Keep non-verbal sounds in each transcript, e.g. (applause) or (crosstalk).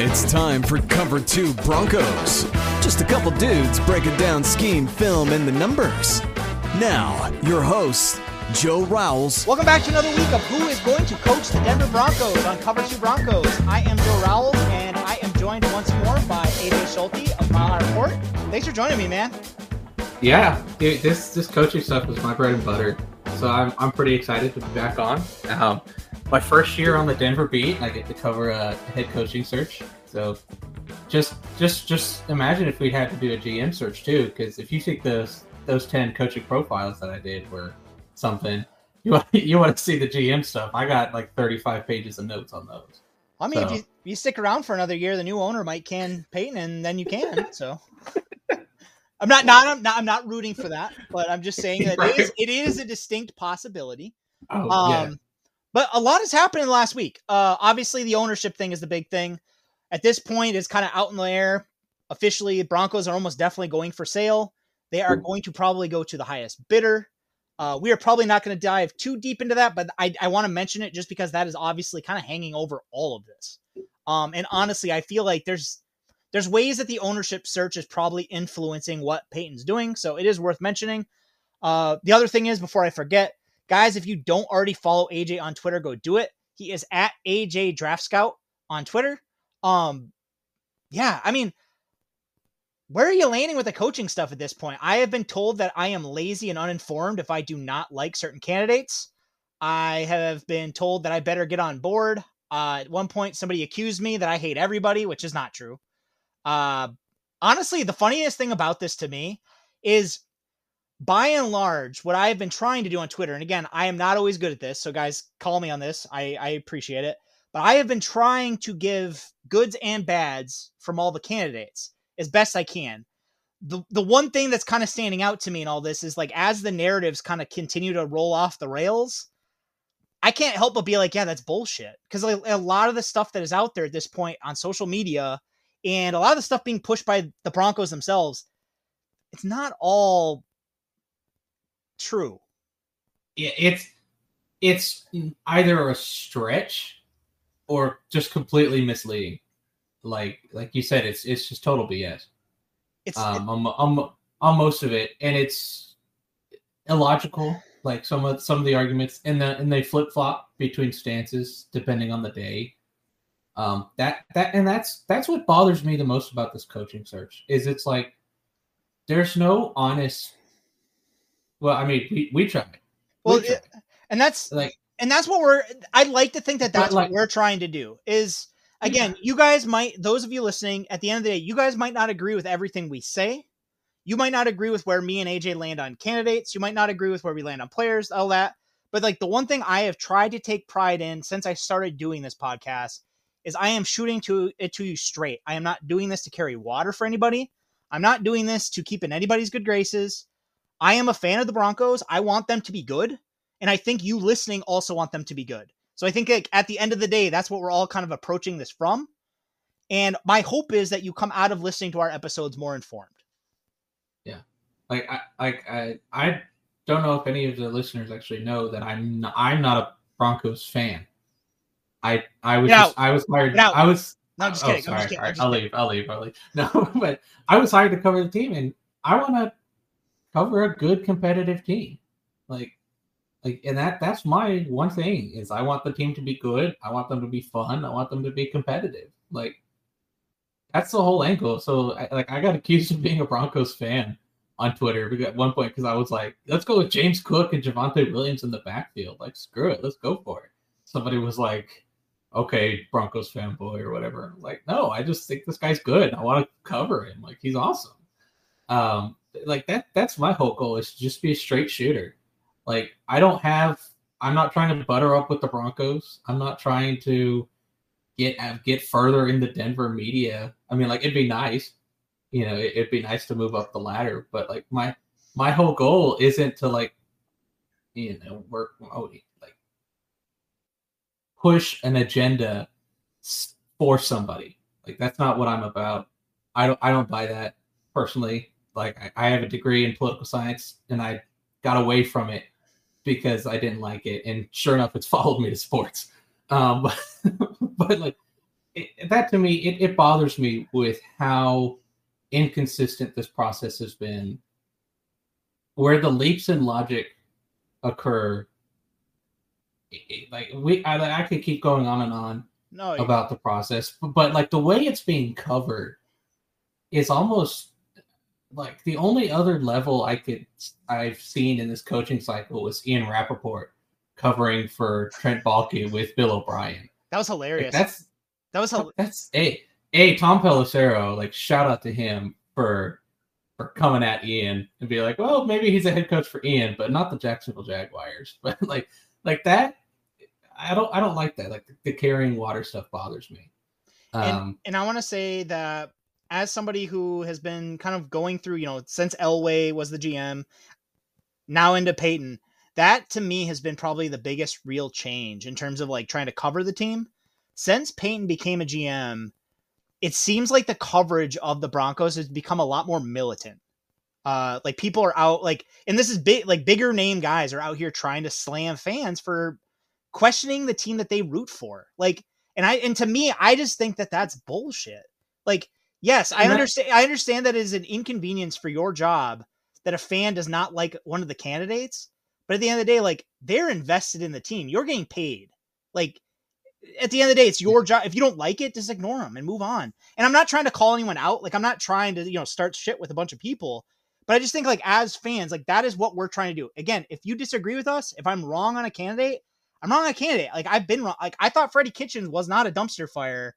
It's time for Cover 2 Broncos. Just a couple dudes breaking down scheme, film, and the numbers. Now, your hosts, Joe Rowles. Welcome back to another week of Who is Going to Coach the Denver Broncos on Cover 2 Broncos. I am Joe Rowles, and I am joined once more by AJ Schulte of Mile High Report. Thanks for joining me, man. Yeah, dude, this this coaching stuff is my bread and butter. So I'm, I'm pretty excited to be back on. Um, my first year on the Denver beat, I get to cover a head coaching search. So just just just imagine if we had to do a GM search too, because if you think those those ten coaching profiles that I did were something, you want, (laughs) you want to see the GM stuff. I got like 35 pages of notes on those. I mean, so. if you, if you stick around for another year, the new owner might can Paton, and then you can. So. (laughs) I'm not, not, I'm not, I'm not rooting for that, but I'm just saying that right. it, is, it is a distinct possibility. Oh, um, yeah. But a lot has happened in the last week. Uh, obviously, the ownership thing is the big thing. At this point, it's kind of out in the air. Officially, Broncos are almost definitely going for sale. They are going to probably go to the highest bidder. Uh, we are probably not going to dive too deep into that, but I, I want to mention it just because that is obviously kind of hanging over all of this. Um, and honestly, I feel like there's there's ways that the ownership search is probably influencing what Paton's doing, so it is worth mentioning. Uh, the other thing is, before I forget, guys, if you don't already follow AJ on Twitter, go do it. He is at AJ Draft Scout on Twitter. Um, yeah, I mean, where are you landing with the coaching stuff at this point? I have been told that I am lazy and uninformed if I do not like certain candidates. I have been told that I better get on board. Uh, at one point, somebody accused me that I hate everybody, which is not true. Uh, honestly, the funniest thing about this to me is by and large, what I have been trying to do on Twitter, and again, I am not always good at this, so guys, call me on this. I, I appreciate it. But I have been trying to give goods and bads from all the candidates as best I can. The the one thing that's kind of standing out to me in all this is like as the narratives kind of continue to roll off the rails, I can't help but be like, yeah, that's bullshit. Because a lot of the stuff that is out there at this point on social media and a lot of the stuff being pushed by the Broncos themselves, it's not all true. Yeah, it's it's either a stretch or just completely misleading. Like like you said, it's it's just total BS. It's um, it, on, on, on most of it, and it's illogical. Like some of some of the arguments, and the and they flip flop between stances depending on the day. Um, that that and that's that's what bothers me the most about this coaching search is it's like there's no honest. Well, I mean, we we tried. Well, and that's like, and that's what we're. I'd like to think that that's like, what we're trying to do. Is again, you guys might, those of you listening, at the end of the day, you guys might not agree with everything we say. You might not agree with where me and AJ land on candidates. You might not agree with where we land on players, all that. But like the one thing I have tried to take pride in since I started doing this podcast is I am shooting to it to you straight. I am not doing this to carry water for anybody. I'm not doing this to keep in anybody's good graces. I am a fan of the Broncos. I want them to be good. And I think you listening also want them to be good. So I think like, at the end of the day, that's what we're all kind of approaching this from. And my hope is that you come out of listening to our episodes more informed. Yeah. Like I like I I don't know if any of the listeners actually know that I'm not, I'm not a Broncos fan. I I was just, I was hired I was no, just oh, kidding. Sorry. Kidding. I'll leave. I'll leave. I'll leave. (laughs) No, but I was hired to cover the team, and I want to cover a good competitive team. Like, like, and that that's my one thing is I want the team to be good. I want them to be fun. I want them to be competitive. Like, that's the whole angle. So, I, like, I got accused of being a Broncos fan on Twitter at one point because I was like, let's go with James Cook and Javonte Williams in the backfield. Like, screw it, let's go for it. Somebody was like, okay, Broncos fanboy or whatever. Like, no, I just think this guy's good. I want to cover him. Like, he's awesome. Um, like that. That's my whole goal is to just be a straight shooter. Like, I don't have. I'm not trying to butter up with the Broncos. I'm not trying to get get further in the Denver media. I mean, like, it'd be nice you know, it, would be nice to move up the ladder. But like my my whole goal isn't to like, you know, work oh, push an agenda for somebody. Like that's not what I'm about. I don't I don't buy that personally. Like I, I have a degree in political science and I got away from it because I didn't like it. And sure enough, it's (laughs) followed me to sports. Um, but, (laughs) but like it, that to me, it, it bothers me with how inconsistent this process has been, where the leaps in logic occur. Like we, I, I could keep going on and on no, about the process, but, but like the way it's being covered is almost like the only other level I could I've seen in this coaching cycle was Ian Rapoport covering for Trent Baalke with Bill O'Brien. That was hilarious. Like that's that was that's a hey, Tom Pelissero, like shout out to him for for coming at Ian and be like, well, maybe he's a head coach for Ian, but not the Jacksonville Jaguars. (laughs) But like like that, I don't I don't like that. Like the, the carrying water stuff bothers me. Um, and, and I want to say that as somebody who has been kind of going through, you know, since Elway was the GM, now into Paton, that to me has been probably the biggest real change in terms of like trying to cover the team. Since Paton became a GM, it seems like the coverage of the Broncos has become a lot more militant. Uh, like people are out like, and this is big, like bigger name guys are out here trying to slam fans for questioning the team that they root for. Like, and I, and to me, I just think that that's bullshit. Like, yes, I understand. I understand that it is an inconvenience for your job that a fan does not like one of the candidates, but at the end of the day, like they're invested in the team. You're getting paid. Like at the end of the day, it's your job. If you don't like it, just ignore them and move on. And I'm not trying to call anyone out. Like I'm not trying to, you know, start shit with a bunch of people. But I just think like as fans, like that is what we're trying to do. Again, if you disagree with us, if I'm wrong on a candidate, I'm wrong on a candidate. Like I've been wrong. Like I thought Freddie Kitchens was not a dumpster fire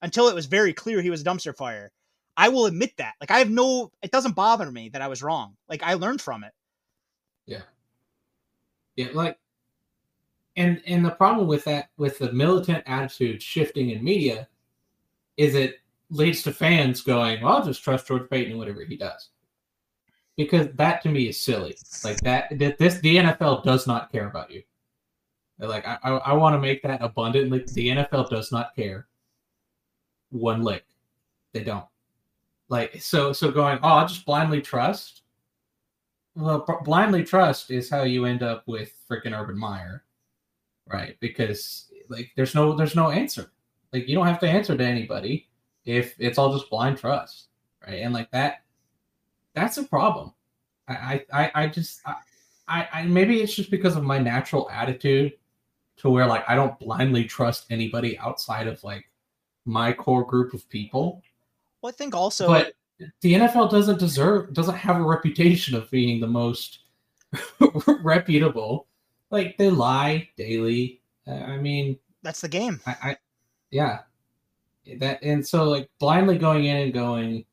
until it was very clear he was a dumpster fire. I will admit that. Like I have no it doesn't bother me that I was wrong. Like I learned from it. Yeah. Yeah, like and and the problem with that with the militant attitude shifting in media is it leads to fans going well i'll just trust george paton and whatever he does because that to me is silly like that this the nfl does not care about you like i i, I want to make that abundantly the nfl does not care one lick they don't like so so going oh i'll just blindly trust well blindly trust is how you end up with freaking urban meyer right? Because like there's no there's no answer. Like you don't have to answer to anybody if it's all just blind trust, right? And like that, that's a problem. I I I just I I maybe it's just because of my natural attitude to where like I don't blindly trust anybody outside of like my core group of people. Well, I think also, but the NFL doesn't deserve doesn't have a reputation of being the most (laughs) reputable like they lie daily. I mean, that's the game. I, I, yeah, that and so like blindly going in and going,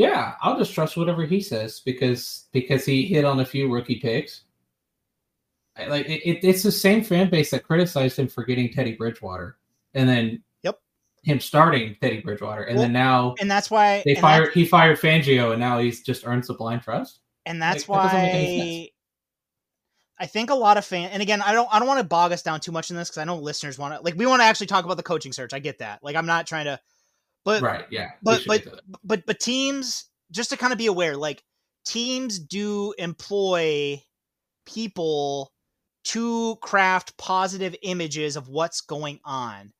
yeah, I'll just trust whatever he says because because he hit on a few rookie picks. Like it, it, it's the same fan base that criticized him for getting Teddy Bridgewater, and then yep, him starting Teddy Bridgewater, and well, then now and that's why they fired he fired Fangio, and now he's just earned the blind trust. And that's like, why that I think a lot of fans, and again, I don't, I don't want to bog us down too much in this because I know listeners want to, like, we want to actually talk about the coaching search. I get that. Like, I'm not trying to, but right, yeah, but but but but teams, just to kind of be aware, like, teams do employ people to craft positive images of what's going on,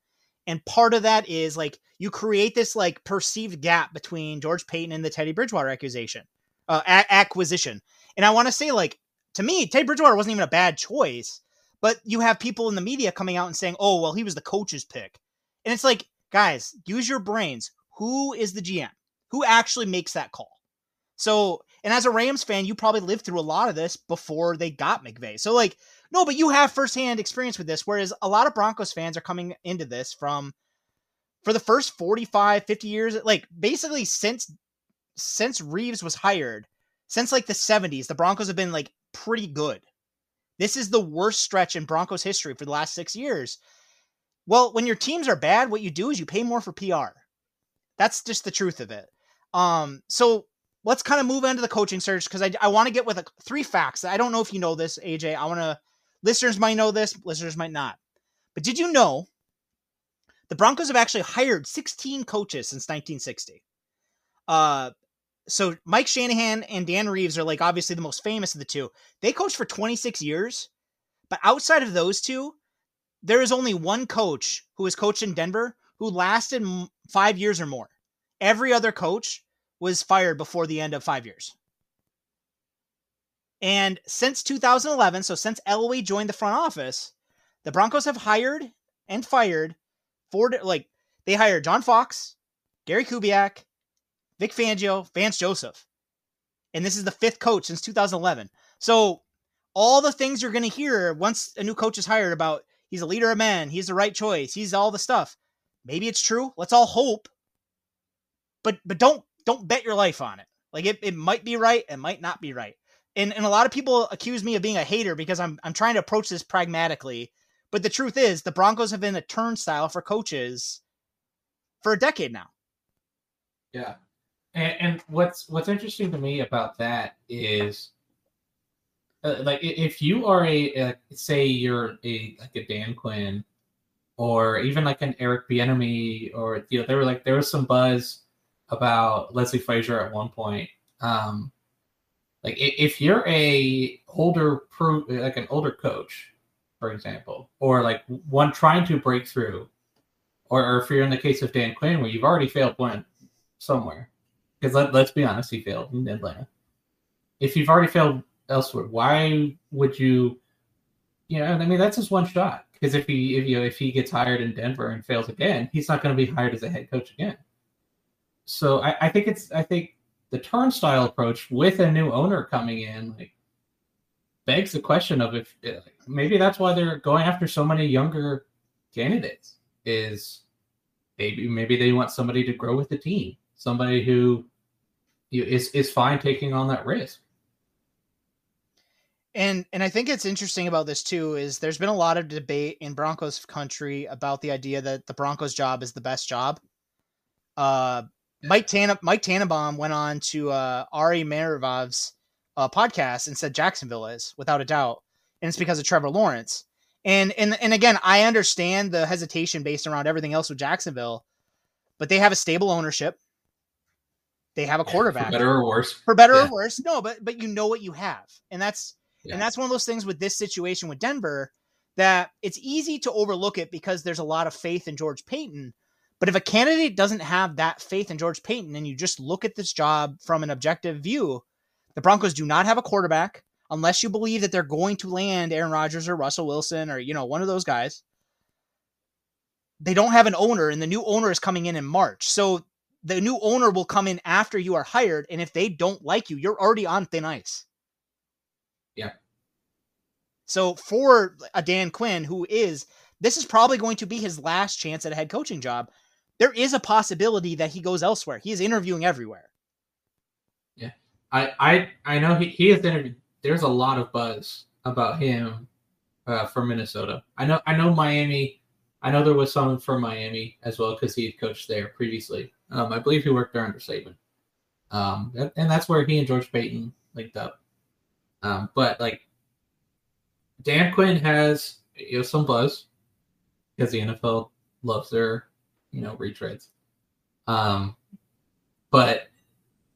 and part of that is like you create this like perceived gap between George Paton and the Teddy Bridgewater accusation, uh, a- acquisition. And I want to say, like, to me, Teddy Bridgewater wasn't even a bad choice. But you have people in the media coming out and saying, "Oh, well, he was the coach's pick," and it's like, guys, use your brains. Who is the GM? Who actually makes that call? So, and as a Rams fan, you probably lived through a lot of this before they got McVay. So, like, no, but you have firsthand experience with this. Whereas a lot of Broncos fans are coming into this from for the first 45, 50 years, like basically since since Reeves was hired, since like the 70s, the Broncos have been like pretty good. This is the worst stretch in Broncos history for the last six years. Well, when your teams are bad, what you do is you pay more for PR. That's just the truth of it. Um, so let's kind of move into the coaching search because I, I want to get with a, three facts. I don't know if you know this, AJ. I want to, listeners might know this, listeners might not. But did you know the Broncos have actually hired 16 coaches since 1960? Uh, so Mike Shanahan and Dan Reeves are like obviously the most famous of the two. They coached for 26 years, but outside of those two, there is only one coach who has coached in Denver who lasted five years or more. Every other coach was fired before the end of five years. And since 2011, so since Elway joined the front office, the Broncos have hired and fired four, like they hired John Fox, Gary Kubiak, Vic Fangio, Vance Joseph. And this is the fifth coach since 2011. So all the things you're going to hear once a new coach is hired about he's a leader of men, he's the right choice, he's all the stuff. Maybe it's true. Let's all hope. But but don't don't bet your life on it. Like it, it might be right, it might not be right. And and a lot of people accuse me of being a hater because I'm I'm trying to approach this pragmatically. But the truth is the Broncos have been a turnstile for coaches for a decade now. Yeah. And, and what's what's interesting to me about that is, uh, like, if you are a, a, say you're a like a Dan Quinn, or even like an Eric Bieniemy, or you know, there were like there was some buzz about Leslie Frazier at one point. Um, like if you're a older pro, like an older coach, for example, or like one trying to break through, or, or if you're in the case of Dan Quinn where you've already failed one somewhere, because let, let's be honest, he failed in Atlanta. If you've already failed elsewhere, why would you? You know, I mean, that's just one shot. Because if he, if you, know, if he gets hired in Denver and fails again, he's not going to be hired as a head coach again. So I, I think it's, I think the turnstile approach with a new owner coming in, like, begs the question of if uh, maybe that's why they're going after so many younger candidates. Is maybe maybe they want somebody to grow with the team, somebody who is is fine taking on that risk. And and I think it's interesting about this too is there's been a lot of debate in Broncos country about the idea that the Broncos job is the best job. Uh, Mike Tan Mike Tannenbaum went on to uh, Ari Meirov's uh, podcast and said Jacksonville is without a doubt, and it's because of Trevor Lawrence. And and and again, I understand the hesitation based around everything else with Jacksonville, but they have a stable ownership. They have a quarterback. For better or worse. For better yeah. or worse. No, but but you know what you have. And that's yeah. and that's one of those things with this situation with Denver that it's easy to overlook it because there's a lot of faith in George Paton. But if a candidate doesn't have that faith in George Paton and you just look at this job from an objective view, the Broncos do not have a quarterback unless you believe that they're going to land Aaron Rodgers or Russell Wilson or you know one of those guys. They don't have an owner and the new owner is coming in in March. So the new owner will come in after you are hired and if they don't like you you're already on thin ice yeah So for a Dan Quinn, who is this is probably going to be his last chance at a head coaching job, there is a possibility that he goes elsewhere. He is interviewing everywhere. Yeah, I I I know he he is interviewed. There's a lot of buzz about him uh, for Minnesota. I know I know Miami. I know there was someone from Miami as well because he had coached there previously. Um, I believe he worked there under Saban. Um, and that's where he and George Paton linked up. Um, but like Dan Quinn has you know some buzz because the NFL loves their you know retreads. Um, but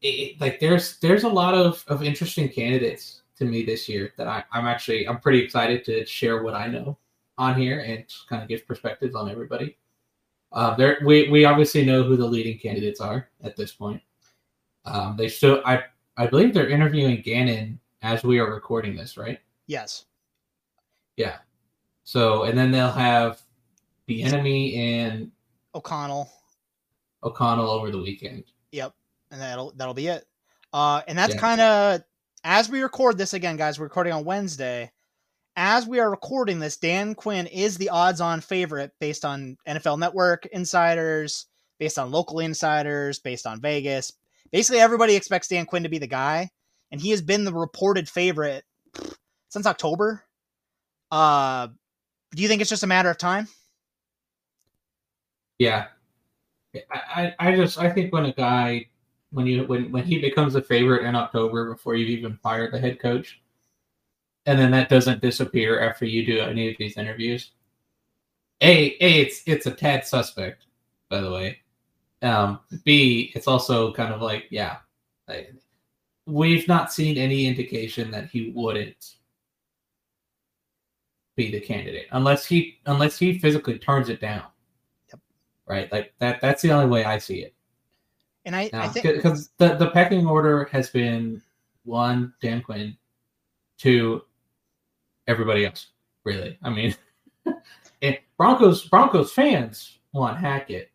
it, like there's there's a lot of of interesting candidates to me this year that I, I'm actually I'm pretty excited to share what I know on here and kind of give perspectives on everybody. Uh, there we we obviously know who the leading candidates are at this point. Um, they still I I believe they're interviewing Gannon as we are recording this, right? Yes. Yeah. So and then they'll have Bieniemy and O'Connell. O'Connell over the weekend. Yep, and that'll that'll be it. Uh, and that's Yeah. kind of as we record this again, guys. We're recording on Wednesday. As we are recording this, Dan Quinn is the odds-on favorite based on NFL Network insiders, based on local insiders, based on Vegas. Basically, everybody expects Dan Quinn to be the guy, and he has been the reported favorite since October. Uh, do you think it's just a matter of time? Yeah. I, I I just I think when a guy when you when when he becomes a favorite in October before you've even fired the head coach, and then that doesn't disappear after you do any of these interviews. A A it's it's a tad suspect, by the way. Um, B it's also kind of like yeah, like, we've not seen any indication that he wouldn't be the candidate unless he unless he physically turns it down right? Like that. That's the only way I see it. And I, I think because the the pecking order has been one Dan Quinn, two everybody else. Really, I mean, (laughs) Broncos Broncos fans want Hackett,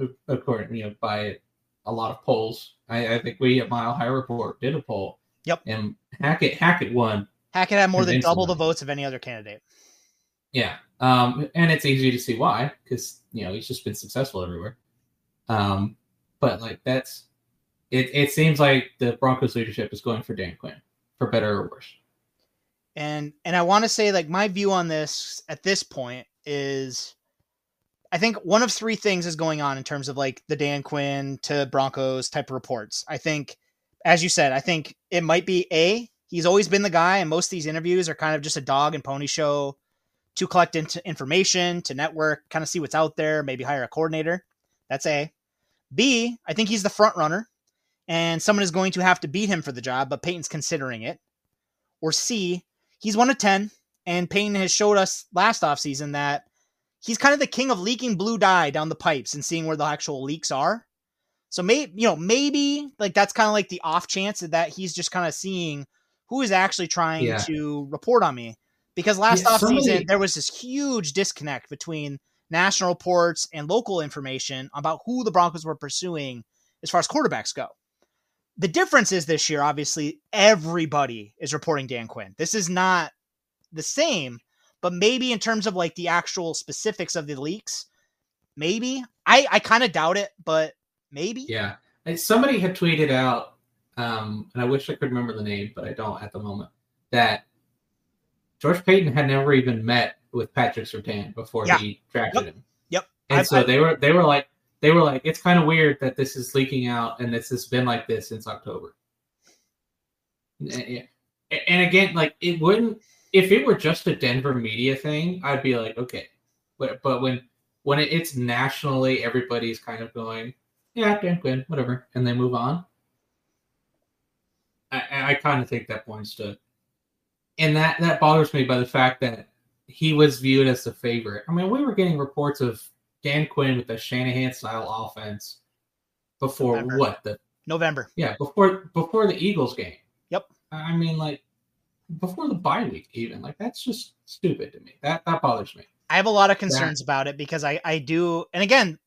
uh, according you know by a lot of polls. I, I think we at Mile High Report did a poll. Yep. And Hackett Hackett won. Hackett had more than double the votes of any other candidate. Yeah. Um, and it's easy to see why, because you know he's just been successful everywhere. Um, but like that's it. It seems like the Broncos leadership is going for Dan Quinn, for better or worse. and and I want to say like my view on this at this point is I think one of three things is going on in terms of like the Dan Quinn to Broncos type of reports. I think as you said, I think it might be A, he's always been the guy and most of these interviews are kind of just a dog and pony show to collect into information, to network, kind of see what's out there, maybe hire a coordinator. That's A. B, I think he's the front runner and someone is going to have to beat him for the job, but Paton's considering it. Or C, he's one of 10, and Paton has showed us last offseason that he's kind of the king of leaking blue dye down the pipes and seeing where the actual leaks are. So maybe, you know, maybe like that's kind of like the off chance that he's just kind of seeing who is actually trying Yeah. to report on me. Because last Yeah, offseason, somebody- there was this huge disconnect between national reports and local information about who the Broncos were pursuing as far as quarterbacks go. The difference is this year, obviously, everybody is reporting Dan Quinn. This is not the same, but maybe in terms of like the actual specifics of the leaks, maybe. I, I kind of doubt it, but maybe. Yeah. Somebody had tweeted out, um, and I wish I could remember the name, but I don't at the moment, that George Paton had never even met with Patrick Surtain before Yeah. he drafted him. Yep. And I- so I- they were they were like they were like it's kind of weird that this is leaking out and this has been like this since October. And and again, like it wouldn't if it were just a Denver media thing, I'd be like, okay. But but when when it, it's nationally, everybody's kind of going, yeah, Dan Quinn, whatever, and they move on. I, I kind of think that points to, and that that bothers me by the fact that he was viewed as the favorite. I mean, we were getting reports of Dan Quinn with the Shanahan style offense before November. what the November. yeah before before the Eagles game. Yep. I mean, like before the bye week, even like that's just stupid to me. That that bothers me. I have a lot of concerns about it because I, I do, and again,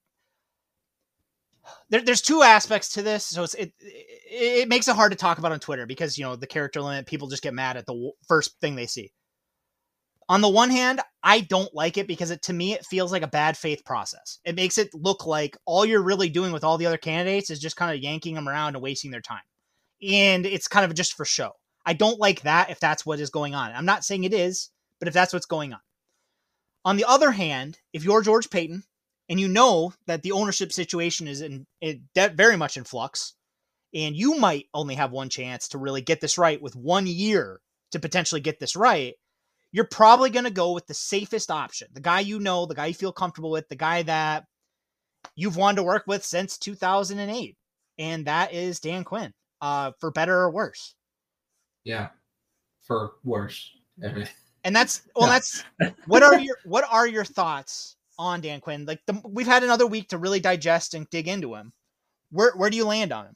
there, there's two aspects to this, so it's it, it it makes it hard to talk about on Twitter because you know the character limit, people just get mad at the w- first thing they see. On the one hand, I don't like it because it to me it feels like a bad faith process. It makes it look like all you're really doing with all the other candidates is just kind of yanking them around and wasting their time. And it's kind of just for show. I don't like that if that's what is going on. I'm not saying it is, but if that's what's going on. On the other hand, if you're George Paton and you know that the ownership situation is in it very much in flux, and you might only have one chance to really get this right with one year to potentially get this right, you're probably going to go with the safest option, the guy you know, the guy you feel comfortable with, the guy that you've wanted to work with since 2008, and that is Dan Quinn, uh, for better or worse. Yeah, for worse. (laughs) and that's well, that's what are your what are your thoughts on Dan Quinn? Like the, we've had another week to really digest and dig into him. Where where do you land on him?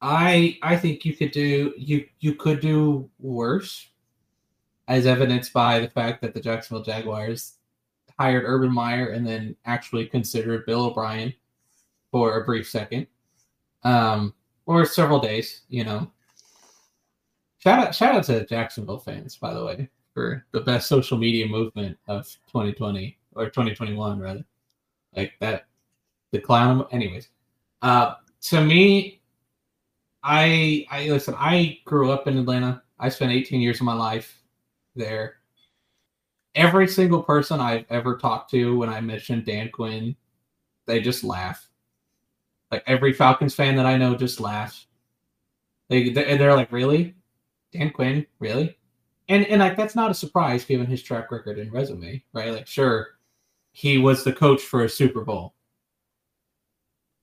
I I think you could do you you could do worse, as evidenced by the fact that the Jacksonville Jaguars hired Urban Meyer and then actually considered Bill O'Brien for a brief second, um, or several days. You know, shout out shout out to Jacksonville fans by the way for the best social media movement of 2020 or 2021 rather, like that the clown. Anyways, uh, to me I I listen. I grew up in Atlanta. I spent 18 years of my life there. Every single person I've ever talked to when I mentioned Dan Quinn, they just laugh. Like every Falcons fan that I know just laughs. They they're like, really, Dan Quinn, really? And and like that's not a surprise given his track record and resume, right? Like, sure, he was the coach for a Super Bowl.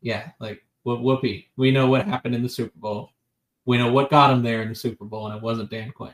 Yeah, like whoopee. We know what happened in the Super Bowl. We know what got him there in the Super Bowl, and it wasn't Dan Quinn.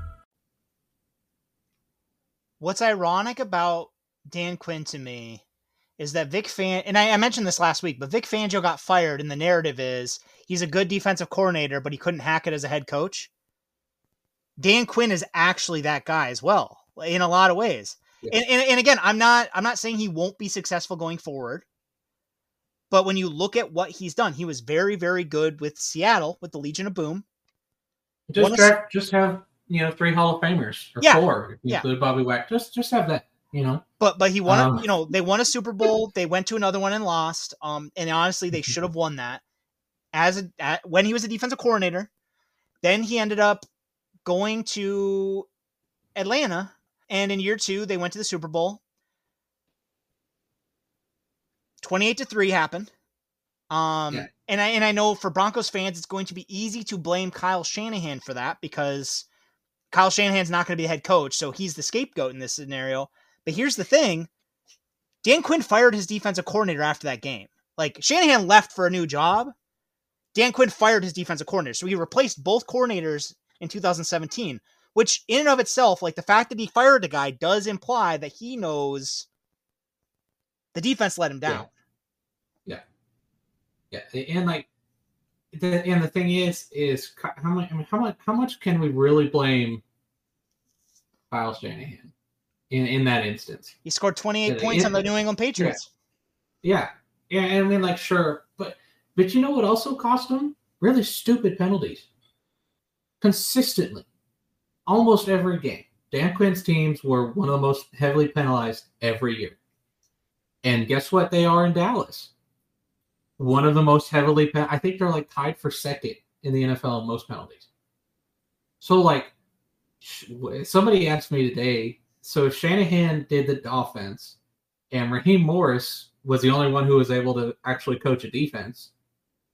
What's ironic about Dan Quinn to me is that Vic Fan and I, I, mentioned this last week, but Vic Fangio got fired, and the narrative is he's a good defensive coordinator, but he couldn't hack it as a head coach. Dan Quinn is actually that guy as well, in a lot of ways. Yeah. And, and, and again, I'm not I'm not saying he won't be successful going forward. But when you look at what he's done, he was very, very good with Seattle with the Legion of Boom. Just draft, just have you know three Hall of Famers or yeah. four, yeah. include Bobby Wack. Just just have that, you know. But but he won. Um, you know, they won a Super Bowl. (laughs) They went to another one and lost. Um, and honestly, they should have won that. As a at, when he was a defensive coordinator, then he ended up going to Atlanta, and in year two they went to the Super Bowl. 28 to 3 happened. Um yeah. and I and I know for Broncos fans it's going to be easy to blame Kyle Shanahan for that because Kyle Shanahan's not going to be the head coach, so he's the scapegoat in this scenario. But here's the thing. Dan Quinn fired his defensive coordinator after that game. Like Shanahan left for a new job. Dan Quinn fired his defensive coordinator. So he replaced both coordinators in 2017, which in and of itself, like the fact that he fired a guy does imply that he knows the defense let him down. Yeah. Yeah. yeah. And like, the, and the thing is, is how much, I mean, how much, how much can we really blame Kyle Shanahan in, in that instance? He scored 28 yeah, points on the New England Patriots. Yeah. yeah. Yeah. And I mean, like, sure. But, but you know what also cost him? Really stupid penalties. Consistently. Almost every game. Dan Quinn's teams were one of the most heavily penalized every year. And guess what? They are in Dallas. One of the most heavily, I think they're like tied for second in the NFL in most penalties. So, like, somebody asked me today. So, Shanahan did the offense, and Raheem Morris was the only one who was able to actually coach a defense.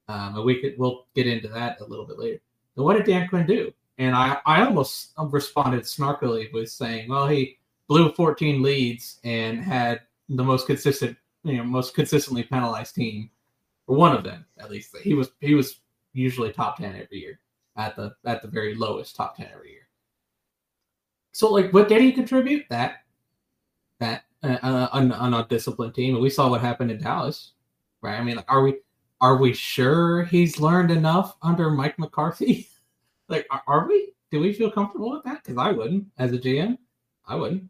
Um, and we could we'll get into that a little bit later. And what did Dan Quinn do? And I, I almost responded snarkily with saying, well, he blew 14 leads and had the most consistent, you know, most consistently penalized team, or one of them at least. He was he was usually top ten every year at the at the very lowest top ten every year. So, like, what did he contribute? That that uh, uh, on, on a disciplined team, and we saw what happened in Dallas, right? I mean, like, are we are we sure he's learned enough under Mike McCarthy? (laughs) like, are, are we? Do we feel comfortable with that? Because I wouldn't, as a GM, I wouldn't.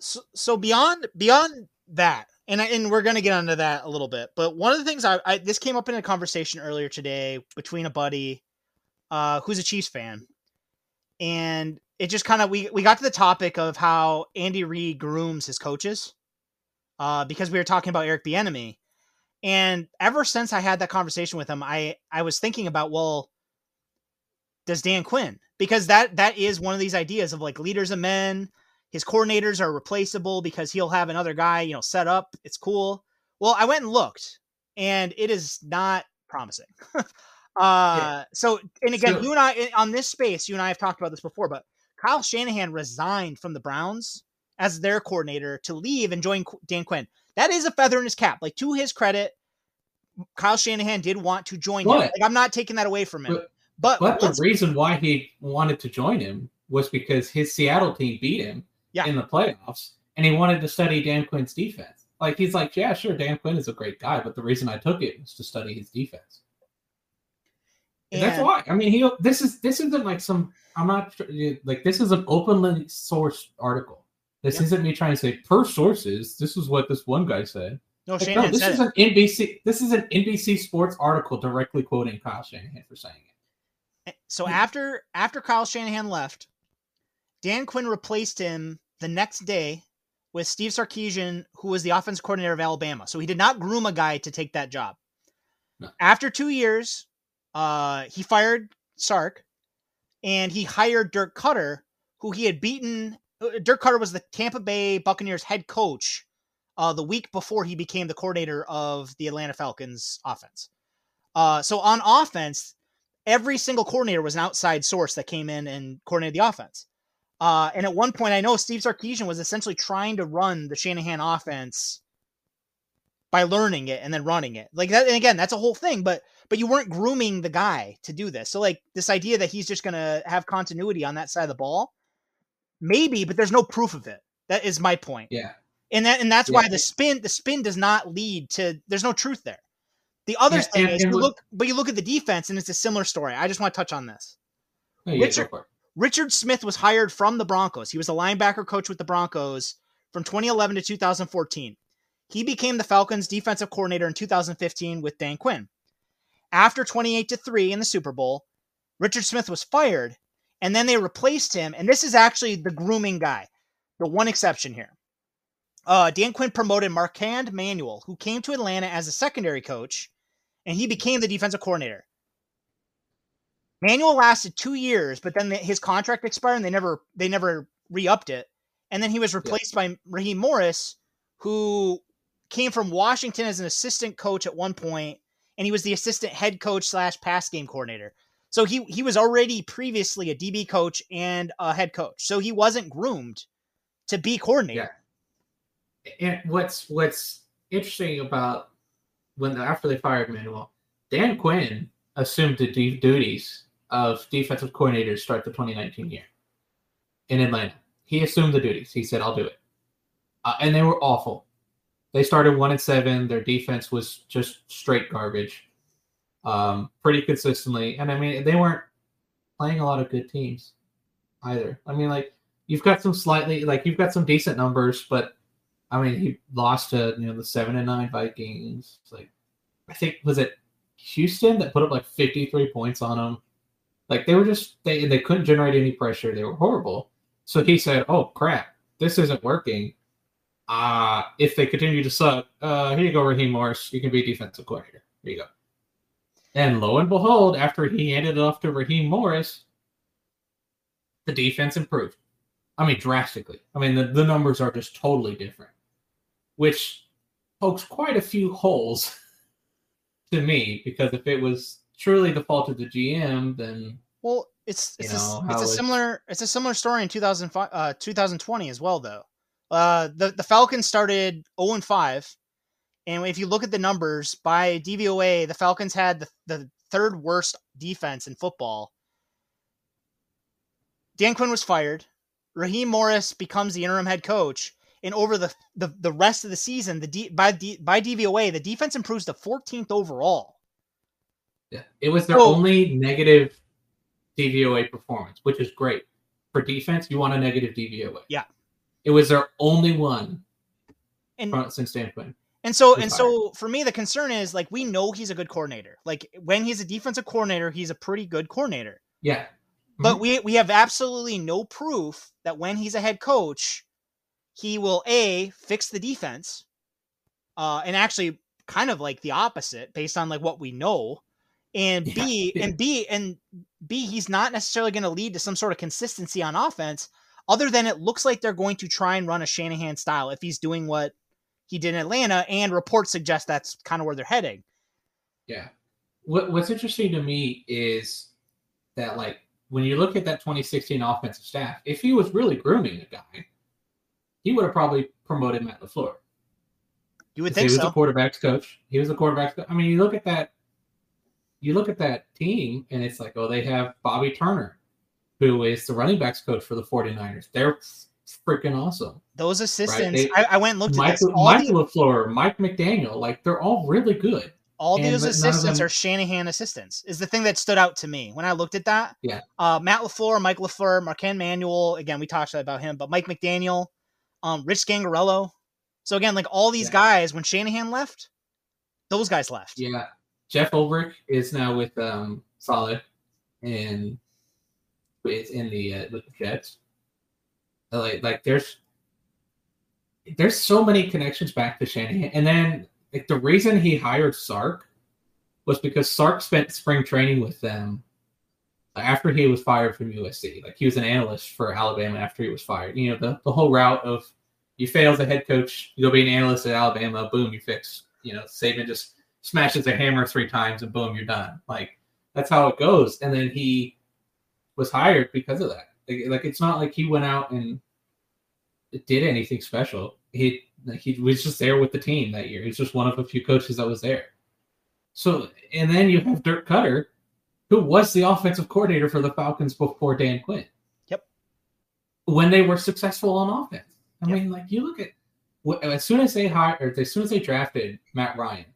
So, so beyond beyond that, and I, and we're gonna get onto that a little bit. But one of the things I, I this came up in a conversation earlier today between a buddy, uh, who's a Chiefs fan, and it just kind of we we got to the topic of how Andy Reid grooms his coaches, uh, because we were talking about Eric Bieniemy, and ever since I had that conversation with him, I I was thinking about well, does Dan Quinn because that that is one of these ideas of like leaders of men. His coordinators are replaceable because he'll have another guy, you know, set up. It's cool. Well, I went and looked, and it is not promising. (laughs) uh, yeah. so and again, so, you and I on this space, you and I have talked about this before, but Kyle Shanahan resigned from the Browns as their coordinator to leave and join Dan Quinn. That is a feather in his cap. Like to his credit, Kyle Shanahan did want to join what? him. Like I'm not taking that away from him. But but, but the reason why he wanted to join him was because his Seattle team beat him yeah. in the playoffs, and he wanted to study Dan Quinn's defense. Like he's like, yeah, sure, Dan Quinn is a great guy, but the reason I took it was to study his defense. And that's why. I mean, he. This is this isn't like some. I'm not like this is an openly sourced article. This isn't me trying to say per sources. This is what this one guy said. No, like, no this is it. an NBC. This is an NBC Sports article directly quoting Kyle Shanahan for saying it. So hmm. after after Kyle Shanahan left, Dan Quinn replaced him the next day with Steve Sarkisian, who was the offense coordinator of Alabama. So he did not groom a guy to take that job. No. After two years, uh, he fired Sark and he hired Dirk Koetter, who he had beaten. Uh, Dirk Koetter was the Tampa Bay Buccaneers head coach uh, the week before he became the coordinator of the Atlanta Falcons offense. Uh, so on offense, every single coordinator was an outside source that came in and coordinated the offense. Uh, and at one point, I know Steve Sarkisian was essentially trying to run the Shanahan offense by learning it and then running it. Like that, and again, that's a whole thing. But but you weren't grooming the guy to do this. So like this idea that he's just gonna have continuity on that side of the ball, maybe, but there's no proof of it. That is my point. Yeah. And that and that's yeah. why the spin the spin does not lead to there's no truth there. The other yeah, thing and, is and you look but you look at the defense and it's a similar story. I just want to touch on this. Yeah, Richard, Richard Smith was hired from the Broncos. He was a linebacker coach with the Broncos from 2011 to 2014. He became the Falcons defensive coordinator in 2015 with Dan Quinn. After 28 to 3 in the Super Bowl, Richard Smith was fired and then they replaced him and this is actually the grooming guy. The one exception here. Uh, Dan Quinn promoted Marquand Manuel, who came to Atlanta as a secondary coach, and he became the defensive coordinator. Manuel lasted two years, but then his contract expired and they never they never re-upped it. And then he was replaced yeah. by Raheem Morris, who came from Washington as an assistant coach at one point, and he was the assistant head coach slash pass game coordinator. So he he was already previously a DB coach and a head coach. So he wasn't groomed to be coordinator. Yeah. And what's what's interesting about when after they fired Manuel, Dan Quinn assumed the duties of defensive coordinator start the 2019 year in Atlanta. He assumed the duties. He said, "I'll do it," uh, and they were awful. They started one and seven. Their defense was just straight garbage, um, pretty consistently. And I mean, they weren't playing a lot of good teams either. I mean, like you've got some slightly like you've got some decent numbers, but I mean, he lost to you know the seven and nine Vikings. Like I think was it Houston that put up like 53 points on them. Like they were just they they couldn't generate any pressure. They were horrible. So he said, "Oh crap, this isn't working. Uh if they continue to suck, uh here you go, Raheem Morris. You can be defensive coordinator. Here you go." And lo and behold, after he handed it off to Raheem Morris, the defense improved. I mean, drastically. I mean, the, the numbers are just totally different, which pokes quite a few holes (laughs) to me because if it was truly the fault of the GM, then well, it's it's, a, it's a similar it's a similar story in 2005 uh, 2020 as well though. Uh, the the Falcons started 0 and 5, and if you look at the numbers by DVOA, the Falcons had the, the third worst defense in football. Dan Quinn was fired. Raheem Morris becomes the interim head coach, and over the the, the rest of the season, the D, by D, by DVOA, the defense improves to 14th overall. Yeah, it was their only negative DVOA performance, which is great for defense. You want a negative DVOA. Yeah, it was their only one and, from, since Dan Quinn. And so and so for me, the concern is like we know he's a good coordinator. Like when he's a defensive coordinator, he's a pretty good coordinator. Yeah. Mm-hmm. But we we have absolutely no proof that when he's a head coach, he will a fix the defense, uh, and actually kind of like the opposite based on like what we know, and b yeah. (laughs) and b and b he's not necessarily going to lead to some sort of consistency on offense, other than it looks like they're going to try and run a Shanahan style if he's doing what he did in Atlanta, and reports suggest that's kind of where they're heading. Yeah. What, what's interesting to me is that, like, when you look at that 2016 offensive staff, if he was really grooming a guy, he would have probably promoted Matt LaFleur. You would think he was so. a quarterback's coach. He was a quarterback's coach. I mean, you look at that, you look at that team, and it's like, oh, they have Bobby Turner, who is the running backs coach for the 49ers. They're freaking awesome. Those assistants, right? they, I, I, went and looked Mike, at this. All Mike the, LaFleur, Mike McDaniel, like they're all really good. All and, those assistants them, are Shanahan assistants. Is the thing that stood out to me when I looked at that. Yeah. Uh, Matt LaFleur, Mike LaFleur, Marquand Manuel. Again, we talked about him, but Mike McDaniel, um, Rich Scangarello. So again, like all these yeah. guys, when Shanahan left, those guys left. Yeah. Jeff Ulbrich is now with um Solid, and it's in the uh, with the Jets. Like like there's there's so many connections back to Shanahan, and then like the reason he hired Sark was because Sark spent spring training with them after he was fired from USC. Like he was an analyst for Alabama after he was fired. You know the the whole route of you fail as a head coach, you go be an analyst at Alabama, boom, you fix. You know Saban just smashes a hammer three times and boom, you're done. Like that's how it goes. And then he was hired because of that. Like, like it's not like he went out and did anything special. He like he was just there with the team that year. He's just one of a few coaches that was there. So and then you have Dirk Koetter, who was the offensive coordinator for the Falcons before Dan Quinn. Yep. When they were successful on offense. I yep. mean, like you look at as soon as they hired, as soon as they drafted Matt Ryan,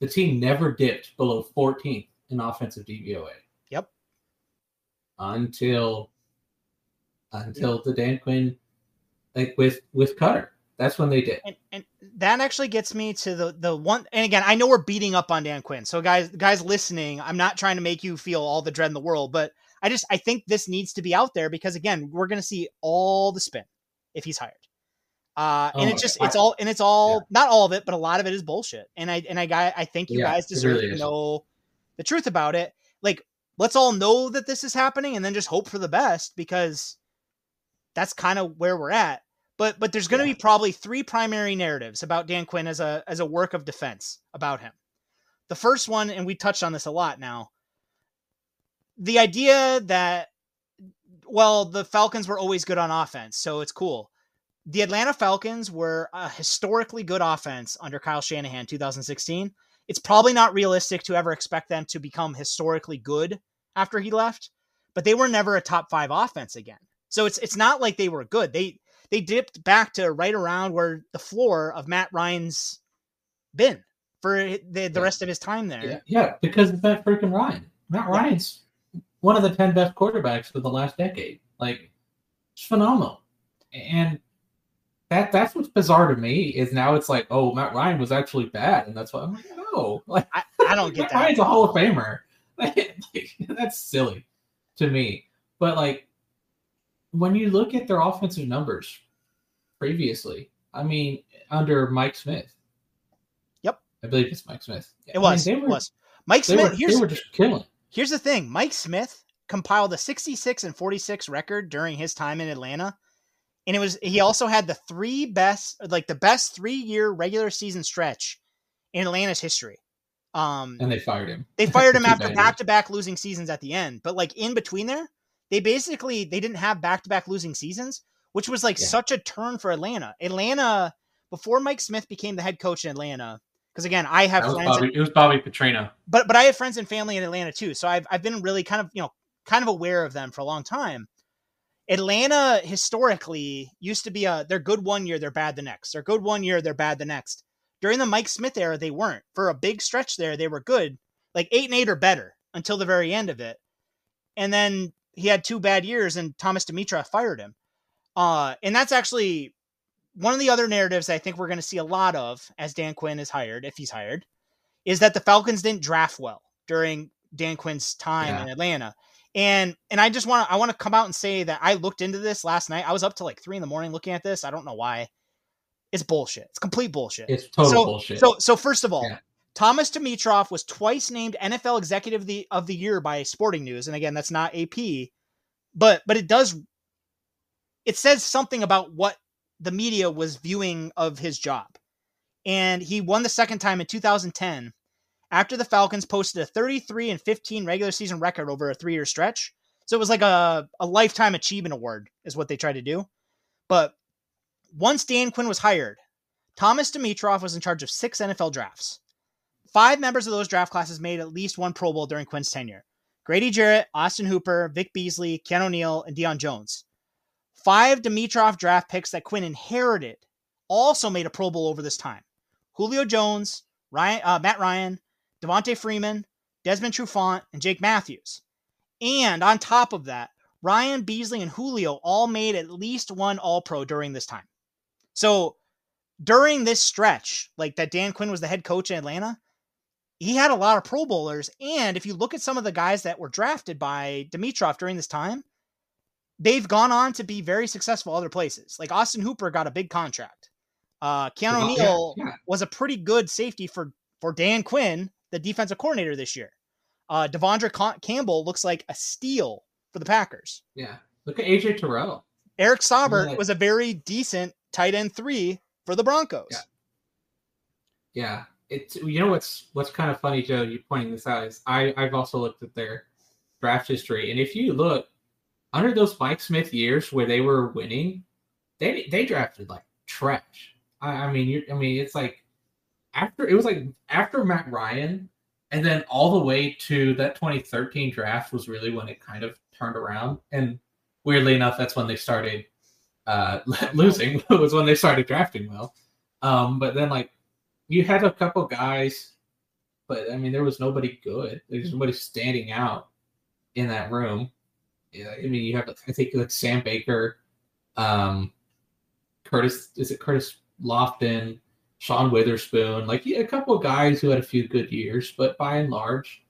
the team never dipped below 14th in offensive DVOA. Yep. Until until yep. the Dan Quinn like with with Koetter. That's when they did. And, and that actually gets me to the the one. And again, I know we're beating up on Dan Quinn. So guys, guys listening, I'm not trying to make you feel all the dread in the world, but I just I think this needs to be out there because again, we're going to see all the spin if he's hired. Uh, and oh, it's just it's all and it's all yeah. not all of it, but a lot of it is bullshit. And I and I got I think you yeah, guys deserve really to know the truth about it. Like, let's all know that this is happening, and then just hope for the best because that's kind of where we're at. But but there's going to yeah. be probably three primary narratives about Dan Quinn as a as a work of defense about him. The first one, and we touched on this a lot now, the idea that well, the Falcons were always good on offense, so it's cool. The Atlanta Falcons were a historically good offense under Kyle Shanahan 2016. It's probably not realistic to ever expect them to become historically good after he left, but they were never a top 5 offense again. So it's it's not like they were good. They they dipped back to right around where the floor of Matt Ryan's been for the, the yeah. rest of his time there. Yeah, yeah because of that freaking Ryan. Matt Ryan's one of the 10 best quarterbacks for the last decade. Like, it's phenomenal. And that that's what's bizarre to me is now it's like, oh, Matt Ryan was actually bad. And that's why I'm like, no. (laughs) Like, I, I don't get Matt that. Ryan's a Hall of Famer. (laughs) like, that's silly to me. But, like, when you look at their offensive numbers previously, I mean, under Mike Smith. Yep. I believe it's Mike Smith. It was. I mean, were, it was. Mike Smith. Were, here's, they were just killing. Here's the thing Mike Smith compiled a 66 and 46 record during his time in Atlanta. And it was, he also had the three best, like the best three year regular season stretch in Atlanta's history. Um, and they fired him. They fired him (laughs) after back to back losing seasons at the end. But like in between there, they basically they didn't have back to back losing seasons, which was like yeah. such a turn for Atlanta. Atlanta before Mike Smith became the head coach in Atlanta, because again, I have friends. Bobby, in, it was Bobby Petrino, but but I have friends and family in Atlanta too, so I've I've been really kind of you know kind of aware of them for a long time. Atlanta historically used to be a they're good one year, they're bad the next. They're good one year, they're bad the next. During the Mike Smith era, they weren't. For a big stretch there, they were good, like eight and eight or better until the very end of it. And then he had two bad years, and Thomas Dimitroff fired him. Uh, and that's actually one of the other narratives I think we're going to see a lot of as Dan Quinn is hired, if he's hired, is that the Falcons didn't draft well during Dan Quinn's time yeah. in Atlanta. And and I just want to I want to come out and say that I looked into this last night. I was up to like three in the morning looking at this. I don't know why. It's bullshit. It's complete bullshit. It's total so, bullshit. So so first of all, yeah. Thomas Dimitroff was twice named NFL Executive of the, of the Year by Sporting News, and again, that's not AP, but but it does it says something about what the media was viewing of his job. And he won the second time in 2010 after the Falcons posted a 33 and 15 regular season record over a three year stretch. So it was like a, a lifetime achievement award, is what they tried to do. But once Dan Quinn was hired, Thomas Dimitroff was in charge of six NFL drafts. Five members of those draft classes made at least one Pro Bowl during Quinn's tenure Grady Jarrett, Austin Hooper, Vic Beasley, Keanu Neal, and Deion Jones. Five Dimitroff draft picks that Quinn inherited also made a Pro Bowl over this time. Julio Jones, Ryan, uh, Matt Ryan, Devonta Freeman, Desmond Trufant, and Jake Matthews. And on top of that, Ryan Beasley and Julio all made at least one All Pro during this time. So during this stretch, like that Dan Quinn was the head coach in Atlanta, he had a lot of Pro Bowlers. And if you look at some of the guys that were drafted by Dimitroff during this time, they've gone on to be very successful other places. Like Austin Hooper got a big contract. Uh, Keanu Neal yeah, yeah. was a pretty good safety for for Dan Quinn, the defensive coordinator this year. Uh, De'Vondre Campbell looks like a steal for the Packers. Yeah, look at AJ Terrell. Eric Saubert was a very decent tight end three for the Broncos. Yeah. Yeah, it's you know what's what's kind of funny, Joe. You pointing this out is I I've also looked at their draft history, and if you look under those Mike Smith years where they were winning, they they drafted like trash. I, I mean, you I mean, it's like after it was like after Matt Ryan, and then all the way to that 2013 draft was really when it kind of turned around. And weirdly enough, that's when they started uh, (laughs) losing. (laughs) was when they started drafting well. Um, but then like you had a couple guys, but I mean, there was nobody good. There's nobody standing out in that room. Yeah, I mean, you have I think like Sam Baker, um, Curtis is it Curtis Lofton, Sean Weatherspoon, like yeah, a couple of guys who had a few good years, but by and large,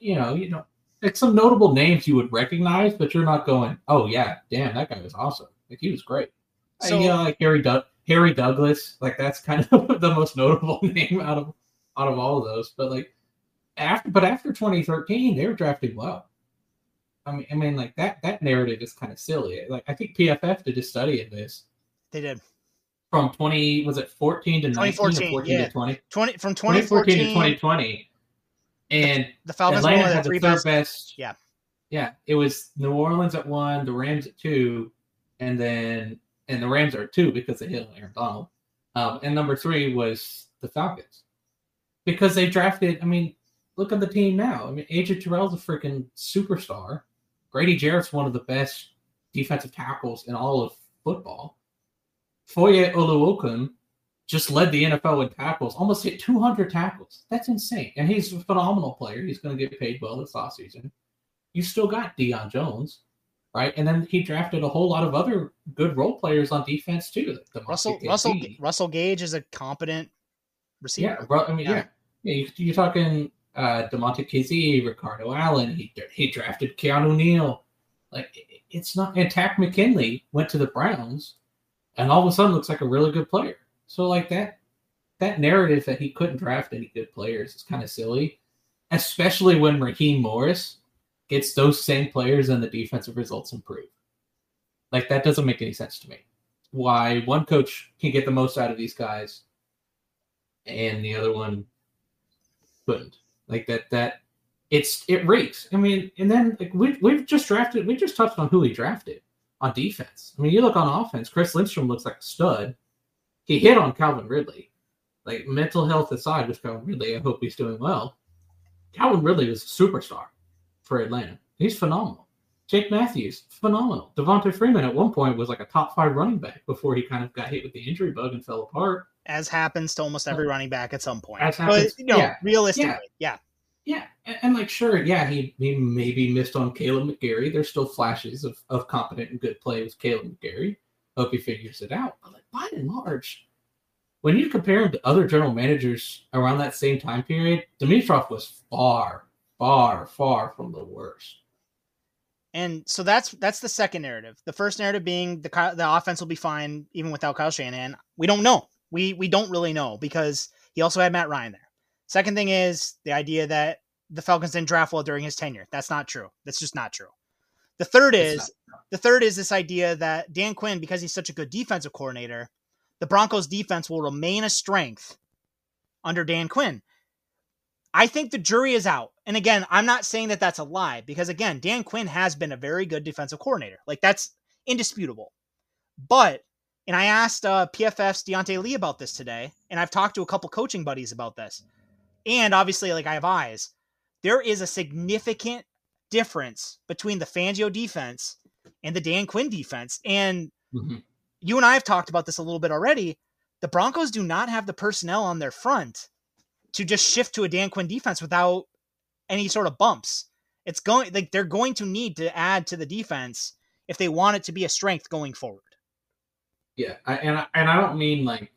you know, you know, it's some notable names you would recognize, but you're not going, oh yeah, damn, that guy was awesome. Like he was great. So, you know, like Harry Doug Harry Douglas, like that's kind of (laughs) the most notable (laughs) name out of out of all of those. But like after, but after 2013, they were drafting well. I mean, I mean, like that that narrative is kind of silly. Like I think PFF did a study of this. They did from 20 was it 14 to 19 14 yeah. to 20 20 from 2014 to 2020 and the, Falcons Atlanta had the third best. best. Yeah, yeah. It was New Orleans at one, the Rams at two, and then and the Rams are two because they hit Aaron Donald. Um, and number three was the Falcons because they drafted. I mean, look at the team now. I mean, AJ Terrell's a freaking superstar. Grady Jarrett's one of the best defensive tackles in all of football. Foye Oluokun just led the NFL in tackles, almost hit 200 tackles. That's insane. And he's a phenomenal player. He's going to get paid well this offseason. You still got Deion Jones, right? And then he drafted a whole lot of other good role players on defense too. The Russell Russell Russell Gage is a competent receiver. Yeah, I mean, yeah, yeah. yeah you, are talking uh, Damontae Kazee, Ricardo Allen. He he drafted Keanu Neal. Like it's not. And Takk McKinley went to the Browns and all of a sudden looks like a really good player. So like that that narrative that he couldn't draft any good players is kind of silly, especially when Raheem Morris gets those same players and the defensive results improve. Like that doesn't make any sense to me. Why one coach can get the most out of these guys and the other one couldn't. Like that that it's it reeks. I mean, and then like we we've just drafted we just touched on who he drafted on defense. I mean, you look on offense, Chris Lindstrom looks like a stud. He hit on Calvin Ridley. Like mental health aside with Calvin Ridley, I hope he's doing well. Calvin Ridley was a superstar for Atlanta. He's phenomenal. Jake Matthews, phenomenal. Devonta Freeman at one point was like a top five running back before he kind of got hit with the injury bug and fell apart. As happens to almost every running back at some point. As happens, but, you know, yeah. realistically, yeah. Yeah, and, and, like sure, yeah, he, he maybe missed on Caleb McGary. There's still flashes of, of competent and good play with Caleb McGary. Hope he figures it out. But like by and large, when you compare him to other general managers around that same time period, Dimitroff was far, far, far from the worst. And so that's that's the second narrative. The first narrative being the the offense will be fine even without Kyle Shanahan. We don't know. We we don't really know because he also had Matt Ryan there. Second thing is the idea that the Falcons didn't draft well during his tenure. That's not true. That's just not true. The third is the third is this idea that Dan Quinn, because he's such a good defensive coordinator, the Broncos defense will remain a strength under Dan Quinn. I think the jury is out. And again, I'm not saying that that's a lie because again, Dan Quinn has been a very good defensive coordinator. Like that's indisputable. But and I asked uh, PFF's Deontay Lee about this today, and I've talked to a couple coaching buddies about this. And obviously, like I have eyes, there is a significant difference between the Fangio defense and the Dan Quinn defense. And mm-hmm. you and I have talked about this a little bit already. The Broncos do not have the personnel on their front to just shift to a Dan Quinn defense without any sort of bumps. It's going like they're going to need to add to the defense if they want it to be a strength going forward. Yeah, I, and I, and I don't mean like,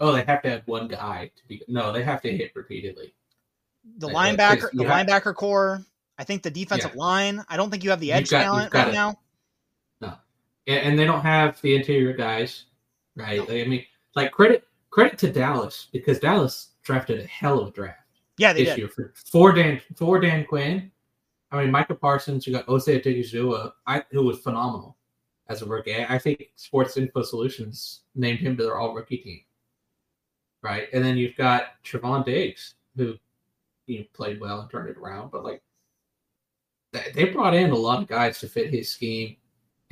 oh, they have to have one guy to be. No, they have to hit repeatedly. The like, linebacker, the have, linebacker core. I think the defensive yeah. line. I don't think you have the edge got, talent right it. now. No, and they don't have the interior guys, right? No. I mean, like credit credit to Dallas because Dallas drafted a hell of a draft. Yeah, they this did. year for, for Dan for Dan Quinn. I mean, Micah Parsons, you got Osa Odighizuwa, I who was phenomenal as a rookie. I think Sports Info Solutions named him to their all rookie team. Right. And then you've got Trevon Diggs, who you know, played well and turned it around, but like they brought in a lot of guys to fit his scheme.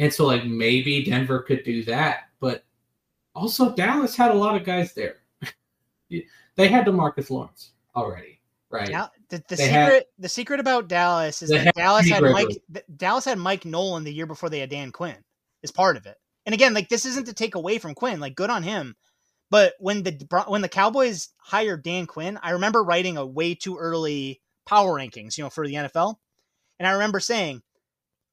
And so like maybe Denver could do that, but also Dallas had a lot of guys there. (laughs) they had Demarcus Lawrence already, right? Now, the, the secret had, the secret about Dallas is that Dallas had Mike Dallas had Mike Nolan the year before they had Dan Quinn is part of it. And again, like this isn't to take away from Quinn, like good on him. But when the when the Cowboys hired Dan Quinn, I remember writing a way too early power rankings, you know, for the NFL. And I remember saying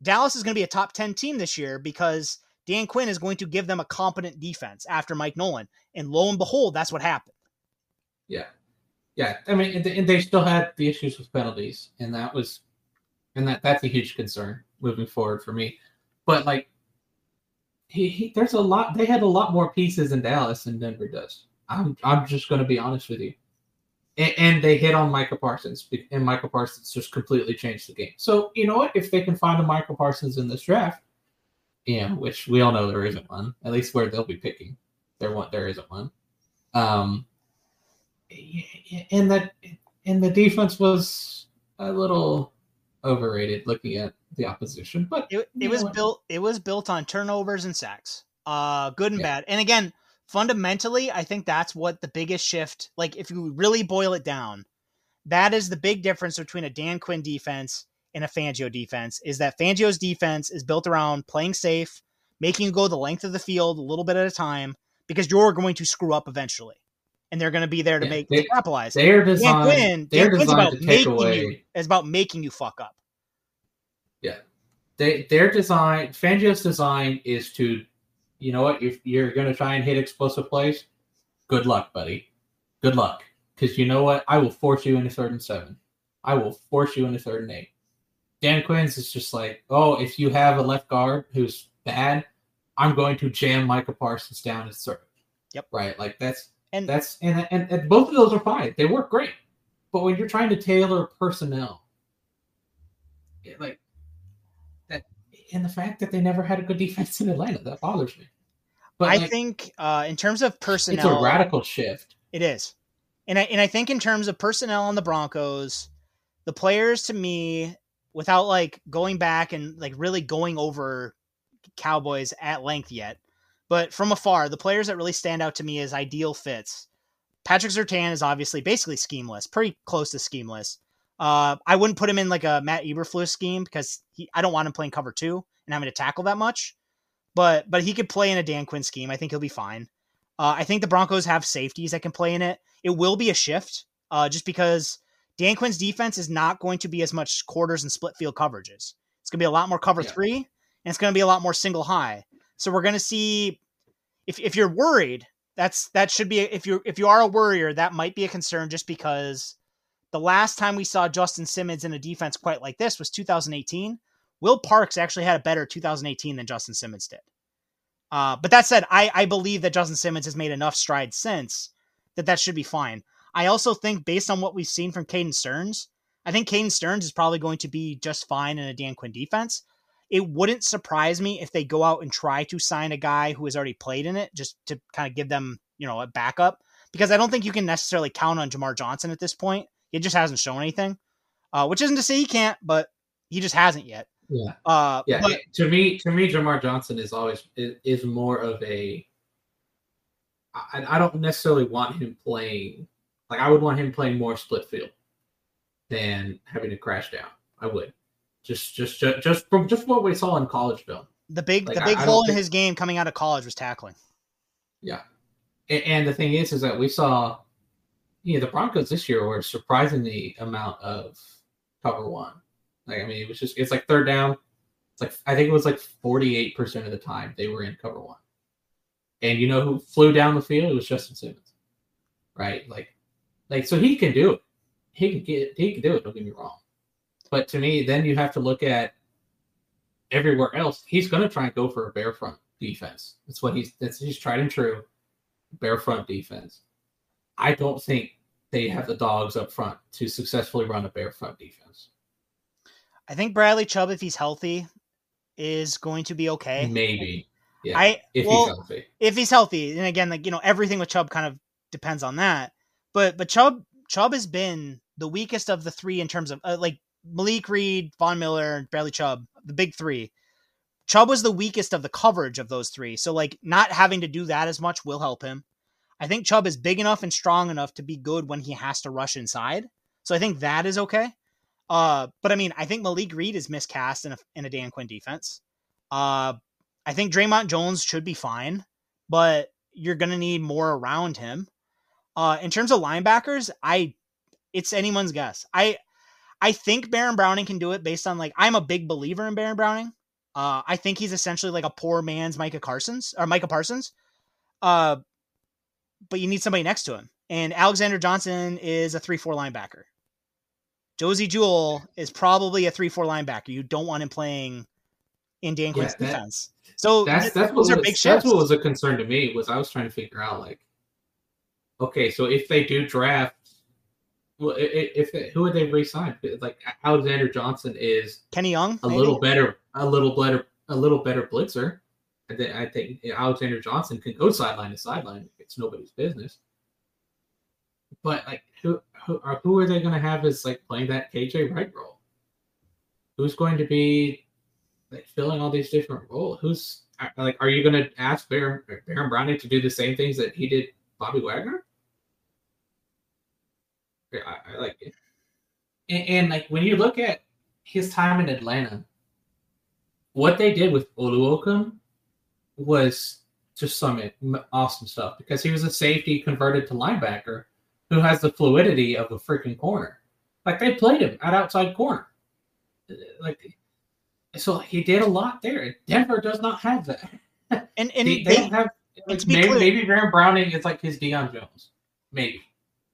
Dallas is going to be a top 10 team this year because Dan Quinn is going to give them a competent defense after Mike Nolan. And lo and behold, that's what happened. Yeah. Yeah. I mean, and they still had the issues with penalties, and that was, and that that's a huge concern moving forward for me. But like, he, he there's a lot. They had a lot more pieces in Dallas than Denver does. I'm I'm just going to be honest with you. And, and, they hit on Micah Parsons, and Micah Parsons just completely changed the game. So you know what? If they can find a Micah Parsons in this draft, yeah, which we all know there isn't one. At least where they'll be picking, there one there isn't one. Um, and that and the defense was a little overrated looking at the opposition, but it, it was what? built it was built on turnovers and sacks, uh, good and yeah. bad. And again, fundamentally, I think that's what the biggest shift. Like, if you really boil it down, that is the big difference between a Dan Quinn defense and a Fangio defense. Is that Fangio's defense is built around playing safe, making you go the length of the field a little bit at a time because you're going to screw up eventually and they're going to be there to yeah, make they, capitalize. They're designed. Quinn, they're designed about to take away. You, it's about making you fuck up. Yeah, they their design. Fangio's design is to, you know what? If you're going to try and hit explosive plays, good luck, buddy. Good luck, because you know what? I will force you into third and seven. I will force you into third and eight. Dan Quinn's is just like, oh, if you have a left guard who's bad, I'm going to jam Micah Parsons down his throat. Yep. Right. Like that's and that's and, and, and both of those are fine. They work great. But when you're trying to tailor personnel, it, like that, and the fact that they never had a good defense in Atlanta, that bothers me. But I like, think uh, in terms of personnel, it's a radical shift. It is, and I and I think in terms of personnel on the Broncos, the players to me, without like going back and like really going over Cowboys at length yet, but from afar, the players that really stand out to me as ideal fits. Patrick Surtain is obviously basically schemeless, pretty close to schemeless. Uh, I wouldn't put him in like a Matt Eberflus scheme because he, I don't want him playing cover two and having to tackle that much. But but he could play in a Dan Quinn scheme. I think he'll be fine. Uh, I think the Broncos have safeties that can play in it. It will be a shift, uh, just because Dan Quinn's defense is not going to be as much quarters and split field coverages. It's going to be a lot more cover yeah. three, and it's going to be a lot more single high. So we're going to see if if you're worried, that's that should be if you if you are a worrier, that might be a concern just because the last time we saw Justin Simmons in a defense quite like this was 2018. Will Parks actually had a better 2018 than Justin Simmons did. Uh, but that said, I, I believe that Justin Simmons has made enough strides since that that should be fine. I also think, based on what we've seen from Caden Sterns, I think Caden Sterns is probably going to be just fine in a Dan Quinn defense. It wouldn't surprise me if they go out and try to sign a guy who has already played in it just to kind of give them, you know, a backup because I don't think you can necessarily count on Jamar Johnson at this point. He just hasn't shown anything, uh, which isn't to say he can't, but he just hasn't yet. Yeah. Uh, yeah. But, to me, to me, Jamar Johnson is always is, is more of a. I, I don't necessarily want him playing like I would want him playing more split field than having to crash down. I would just just just, just from just what we saw in college film. The big like, the big I, hole I in think, his game coming out of college was tackling. Yeah, and, and the thing is, is that we saw, you know, the Broncos this year were surprisingly amount of cover one. Like I mean, it was just it's like third down. It's like I think it was like forty eight percent of the time they were in cover one. And you know who flew down the field? It was Justin Simmons, right? Like, like so he can do it. He can get he can do it. Don't get me wrong. But to me, then you have to look at everywhere else. He's going to try and go for a bare front defense. That's what he's that's he's tried and true. bare front defense. I don't think they have the dogs up front to successfully run a bare front defense. I think Bradley Chubb, if he's healthy, is going to be okay. Maybe. Yeah. I if well, he's healthy. If he's healthy, and again, like you know, everything with Chubb kind of depends on that. But but Chubb Chubb has been the weakest of the three in terms of uh, like Malik Reed, Von Miller, Bradley Chubb, the big three. Chubb was the weakest of the coverage of those three. So like not having to do that as much will help him. I think Chubb is big enough and strong enough to be good when he has to rush inside. So I think that is okay. Uh, but I mean, I think Malik Reed is miscast in a, in a Dan Quinn defense. Uh, I think Dre'Mont Jones should be fine, but you're going to need more around him. Uh, in terms of linebackers, I it's anyone's guess. I I think Baron Browning can do it based on like I'm a big believer in Baron Browning. Uh, I think he's essentially like a poor man's Micah Carson's or Micah Parsons. Uh, but you need somebody next to him, and Alexander Johnson is a three-four linebacker. Josey Jewell is probably a three-four linebacker. You don't want him playing in Dan Quinn's yeah, defense. So that's that's what was, that's what was a concern to me. Was I was trying to figure out like, okay, so if they do draft, well, if, if who would they resign? Like Alexander Johnson is Kenny Young, a maybe? little better, a little better, a little better blitzer. I think, I think Alexander Johnson can go sideline to sideline. It's nobody's business. But like, who who are who are they going to have as like playing that KJ Wright role? Who's going to be like filling all these different roles? Who's uh, like, are you going to ask Baron, Baron Browning to do the same things that he did Bobby Wagner? I, I like it. And, and, like when you look at his time in Atlanta, what they did with Oluokun was just some awesome stuff because he was a safety converted to linebacker who has the fluidity of a freaking corner. Like they played him at outside corner. Uh, like so he did a lot there. Denver does not have that. And and they, they, they have like, maybe maybe Baron Browning is like his Deion Jones. Maybe.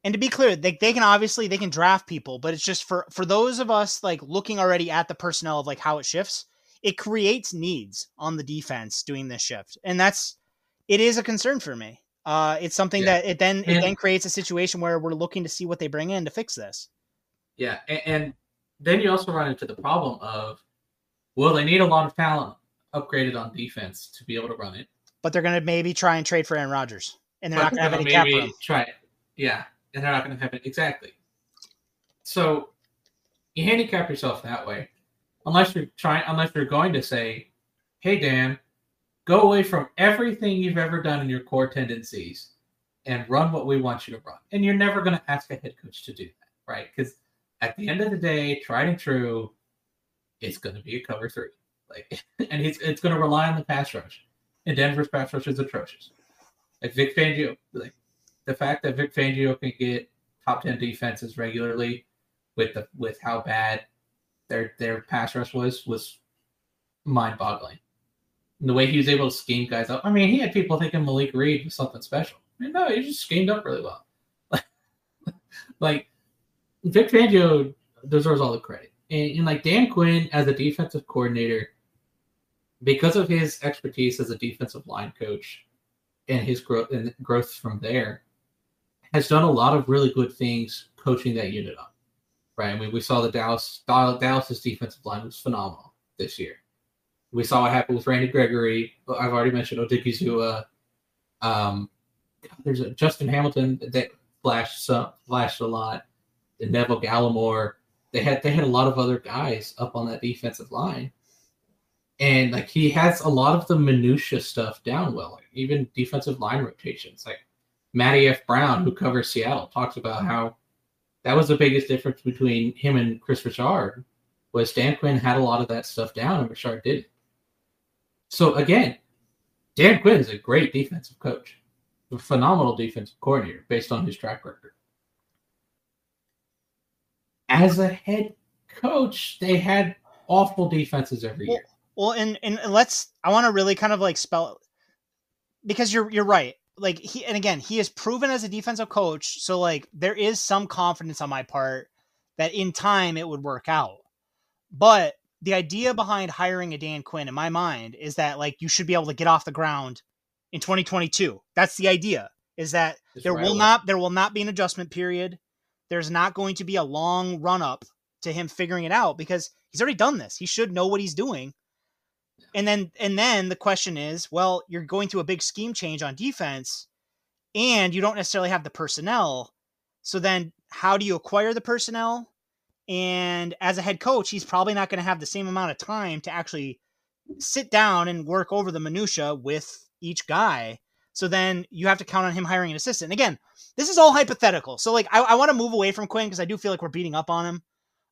And to be clear, they, they can obviously they can draft people, but it's just for for those of us like looking already at the personnel of like how it shifts, it creates needs on the defense doing this shift. And that's it is a concern for me. Uh, it's something yeah. that it then and, it then creates a situation where we're looking to see what they bring in to fix this. Yeah, and, and then you also run into the problem of, well, they need a lot of talent upgraded on defense to be able to run it. But they're going to maybe try and trade for Aaron Rodgers, and they're but not going to have any cap room. Try it, yeah, and they're not going to have it exactly. So you handicap yourself that way, unless you're trying, unless you're going to say, "Hey, Dan, Go away from everything you've ever done in your core tendencies and run what we want you to run. And you're never going to ask a head coach to do that, right? Because at the end of the day, tried and true, it's going to be a cover three. Like, (laughs) and it's it's going to rely on the pass rush. And Denver's pass rush is atrocious. Like Vic Fangio, like the fact that Vic Fangio can get top ten defenses regularly, with the with how bad their their pass rush was was mind boggling. The way he was able to scheme guys up. I mean, he had people thinking Malik Reed was something special. I mean, no, he just schemed up really well. (laughs) like Vic Fangio deserves all the credit. And, and, like Dan Quinn as a defensive coordinator, because of his expertise as a defensive line coach and his growth and growth from there, has done a lot of really good things coaching that unit up. Right. I mean, we saw the Dallas Dallas's defensive line was phenomenal this year. We saw what happened with Randy Gregory. I've already mentioned Odighizuwa. Um, there's a Justin Hamilton that flashed some, flashed a lot. And Neville Gallimore. They had they had a lot of other guys up on that defensive line. And like he has a lot of the minutia stuff down well, like even defensive line rotations. Like Matty F. Brown, who covers Seattle, talks about how that was the biggest difference between him and Kris Richard was Dan Quinn had a lot of that stuff down and Richard didn't. So again, Dan Quinn is a great defensive coach, a phenomenal defensive coordinator based on his track record. As a head coach, they had awful defenses every well, year. Well, and and let's I want to really kind of like spell it because you're you're right. Like he and again, he is proven as a defensive coach, so like there is some confidence on my part that in time it would work out. But the idea behind hiring a Dan Quinn in my mind is that like you should be able to get off the ground in 2022. That's the idea. Is that Just there will not there will not be an adjustment period. There's not going to be a long run up to him figuring it out because he's already done this. He should know what he's doing. And then and then the question is, well, you're going through a big scheme change on defense and you don't necessarily have the personnel. So then how do you acquire the personnel? And as a head coach, he's probably not going to have the same amount of time to actually sit down and work over the minutia with each guy. So then you have to count on him hiring an assistant. And again, this is all hypothetical. So like I, I want to move away from Quinn because I do feel like we're beating up on him.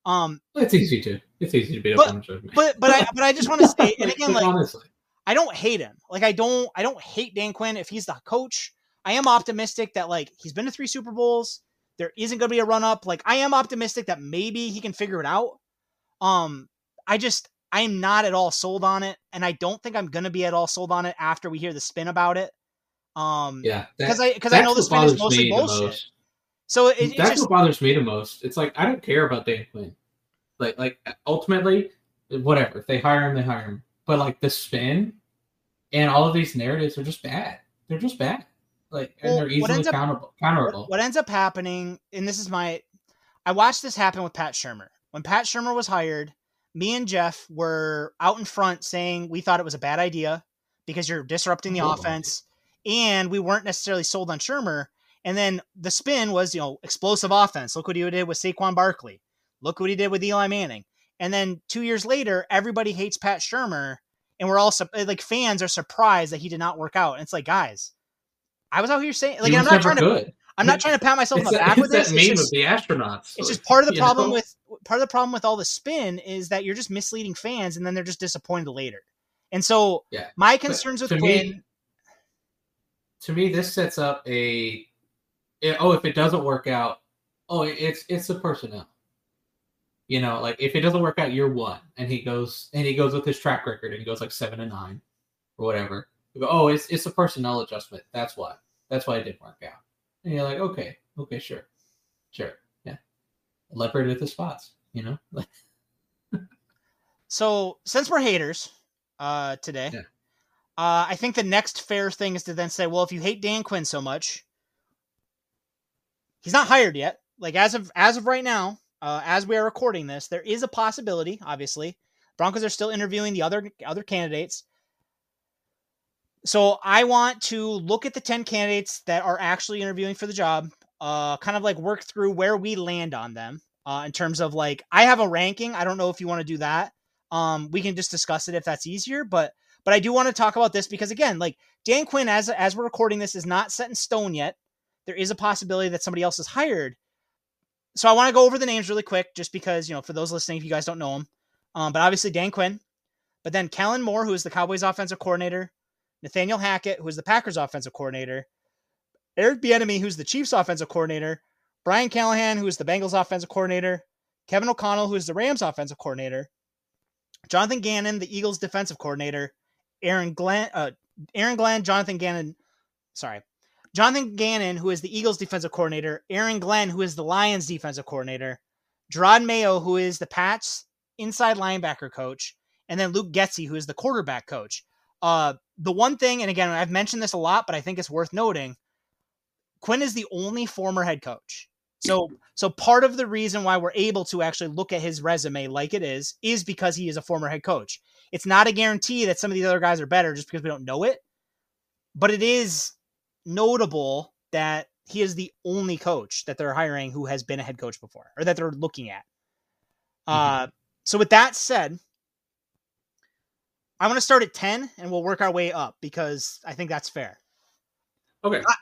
Um it's easy to. It's easy to beat but, up on him. But but I but I just want to say and again (laughs) like honestly. I don't hate him. Like I don't I don't hate Dan Quinn if he's the coach. I am optimistic that like he's been to three Super Bowls. There isn't going to be a run up. Like I am optimistic that maybe he can figure it out. Um, I just I'm not at all sold on it, and I don't think I'm going to be at all sold on it after we hear the spin about it. Um, yeah, because I because I know the spin is mostly bullshit. So it, that's just, what bothers me the most. It's like I don't care about Dan Quinn. Like like ultimately, whatever if they hire him, they hire him. But like the spin and all of these narratives are just bad. They're just bad. Like, and they're easily up, counterable. counterable. What, what ends up happening, and this is my, I watched this happen with Pat Shurmur. When Pat Shurmur was hired, me and Jeff were out in front saying we thought it was a bad idea because you're disrupting the oh, offense, and we weren't necessarily sold on Shurmur. And then the spin was, you know, explosive offense. Look what he did with Saquon Barkley. Look what he did with Eli Manning. And then two years later, everybody hates Pat Shurmur, and we're all eh, like fans are surprised that he did not work out. And it's like, guys, I was out here saying like I'm not trying good. to I'm not trying to pat myself on the back with this. It's just, the astronauts. It's just part of the problem know? with part of the problem with all the spin is that you're just misleading fans, and then they're just disappointed later. And so, yeah. my concerns but with Quinn. Me, to me, this sets up a. Oh, if it doesn't work out, oh, it's it's the personnel. You know, like if it doesn't work out year one, and he goes and he goes with his track record, and he goes like seven and nine, or whatever. Go, oh, it's it's a personnel adjustment. That's why. That's why it didn't work out. And you're like, okay, okay, sure, sure, yeah. Leopard with the spots, you know. (laughs) so since we're haters, uh, today, yeah. uh, I think the next fair thing is to then say, well, if you hate Dan Quinn so much, he's not hired yet. Like as of as of right now, uh, as we are recording this, there is a possibility. Obviously, Broncos are still interviewing the other other candidates. So I want to look at the 10 candidates that are actually interviewing for the job, uh, kind of like work through where we land on them uh, in terms of like, I have a ranking. I don't know if you want to do that. Um, we can just discuss it if that's easier, but but I do want to talk about this because again, like Dan Quinn, as as we're recording this, is not set in stone yet. There is a possibility that somebody else is hired. so I want to go over the names really quick, just because you know, for those listening, if you guys don't know them, um, but obviously Dan Quinn, but then Kellen Moore, who is the Cowboys offensive coordinator, Nathaniel Hackett, who is the Packers offensive coordinator, Eric Bieniemy, who's the Chiefs offensive coordinator, Brian Callahan, who is the Bengals offensive coordinator, Kevin O'Connell, who is the Rams offensive coordinator, Jonathan Gannon, the Eagles defensive coordinator, Aaron Glenn, uh, Aaron Glenn, Jonathan Gannon, sorry, Jonathan Gannon, who is the Eagles defensive coordinator, Aaron Glenn, who is the Lions defensive coordinator, Jerod Mayo, who is the Pats inside linebacker coach, and then Luke Getsy, who is the quarterback coach. Uh, the one thing, and again, I've mentioned this a lot, but I think it's worth noting, Quinn is the only former head coach. So, so part of the reason why we're able to actually look at his resume like it is, is because he is a former head coach. It's not a guarantee that some of these other guys are better just because we don't know it, but it is notable that he is the only coach that they're hiring who has been a head coach before or that they're looking at. Mm-hmm. Uh, so with that said, I want to start at 10 and we'll work our way up because I think that's fair. Okay. I,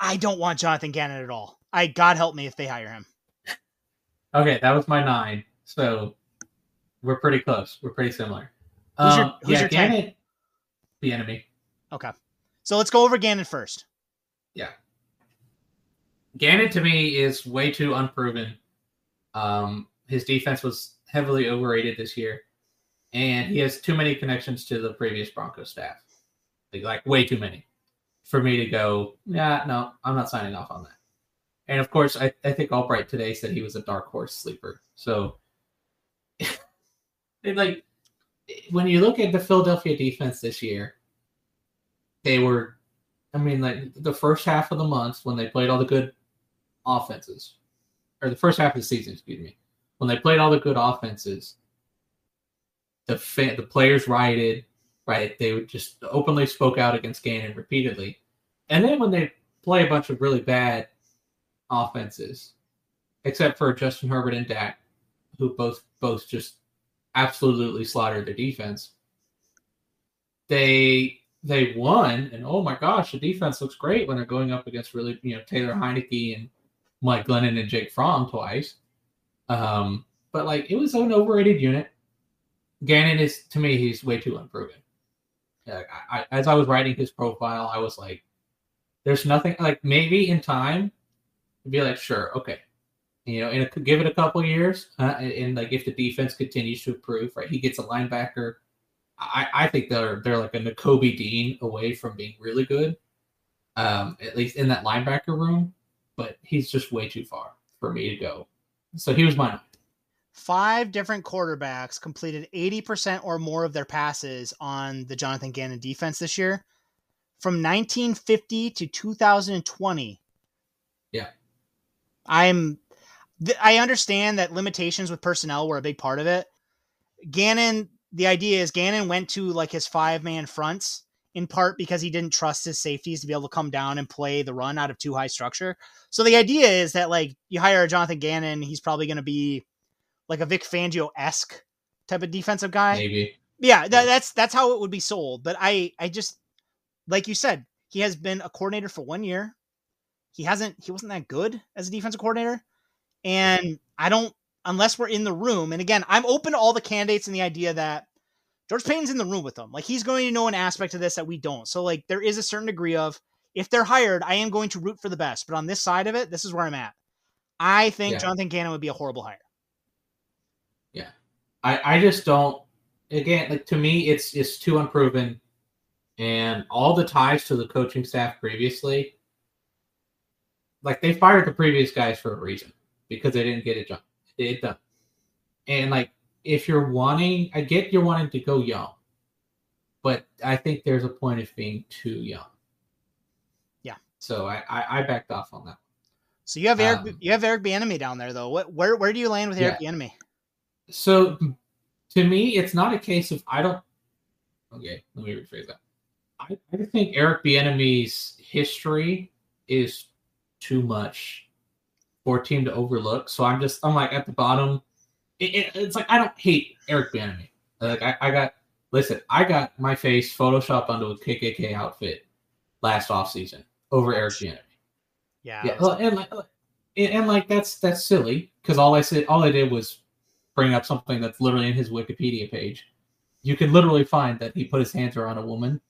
I don't want Jonathan Gannon at all. I God help me if they hire him. Okay, that was my nine. So we're pretty close. We're pretty similar. Who's your, um, who's yeah, your Gannon, 10? Bieniemy. Okay. So let's go over Gannon first. Yeah. Gannon to me is way too unproven. Um, his defense was heavily overrated this year, and he has too many connections to the previous Broncos staff. Like, like way too many for me to go, yeah, no, I'm not signing off on that. And of course, I, I think Albright today said he was a dark horse sleeper. So, (laughs) like, when you look at the Philadelphia defense this year, they were, I mean, like the first half of the month when they played all the good offenses, or the first half of the season, excuse me, when they played all the good offenses, the fa- the players rioted, right? They would just openly spoke out against Gannon repeatedly, and then when they play a bunch of really bad offenses, except for Justin Herbert and Dak, who both both just absolutely slaughtered their defense. They they won, and oh my gosh, the defense looks great when they're going up against really you know Taylor Heinicke and Mike Glennon and Jake Fromm twice. Um, but like it was an overrated unit. Gannon is to me he's way too unproven. Like, I, as I was writing his profile, I was like, "There's nothing like maybe in time, be like, sure, okay, you know, and give it a couple years, uh, and, and, like if the defense continues to improve, right, he gets a linebacker. I, I think they're they're like a Nakobe Dean away from being really good, um, at least in that linebacker room. But he's just way too far for me to go. So he was mine. Five different quarterbacks completed 80% or more of their passes on the Jonathan Gannon defense this year. From 1950 to 2020. Yeah. I'm I understand that limitations with personnel were a big part of it. Gannon, the idea is Gannon went to like his five man fronts in part because he didn't trust his safeties to be able to come down and play the run out of too high structure. So the idea is that like you hire a Jonathan Gannon, he's probably going to be like a Vic Fangio esque type of defensive guy. Maybe. Yeah, that, that's that's how it would be sold. But I I just like you said, he has been a coordinator for one year. He hasn't he wasn't that good as a defensive coordinator. And I don't, unless we're in the room, and again, I'm open to all the candidates and the idea that George Paton's in the room with them. Like he's going to know an aspect of this that we don't. So like there is a certain degree of if they're hired, I am going to root for the best. But on this side of it, this is where I'm at. I think yeah. Jonathan Gannon would be a horrible hire. Yeah. I, I just don't again like to me it's it's too unproven and all the ties to the coaching staff previously like they fired the previous guys for a reason because they didn't get it done. It done. And like if you're wanting, I get you're wanting to go young, but I think there's a point of being too young. Yeah. So I I, I backed off on that. So you have Eric um, you have Eric Bieniemy down there though. What where where do you land with Eric yeah. Bieniemy? So to me, it's not a case of I don't. Okay, let me rephrase that. I, I think Eric Bieniemy's history is too much for a team to overlook. So I'm just I'm like at the bottom. It, it, it's like I don't hate Eric Bieniemy. Like I, I got listen, I got my face photoshopped onto a KKK outfit last off season over Eric Bieniemy. Yeah, yeah. and like, and, and like that's that's silly because all I said, all I did was bring up something that's literally in his Wikipedia page. You can literally find that he put his hands around a woman,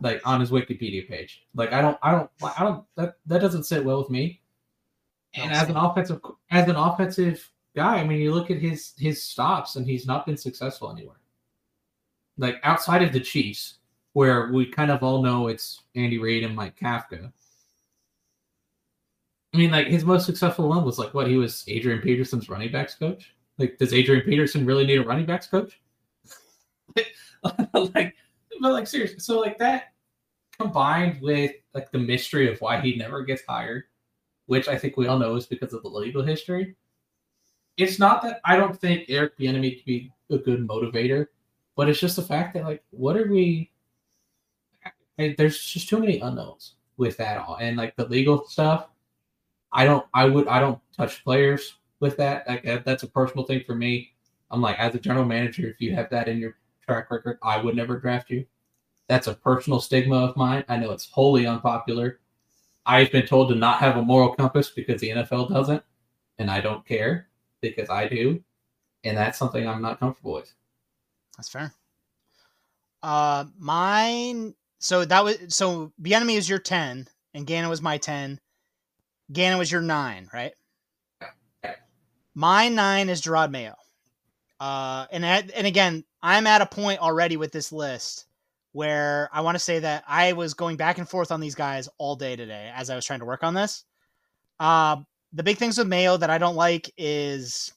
like on his Wikipedia page. Like I don't, I don't, I don't. That that doesn't sit well with me. And as an offensive, as an offensive guy, I mean, you look at his his stops, and he's not been successful anywhere. Like outside of the Chiefs, where we kind of all know it's Andy Reid and Mike Kafka. I mean, like his most successful one was like what he was Adrian Peterson's running backs coach. Like, does Adrian Peterson really need a running backs coach? (laughs) like, but like seriously, so like that combined with like the mystery of why he never gets hired, which I think we all know is because of the legal history. It's not that I don't think Eric Bieniemy could be a good motivator, but it's just the fact that like, what are we? There's just too many unknowns with that all, and like the legal stuff. I don't. I would. I don't touch players with that. Like that's a personal thing for me. I'm like, as a general manager, if you have that in your track record, I would never draft you. That's a personal stigma of mine. I know it's wholly unpopular. I've been told to not have a moral compass because the NFL doesn't, and I don't care because I do, and that's something I'm not comfortable with. That's fair. Uh, mine. So that was so. Bieniemy is your ten, and Gannon was my ten. Gannon was your nine, right? My nine is Jerod Mayo. Uh, and and again, I'm at a point already with this list where I want to say that I was going back and forth on these guys all day today as I was trying to work on this. Uh, the big things with Mayo that I don't like is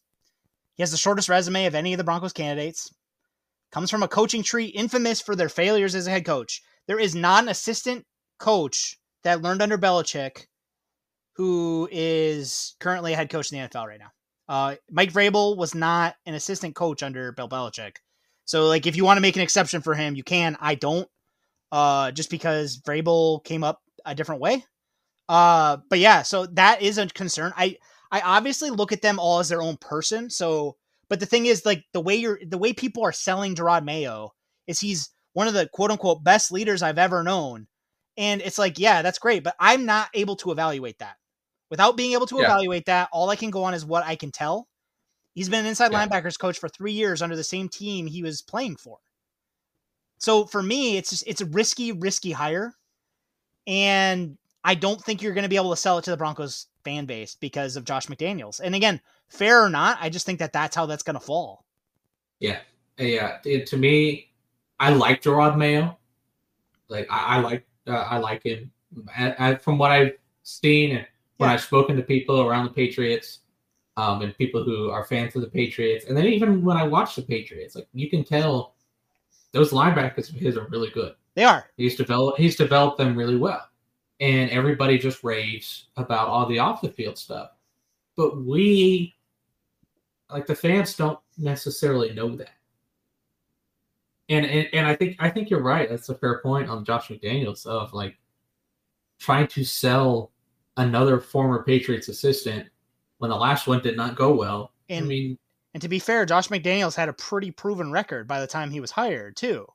he has the shortest resume of any of the Broncos candidates. Comes from a coaching tree infamous for their failures as a head coach. There is not an assistant coach that learned under Belichick who is currently a head coach in the NFL right now. Uh, Mike Vrabel was not an assistant coach under Bill Belichick. So, like, if you want to make an exception for him, you can. I don't, uh, just because Vrabel came up a different way. Uh, but yeah, so that is a concern. I I obviously look at them all as their own person. So, but the thing is, like, the way you're, the way people are selling Jerod Mayo is he's one of the quote unquote best leaders I've ever known. And it's like, yeah, that's great, but I'm not able to evaluate that. Without being able to yeah. evaluate that, all I can go on is what I can tell. He's been an inside yeah. linebackers coach for three years under the same team he was playing for. So for me, it's just, it's a risky, risky hire, and I don't think you're going to be able to sell it to the Broncos fan base because of Josh McDaniels. And again, fair or not, I just think that that's how that's going to fall. Yeah, yeah. It, to me, I like Jerod Mayo. Like I, I like uh, I like him. I, I, from what I've seen and when yeah. I've spoken to people around the Patriots, um, and people who are fans of the Patriots, and then even when I watch the Patriots, like you can tell those linebackers of his are really good. They are. He's developed. He's developed them really well, and everybody just raves about all the off the field stuff. But we, like the fans, don't necessarily know that. And, and and I think I think you're right. That's a fair point on Josh McDaniels of like trying to sell another former Patriots assistant when the last one did not go well. And, I mean, and to be fair, Josh McDaniels had a pretty proven record by the time he was hired too.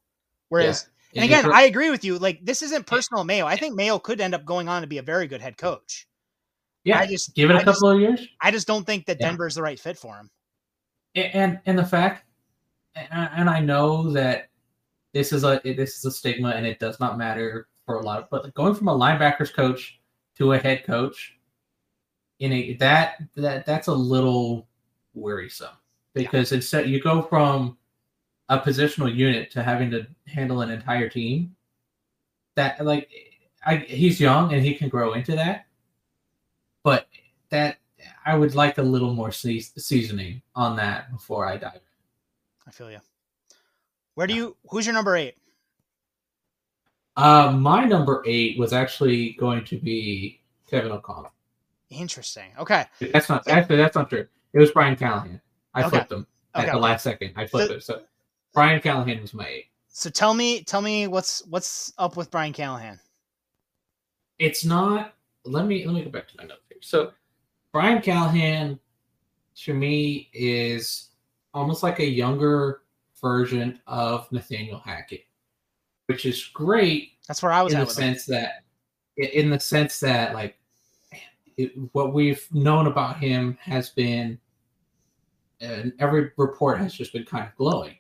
Whereas, yeah. and, and again, I agree with you. Like this isn't personal Mayo. I think Mayo could end up going on to be a very good head coach. Yeah, I just give it a I couple just, of years. I just don't think that yeah. Denver's the right fit for him. And and the fact, and I know that this is a this is a stigma, and it does not matter for a lot of. But going from a linebackers coach to a head coach in a that that that's a little worrisome because yeah. instead you go from a positional unit to having to handle an entire team that like I, he's young and he can grow into that but that i would like a little more seasoning on that before i dive in. i feel you where do you who's your number eight uh, my number eight was actually going to be Kevin O'Connell. Interesting. Okay. That's not actually that's not true. It was Brian Callahan. I okay. flipped him at okay. the last second. I flipped so, it. So Brian Callahan was my eight. So tell me, tell me what's what's up with Brian Callahan. It's not. Let me let me go back to my notes here. So Brian Callahan, to me, is almost like a younger version of Nathaniel Hackett which is great. That's where I was in the sense it. that, in the sense that, like, it, what we've known about him has been, and every report has just been kind of glowing.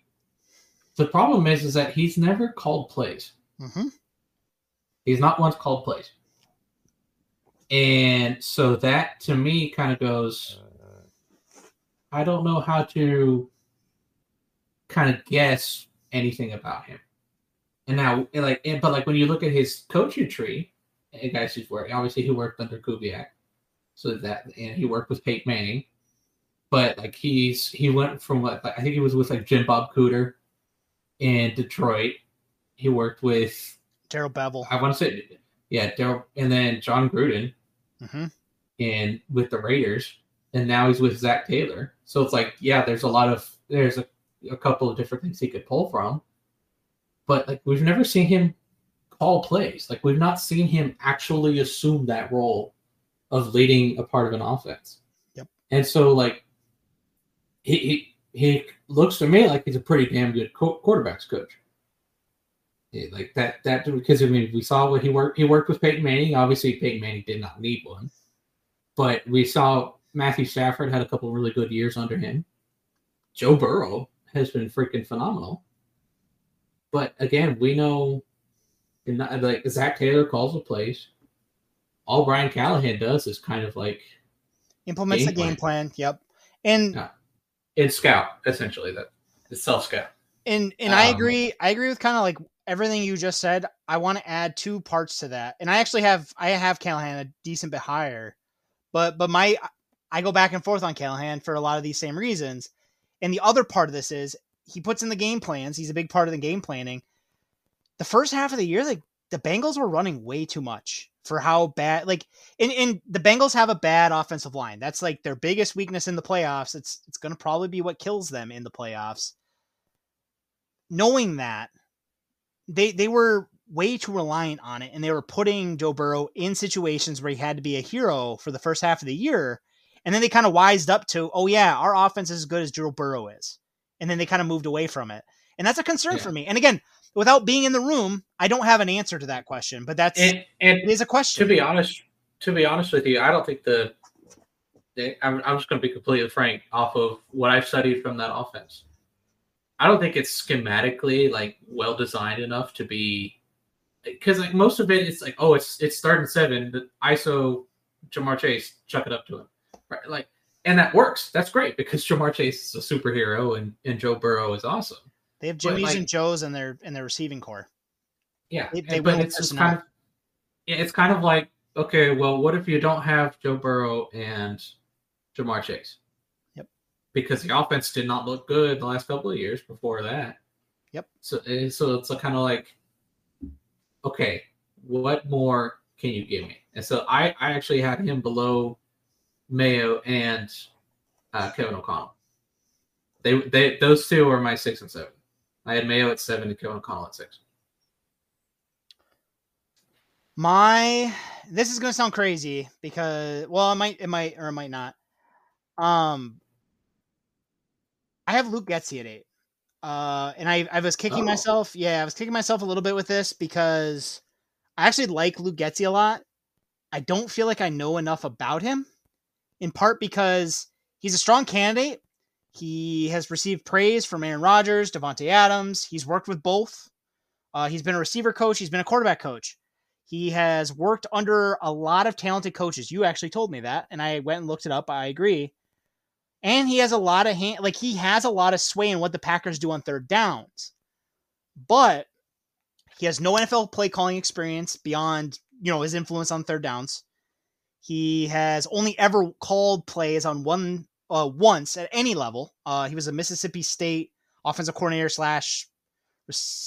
The problem is, is that he's never called plays. Mm-hmm. He's not once called plays. And so that to me kind of goes, I don't know how to kind of guess anything about him. And now, like, but like when you look at his coaching tree, and guys he's worked, obviously he worked under Kubiak, so that, and he worked with Peyton Manning, but like he's he went from like I think he was with like Jim Bob Cooter in Detroit. He worked with Darrell Bevell. I want to say, yeah, Daryl, and then Jon Gruden, Mm-hmm. and with the Raiders, and now he's with Zac Taylor. So it's like, yeah, there's a lot of there's a, a couple of different things he could pull from, but like we've never seen him call plays. Like we've not seen him actually assume that role of leading a part of an offense. Yep. And so like he he, he looks to me like he's a pretty damn good co- quarterbacks coach. Yeah, like that that because I mean we saw what he worked he worked with Peyton Manning. Obviously Peyton Manning did not need one. But we saw Matthew Stafford had a couple really good years under him. Joe Burrow has been freaking phenomenal. But again, we know like Zac Taylor calls the plays. All Brian Callahan does is kind of like Implements Game the game plan. Yep. And Yeah. it's scout essentially that it's self scout. And and I Um, agree. I agree with kind of like everything you just said. I want to add two parts to that, and I actually have I have Callahan a decent bit higher, but but my I go back and forth on Callahan for a lot of these same reasons. And the other part of this is he puts in the game plans. He's a big part of the game planning. The first half of the year, like the Bengals were running way too much for how bad. Like, in and the Bengals have a bad offensive line. That's like their biggest weakness in the playoffs. It's it's going to probably be what kills them in the playoffs knowing that they they were way too reliant on it and they were putting Joe Burrow in situations where he had to be a hero for the first half of the year and then they kind of wised up to oh yeah our offense is as good as Joe Burrow is and then they kind of moved away from it and that's a concern Yeah. for me and again without being in the room I don't have an answer to that question but that's And and it is a question to be honest, to be honest with you, I don't think the. I'm, I'm just going to be completely frank off of what I've studied from that offense. I don't think it's schematically like well designed enough to be, because like most of it, it's like oh, it's it's starting seven, the ISO Ja'Marr Chase, chuck it up to him, right? Like, and that works. That's great because (laughs) Ja'Marr Chase is a superhero and and Joe Burrow is awesome. They have Jimmy's like- and Joe's in their in their receiving core Yeah, They- they but it's just kind of it's kind of like okay, well, what if you don't have Joe Burrow and Ja'Marr Chase? Yep. Because the offense did not look good the last couple of years before that. Yep. So eh, so it's kind of like okay, what more can you give me? And so I I actually had him below Mayo and uh, Kevin O'Connell. They they those two are my six and seven. I had Mayo at seven and Kevin O'Connell at six. My this is gonna sound crazy because well it might it might or it might not. Um I have Luke Getsy at eight. Uh and I I was kicking Oh. myself, yeah, I was kicking myself a little bit with this because I actually like Luke Getsy a lot. I don't feel like I know enough about him, in part because he's a strong candidate. He has received praise from Aaron Rodgers, Davante Adams. He's worked with both. Uh, he's been a receiver coach. He's been a quarterback coach. He has worked under a lot of talented coaches. You actually told me that, and I went and looked it up. I agree. And he has a lot of hand, like he has a lot of sway in what the Packers do on third downs. But he has no NFL play calling experience beyond, you know, his influence on third downs. He has only ever called plays on one uh, once at any level. Uh, he was a Mississippi State offensive coordinator slash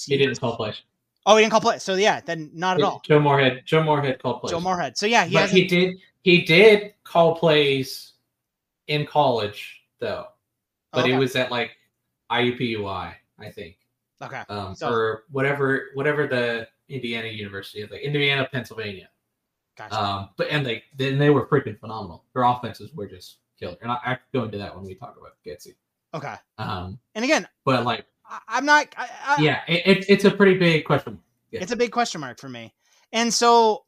He didn't call plays. Oh, he didn't call plays. So yeah, then not at all. Joe Moorhead. Joe Moorhead called plays. Joe Moorhead. So yeah, he but he did. He did call plays in college though, but Okay. it was at like IUPUI, I think, okay. um, So- or whatever, whatever the Indiana University like Indiana, Pennsylvania. Gotcha. Um, but and they then they were freaking phenomenal. Their offenses were just killer, and I, I go into that when we talk about Getsy. okay. Um, And again, but like, I, I'm not. I, I, yeah, it, it, it's a pretty big question. Yeah. it's a big question mark for me. And so,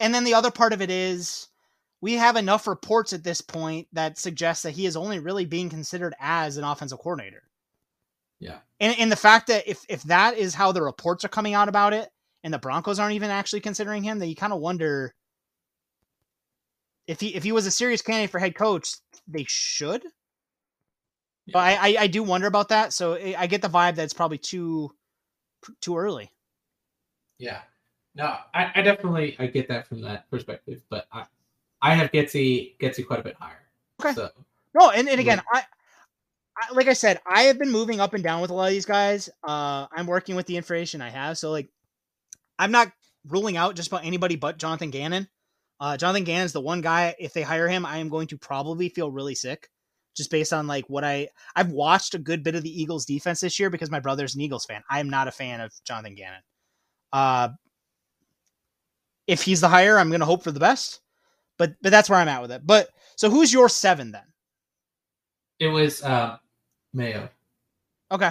and then the other part of it is, we have enough reports at this point that suggest that he is only really being considered as an offensive coordinator. Yeah. And, and the fact that if, if that is how the reports are coming out about it and the Broncos aren't even actually considering him, then you kind of wonder if he if he was a serious candidate for head coach, they should. Yeah. But I, I, I do wonder about that. So I get the vibe that it's probably too too early. Yeah. No, I, I definitely I get that from that perspective, but I I have Getsy Getsy quite a bit higher. Okay. So no, and, and again, I, I like I said, I have been moving up and down with a lot of these guys. Uh I'm working with the information I have. So like I'm not ruling out just about anybody but Jonathan Gannon. Uh Jonathan Gannon's the one guy, if they hire him, I am going to probably feel really sick. Just based on like what I I've watched a good bit of the Eagles defense this year because my brother's an Eagles fan. I am not a fan of Jonathan Gannon. Uh if he's the hire, I'm going to hope for the best. But but that's where I'm at with it. But so who's your seven then? It was uh, Mayo. Okay,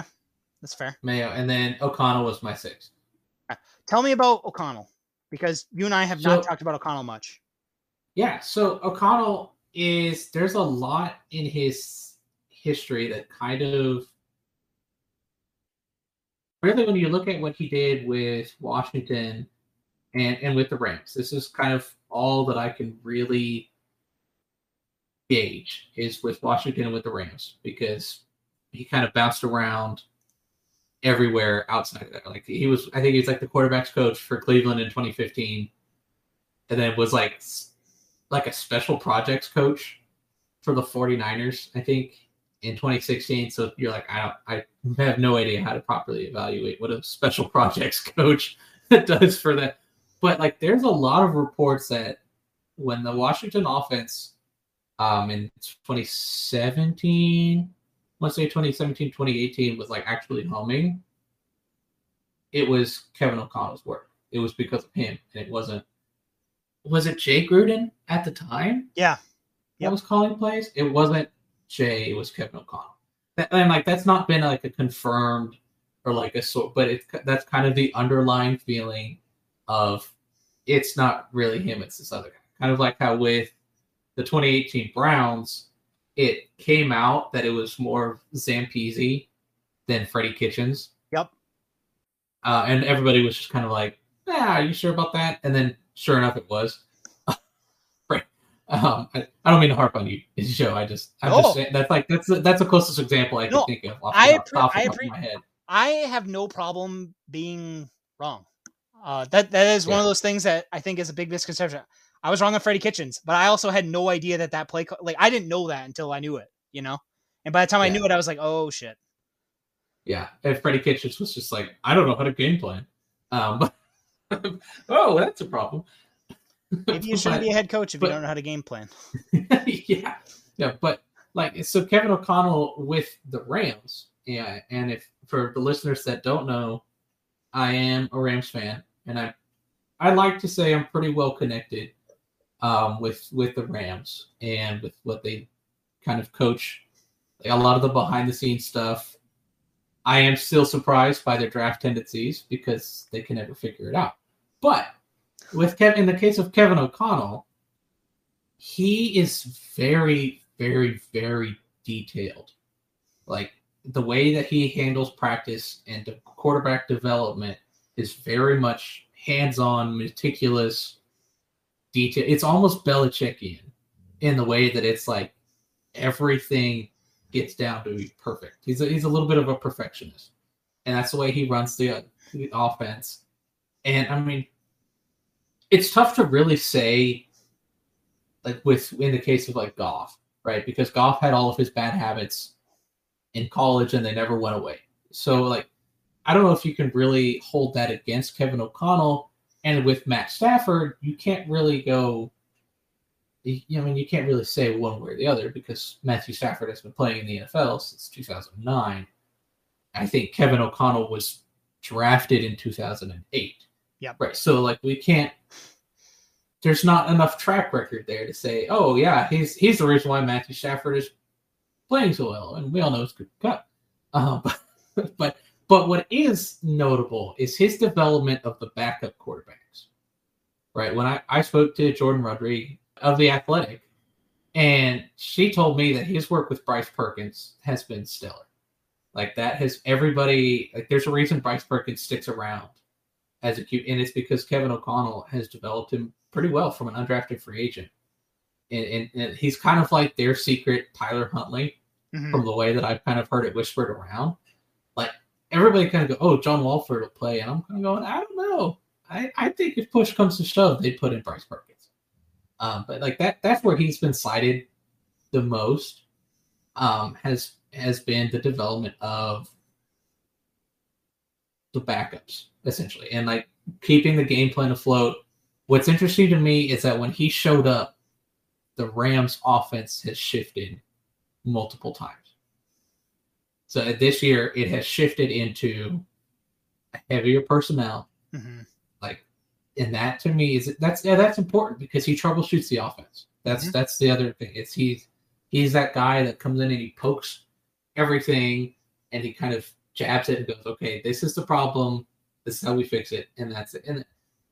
that's fair. Mayo, and then O'Connell was my six. Tell me about O'Connell because you and I have so, not talked about O'Connell much. Yeah, so O'Connell is there's a lot in his history that kind of really when you look at what he did with Washington and and with the Rams. This is kind of all that I can really gauge is with Washington and with the Rams because he kind of bounced around everywhere outside of that. Like he was, I think he's like the quarterbacks coach for Cleveland in 2015, and then was like like a special projects coach for the 49ers, I think, in 2016. So you're like, I don't, I have no idea how to properly evaluate what a special projects (laughs) coach (laughs) does for that but like, there's a lot of reports that when the Washington offense, um, in 2017, let's say 2017, 2018 was like actually mm-hmm. humming, it was Kevin O'Connell's work. It was because of him, and it wasn't. Was it Jay Gruden at the time? Yeah, that was calling plays. It wasn't Jay. It was Kevin O'Connell. and like that's not been like a confirmed or like a sort, but it's that's kind of the underlying feeling of it's not really him, it's this other guy. Kind of like how with the 2018 Browns, it came out that it was more Zampese than Freddie Kitchens. Yep. Uh, and everybody was just kind of like, "Yeah, are you sure about that?" And then, sure enough, it was. (laughs) right. Um, I, I, don't mean to harp on you, (laughs) Joe. I just, I'm no. just saying that's like that's that's the closest example I no, can think of I, the, I, head. I have no problem being wrong. Uh, that that is yeah. one of those things that I think is a big misconception. I was wrong on Freddie Kitchens, but I also had no idea that that play like I didn't know that until I knew it, you know. And by the time yeah. I knew it, I was like, oh shit. Yeah, and Freddie Kitchens was just like, I don't know how to game plan. Um, (laughs) oh, that's a problem. Maybe you (laughs) shouldn't but, be a head coach if but, you don't know how to game plan. (laughs) yeah, yeah, but like so, Kevin O'Connell with the Rams, yeah, and if for the listeners that don't know, I am a Rams fan and I I like to say I'm pretty well connected um, with with the Rams and with what they kind of coach, like a lot of the behind the scenes stuff. I am still surprised by their draft tendencies because they can never figure it out. But with Kevin, in the case of Kevin O'Connell, he is very, very, very detailed. Like the way that he handles practice and quarterback development is very much hands-on, meticulous detail. It's almost Belichickian in the way that it's like everything gets down to be perfect. He's a, he's a little bit of a perfectionist, and that's the way he runs the, the offense. And I mean, it's tough to really say, like with in the case of like Goff, right? Because Goff had all of his bad habits in college and they never went away. So like I don't know if you can really hold that against Kevin O'Connell. And with Matt Stafford, you can't really go. I mean, you can't really say one way or the other because Matthew Stafford has been playing in the NFL since 2009. I think Kevin O'Connell was drafted in 2008. Yeah. Right. So like we can't. There's not enough track record there to say, oh yeah, he's he's the reason why Matthew Stafford is playing so well, and we all know it's good cut. Um, (laughs) but, but but what is notable is his development of the backup quarterbacks. Right when I I spoke to Jourdan Rodrigue of the Athletic, and she told me that his work with Bryce Perkins has been stellar. Like that has everybody like. There's a reason Bryce Perkins sticks around as a cute, and it's because Kevin O'Connell has developed him pretty well from an undrafted free agent, and, and, and he's kind of like their secret Tyler Huntley Mhm. from the way that I've kind of heard it whispered around. Like everybody kind of go, "Oh, John Wolford will play," and I'm kind of going, "I don't know. I, I think if push comes to shove, they'd put in Bryce Perkins." Um, but like that, that's where he's been cited the most. Um, has has been the development of the backups essentially, and like keeping the game plan afloat. What's interesting to me is that when he showed up, the Rams' offense has shifted multiple times. So this year, it has shifted into a heavier personnel. Mhm. Like, and that to me is that's yeah, that's important because he troubleshoots the offense. That's Mhm. that's the other thing. It's he's he's that guy that comes in and he pokes everything and he kind of jabs it and goes, okay, this is the problem. This is how we fix it, and that's it. And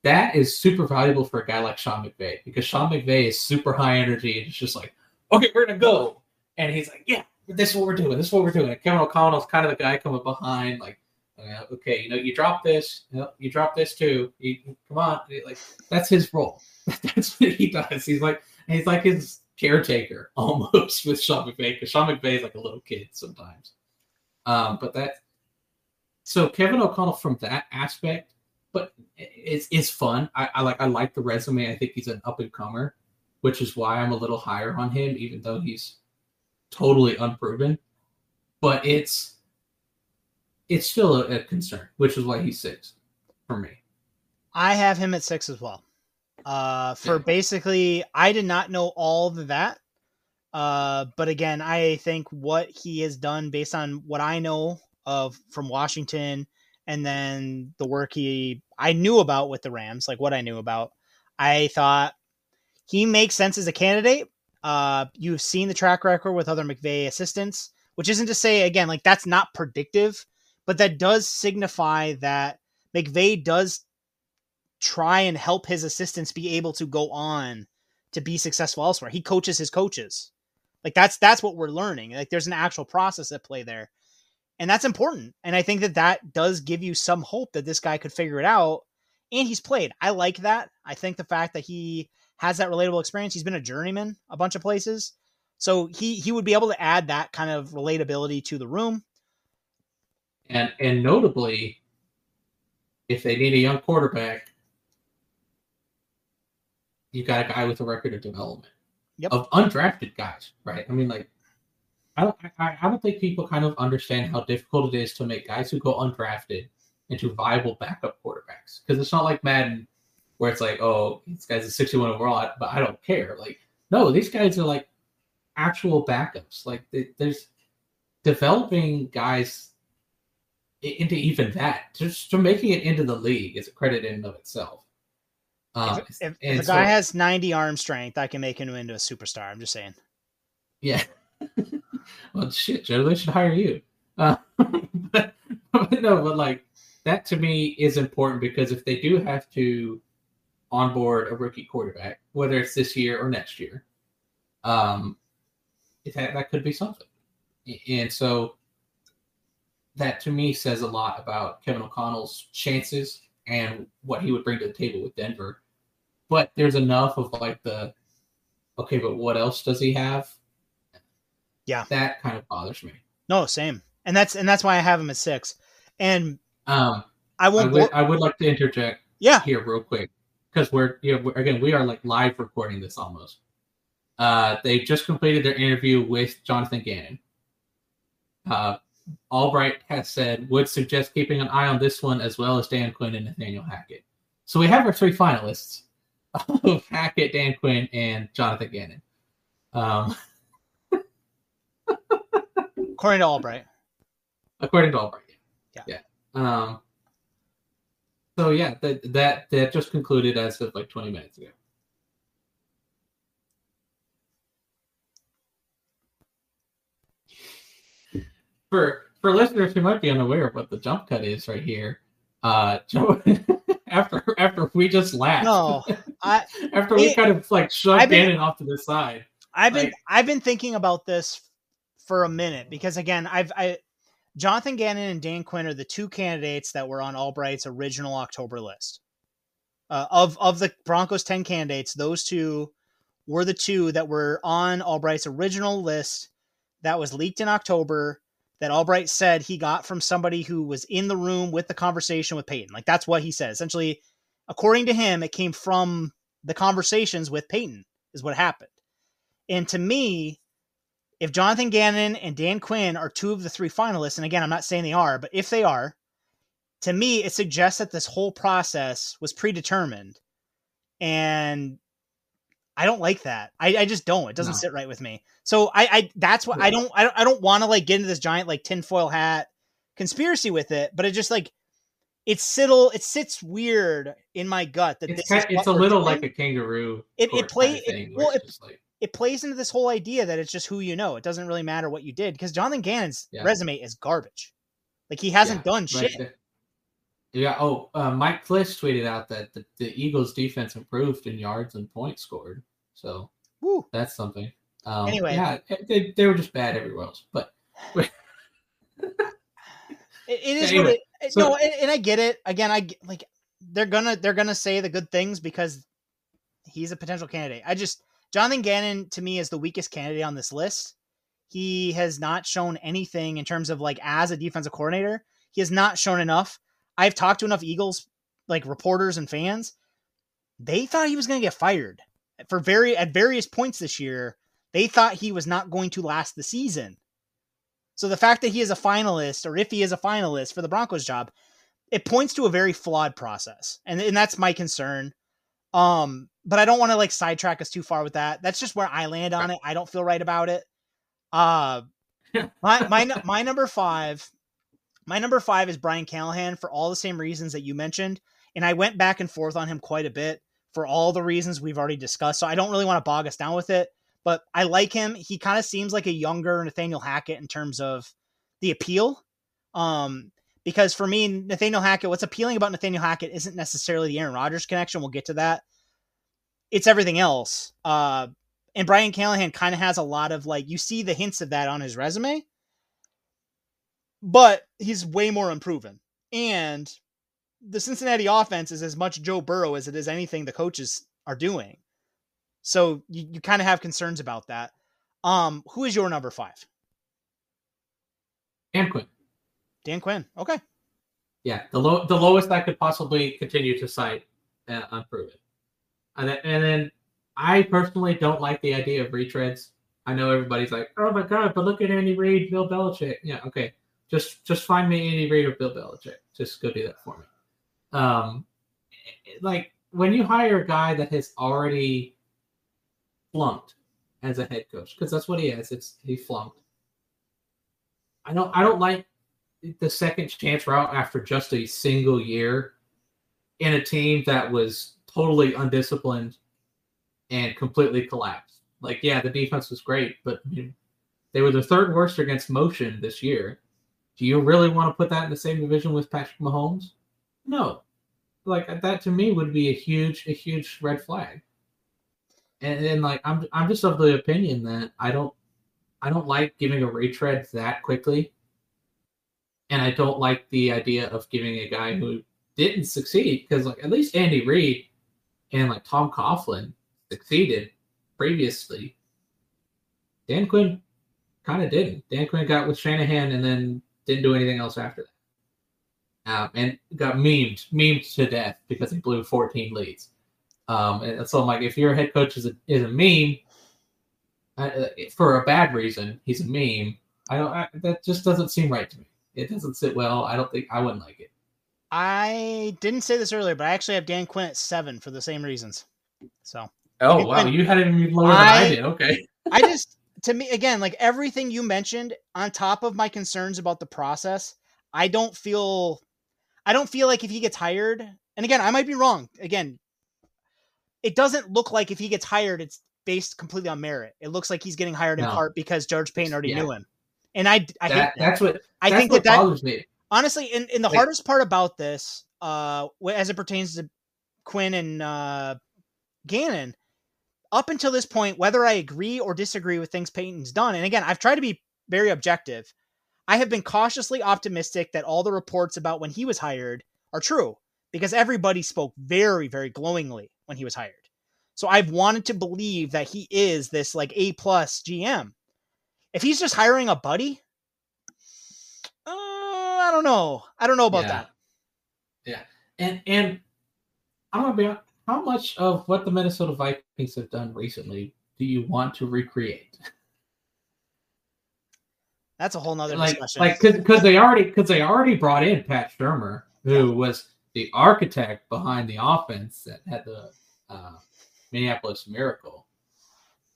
that is super valuable for a guy like Sean McVay because Sean McVay is super high energy and it's just like, okay, we're gonna go, and he's like, yeah, this is what we're doing. This is what we're doing. Kevin O'Connell's kind of the guy coming behind, like, uh, okay, you know, you drop this, you, know, you drop this too. You, come on, like that's his role. (laughs) that's what he does. He's like, he's like his caretaker (laughs) almost with Sean McVay because Sean McVay is like a little kid sometimes. Um, but that so Kevin O'Connell from that aspect, but it's it's fun. I, I like I like the resume. I think he's an up and comer, which is why I'm a little higher on him, even though he's totally unproven. But it's it's still a, a concern, which is why he's six for me. I have him at six as well. Uh, for Yeah. basically, I did not know all of that. Uh, but again, I think what he has done based on what I know of from Washington and then the work he I knew about with the Rams, like what I knew about, I thought he makes sense as a candidate. Uh, you've seen the track record with other McVay assistants, which isn't to say again like that's not predictive, but that does signify that McVay does try and help his assistants be able to go on to be successful elsewhere. He coaches his coaches. Like that's that's what we're learning. Like there's an actual process at play there. And that's important. And I think that that does give you some hope that this guy could figure it out and he's played. I like that. I think the fact that he has that relatable experience, he's been a journeyman a bunch of places. So he he would be able to add that kind of relatability to the room. And and notably, if they need a young quarterback, you got a guy with a record of development Yep. of undrafted guys, right? I mean, like, I don't, I, I don't think people kind of understand how difficult it is to make guys who go undrafted into viable backup quarterbacks because it's not like Madden where it's like, oh, this guy's a 61 overall, but I don't care. Like, no, these guys are like actual backups. Like, they, there's developing guys into even that, just to making it into the league is a credit in and of itself. Um, If, if, if a guy so- has 90 arm strength, I can make him into a superstar. I'm just saying. Yeah. (laughs) well, shit, Joe, they should hire you. Uh, (laughs) but, but no, but like that to me is important because if they do have to onboard a rookie quarterback, whether it's this year or next year, um, that that could be something. And so that to me says a lot about Kevin O'Connell's chances and what he would bring to the table with Denver. But there's enough of like the okay, but what else does he have? Yeah. That kind of bothers me. No, same. And that's and that's why I have him at six. And Um, I I won't. would, I would like to interject yeah, here real quick because we're you know, we're- again we are like live recording this almost. Uh, they just completed their interview with Jonathan Gannon. Uh, Allbright has said would suggest keeping an eye on this one as well as Dan Quinn and Nathaniel Hackett. So we have our three finalists of (laughs) Hackett, Dan Quinn, and Jonathan Gannon. Um, according to Allbright. according to Allbright. Yeah. Yeah. Um. So yeah, that that that just concluded as of like 20 minutes ago. For for listeners who might be unaware of what the jump cut is right here, uh, (laughs) Joe after after we just laughed. No, I (laughs) after we it- kind of like shoved been- Gannon off to the side. I've been I've been thinking about this for a minute because again, I've I Jonathan Gannon and Dan Quinn are the two candidates that were on Allbright's original October list. Uh, of of the Broncos 10 candidates, those two were the two that were on Allbright's original list that was leaked in October that Allbright said he got from somebody who was in the room with the conversation with Peyton. Like that's what he said. Essentially, according to him, it came from the conversations with Peyton is what happened. And to me, if Jonathan Gannon and Dan Quinn are two of the three finalists, and again, I'm not saying they are, but if they are, to me, it suggests that this whole process was predetermined. And I don't like that. I, I just don't. It doesn't No. sit right with me. So I, I that's what I don't I don't I don't want to like get into this giant like tinfoil hat conspiracy with it, but it just like it's sittle it sits weird in my gut that It's this kind, it's a little doing like a kangaroo. It- it court play- kinda it- thing where well, it's it- like, it plays into this whole idea that it's just who you know. It doesn't really matter what you did because Jonathan Gannon's Yeah. resume is garbage. Like he hasn't yeah, done like shit. the- yeah. Oh, uh, Mike Klis tweeted out that the, the Eagles' defense improved in yards and points scored. So Woo. that's something. Um, Anyway. yeah, they, they were just bad everywhere else. But (laughs) It, it is Anyway, what it- so- no, and, and I get it. Again, I like they're gonna they're gonna say the good things because he's a potential candidate. I just Jonathan Gannon to me is the weakest candidate on this list. He has not shown anything in terms of like as a defensive coordinator. He has not shown enough. I've talked to enough Eagles like reporters and fans. They thought he was going to get fired for very at various points this year. They thought he was not going to last the season. So the fact that he is a finalist, or if he is a finalist for the Broncos job, it points to a very flawed process, and and that's my concern. Um, but I don't want to like sidetrack us too far with that. That's just where I land on it. I don't feel right about it. Uh, my my my number five, my number five is Brian Callahan for all the same reasons that you mentioned, and I went back and forth on him quite a bit for all the reasons we've already discussed. So I don't really want to bog us down with it but I like him. He kind of seems like a younger Nathaniel Hackett in terms of the appeal. Um, because for me, Nathaniel Hackett, what's appealing about Nathaniel Hackett isn't necessarily the Aaron Rodgers connection. We'll get to that. It's everything else. Uh, and Brian Callahan kind of has a lot of like, you see the hints of that on his resume, but he's way more unproven. And the Cincinnati offense is as much Joe Burrow as it is anything the coaches are doing. So you, you kind of have concerns about that. Um, who is your number five? Dan Quinn. Dan Quinn. Okay. Yeah, the low, the lowest I could possibly continue to cite uh, unproven. And then, and then I personally don't like the idea of retreads. I know everybody's like, "Oh my god!" But look at Andy Reid, Bill Belichick. Yeah, okay. Just just find me Andy Reid or Bill Belichick. Just go do that for me. Um, like when you hire a guy that has already flunked as a head coach, because that's what he is. It's he flunked. I don't I don't like the second chance route after just a single year in a team that was totally undisciplined and completely collapsed. Like, yeah, the defense was great, but they were the third worst against motion this year. Do you really want to put that in the same division with Patrick Mahomes? No. Like that to me would be a huge, a huge red flag. And then like I'm I'm just of the opinion that I don't I don't like giving a retread that quickly. And I don't like the idea of giving a guy who didn't succeed because like at least Andy Reid and like Tom Coughlin succeeded previously. Dan Quinn kind of didn't. Dan Quinn got with Shanahan and then didn't do anything else after that. Um, and got memed, memed to death because he blew 14 leads. Um, and so I'm like, if your head coach is a, is a meme uh, for a bad reason, he's a meme. I don't. I, that just doesn't seem right to me. It doesn't sit well. I don't think I wouldn't like it. I didn't say this earlier, but I actually have Dan Quinn at seven for the same reasons. So Oh wow, Quinn- you had it even lower than I, I- did. Okay. (laughs) I just, to me, again, like everything you mentioned, on top of my concerns about the process, I don't feel, I don't feel like if he gets hired, and again, I might be wrong. Again, it doesn't look like if he gets hired, it's based completely on merit. It looks like he's getting hired in part because George Paton already Yeah. knew him. And I, I that, that. that's what I that's think what that that bothers me. honestly, and, and the Like- hardest part about this, uh, as it pertains to Quinn and uh, Gannon, up until this point, whether I agree or disagree with things Paton's done, and again, I've tried to be very objective. I have been cautiously optimistic that all the reports about when he was hired are true because everybody spoke very, very glowingly when he was hired. So I've wanted to believe that he is this like A plus GM. If he's just hiring a buddy, uh, I don't know. I don't know about Yeah. that. Yeah, and and I'm gonna be hon- how much of what the Minnesota Vikings have done recently do you want to recreate? That's a whole nother like discussion. like because they already because they already brought in Pat Shurmur, who was the architect behind the offense that had the uh, Minneapolis Miracle,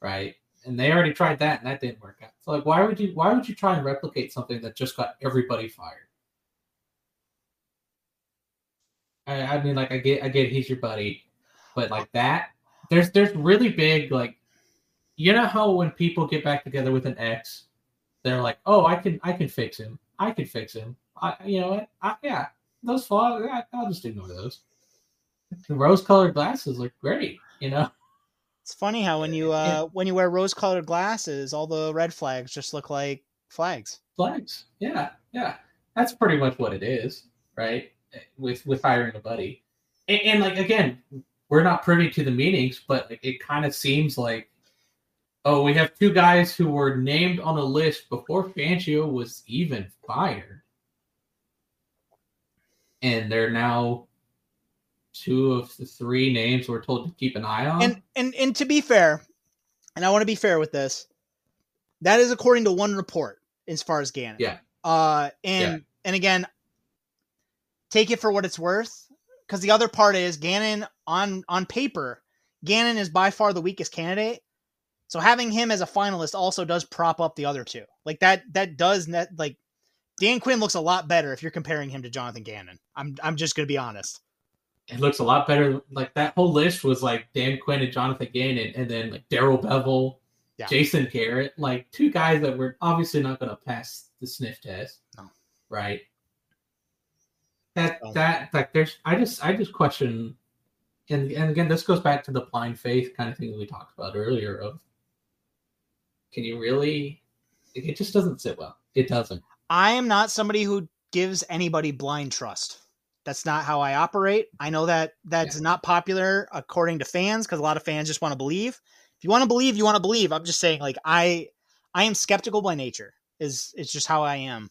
right? And they already tried that, and that didn't work out. So like, why would you why would you try and replicate something that just got everybody fired? I, I mean, like I get I get he's your buddy, but like that, there's there's really big like, you know how when people get back together with an ex, they're like, oh, I can I can fix him. I can fix him. I you know what? I, yeah, those flaws. I, I'll just ignore those. The rose-colored glasses look great. You know. It's funny how when you uh when you wear rose colored glasses, all the red flags just look like flags. flags. Yeah, yeah. That's pretty much what it is, right? With with hiring a buddy, and, and like again, we're not privy to the meetings, but like, it kind of seems like, oh, we have two guys who were named on a list before Fangio was even fired, and they're now two of the three names we're told to keep an eye on. And and and to be fair, and I want to be fair with this, that is according to one report as far as Gannon. Yeah. Uh and Yeah. and again, take it for what it's worth. Because the other part is Gannon on on paper, Gannon is by far the weakest candidate. So having him as a finalist also does prop up the other two. Like that that does net like Dan Quinn looks a lot better if you're comparing him to Jonathan Gannon. I'm I'm just gonna be honest. It looks a lot better. Like that whole list was like Dan Quinn and Jonathan Gannon, and then like Darrell Bevell, Yeah. Jason Garrett, like two guys that were obviously not going to pass the sniff test. No. right? That So- that like there's I just I just question, and and again this goes back to the blind faith kind of thing that we talked about earlier. Of can you really? It it just doesn't sit well. It doesn't. I am not somebody who gives anybody blind trust. That's not how I operate. I know that that's not popular according to fans because a lot of fans just want to believe. If you want to believe, you want to believe. I'm just saying, like I, I am skeptical by nature. Is it's just how I am.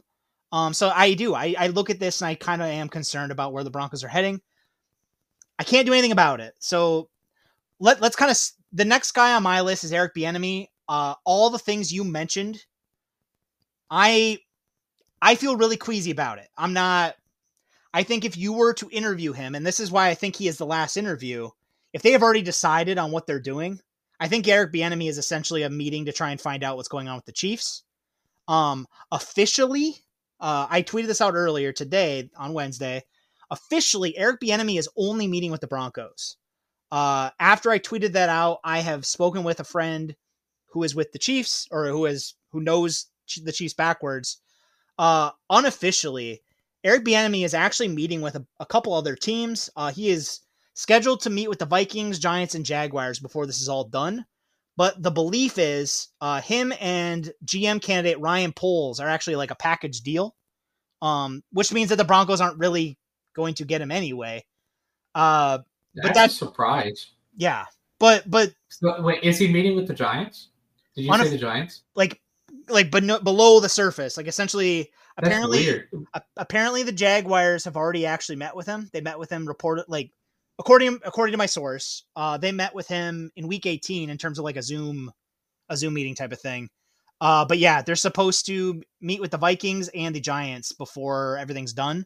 Um, so I do. I, I look at this and I kind of am concerned about where the Broncos are heading. I can't do anything about it. So let let's kind of the next guy on my list is Eric Bieniemy. Uh, all the things you mentioned, I I feel really queasy about it. I'm not. I think if you were to interview him, and this is why I think he is the last interview, if they have already decided on what they're doing, I think Eric Bieniemy is essentially a meeting to try and find out what's going on with the Chiefs. Um, officially, uh, I tweeted this out earlier today on Wednesday. Officially, Eric Bieniemy is only meeting with the Broncos. Uh, after I tweeted that out, I have spoken with a friend who is with the Chiefs or who is who knows the Chiefs backwards. Uh, unofficially, Eric Bieniemy is actually meeting with a, a couple other teams. Uh, he is scheduled to meet with the Vikings, Giants, and Jaguars before this is all done. But the belief is uh, him and GM candidate Ryan Poles are actually like a package deal, um, which means that the Broncos aren't really going to get him anyway. Uh, That's, but that's a surprise. yeah, but but So, wait, is he meeting with the Giants? Did you say the Giants? like like but below the surface, like essentially apparently a- apparently the Jaguars have already actually met with him. They met with him reported like according according to my source, uh, they met with him in week 18 in terms of like a Zoom a Zoom meeting type of thing. Uh, but yeah, they're supposed to meet with the Vikings and the Giants before everything's done.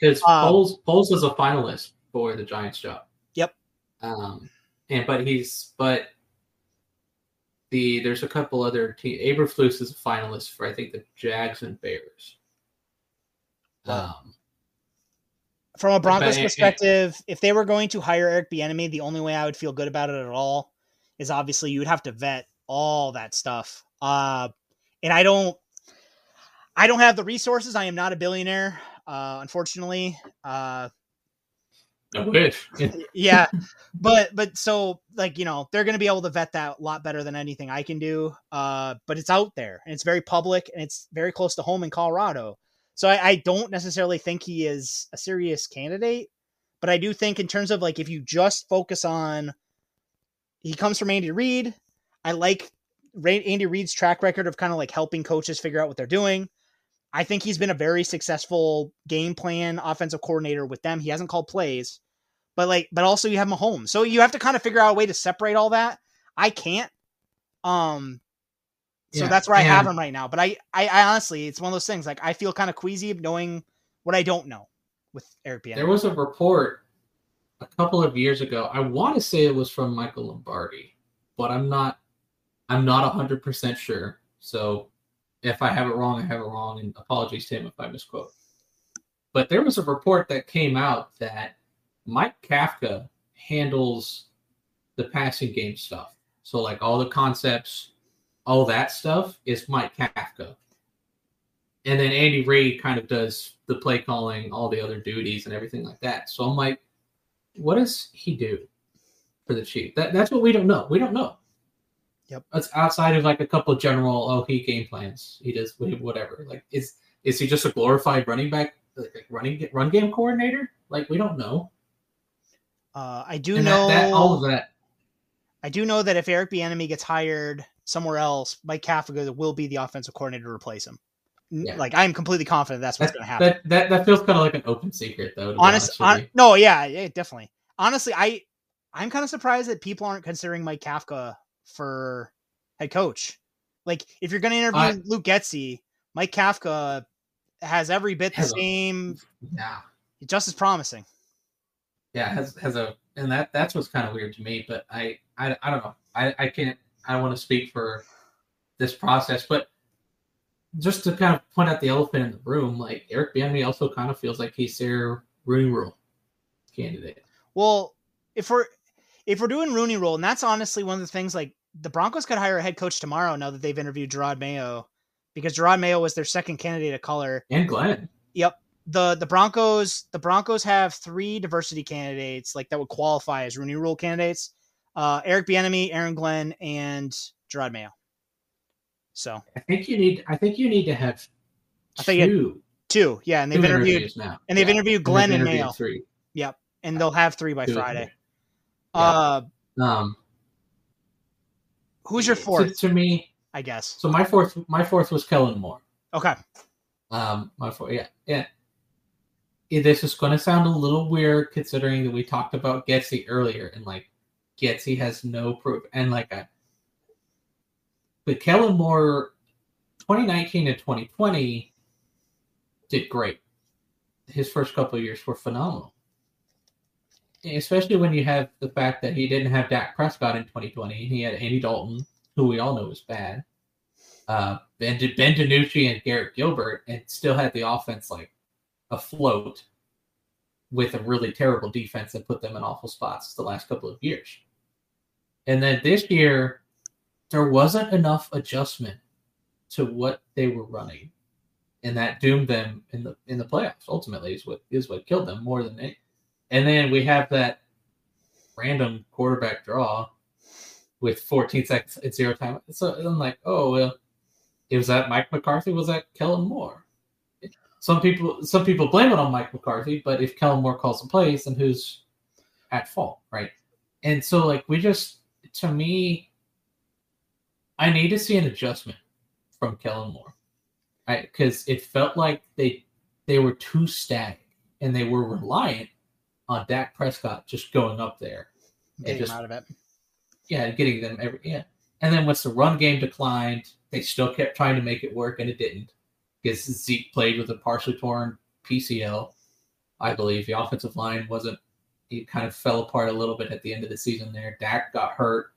Because Um, Poles Poles was a finalist for the Giants job. Yep. Um, and but he's but the there's a couple other team. Eberflus is a finalist for I think the Jags and Bears. Um, From a Broncos But- perspective, if they were going to hire Eric Bieniemy, the only way I would feel good about it at all is obviously you would have to vet all that stuff. Uh, and I don't, I don't have the resources. I am not a billionaire, uh, unfortunately. Uh, I wish. (laughs) yeah, but but so like you know they're going to be able to vet that a lot better than anything I can do. Uh, but it's out there and it's very public and it's very close to home in Colorado. So I, I don't necessarily think he is a serious candidate, but I do think in terms of like if you just focus on, he comes from Andy Reid. I like Andy Reid's track record of kind of like helping coaches figure out what they're doing. I think he's been a very successful game plan offensive coordinator with them. He hasn't called plays, but like, but also you have Mahomes, so you have to kind of figure out a way to separate all that. I can't. Um, so yeah, that's where I have him right now. But I, I, I, honestly, it's one of those things. Like I feel kind of queasy knowing what I don't know with Eric Bieniemy. There was a report a couple of years ago. I want to say it was from Michael Lombardi, but I'm not. I'm not hundred percent sure. So if I have it wrong, I have it wrong, and apologies to him if I misquote. But there was a report that came out that Mike Kafka handles the passing game stuff. So like all the concepts, all that stuff is Mike Kafka. And then Andy Reid kind of does the play calling, all the other duties and everything like that. So I'm like, what does he do for the Chief? That, that's what we don't know. We don't know. Yep. That's outside of like a couple general oh he game plans. He does whatever. Like is is he just a glorified running back like running run game coordinator? Like we don't know. Uh, I do and know that, that, all of that. I do know that if Eric Bieniemy gets hired somewhere else, Mike Kafka will be the offensive coordinator to replace him. Yeah. Like I'm completely confident that's what's going to happen. That, that that feels kind of like an open secret though. Honest, on, no, yeah, yeah, definitely. Honestly, I I'm kind of surprised that people aren't considering Mike Kafka for head coach. Like if you're going to interview uh, Luke Getsy, Mike Kafka has every bit the same. A, yeah, just as promising. Yeah, has has a and that that's what's kind of weird to me. But I I, I don't know. I I can't. I don't want to speak for this process, but just to kind of point out the elephant in the room, like Eric Bieniemy also kind of feels like he's their Rooney Rule candidate. Well, if we're if we're doing Rooney Rule, and that's honestly one of the things like the Broncos could hire a head coach tomorrow now that they've interviewed Jerod Mayo because Jerod Mayo was their second candidate of color. And Glenn. Yep. The the Broncos the Broncos have three diversity candidates like that would qualify as Rooney Rule candidates. Uh, Eric Bieniemy, Aaron Glenn, and Jerod Mayo. So I think you need I think you need to have I think two. Two, yeah, and they've interviewed now. and they've yeah. interviewed Glenn and, Mayo. Three. Yep, and they'll have three by two Friday. Uh, um, who's your fourth? To, to, me, I guess. So my fourth, my fourth was Kellen Moore. Okay. Um, my fourth, yeah, yeah. This is going to sound a little weird considering that we talked about Getsy earlier, and like Getsy has no proof, and like a, but Kellen Moore, 2019 and 2020 did great. His first couple years were phenomenal especially when you have the fact that he didn't have Dak Prescott in 2020. and He had Andy Dalton, who we all know is bad. Uh, Ben, ben DiNucci and Garrett Gilbert, and still had the offense like afloat with a really terrible defense that put them in awful spots the last couple of years. And then this year, there wasn't enough adjustment to what they were running, and that doomed them in the in the playoffs. Ultimately, is what is what killed them more than anything. And then we have that random quarterback draw with 14 seconds at zero time. So I'm like, oh well, it was that Mike McCarthy? Was that Kellen Moore? Some people some people blame it on Mike McCarthy, but if Kellen Moore calls the plays, then who's at fault, right? And so like we just to me, I need to see an adjustment from Kellen Moore. Right? Because it felt like they they were too static and they were reliant on Dak Prescott just going up there getting just, out of it. Yeah, getting them every yeah. And then once the run game declined, they still kept trying to make it work, and it didn't because Zeke played with a partially torn PCL. I believe the offensive line wasn't. It kind of fell apart a little bit at the end of the season. There, Dak got hurt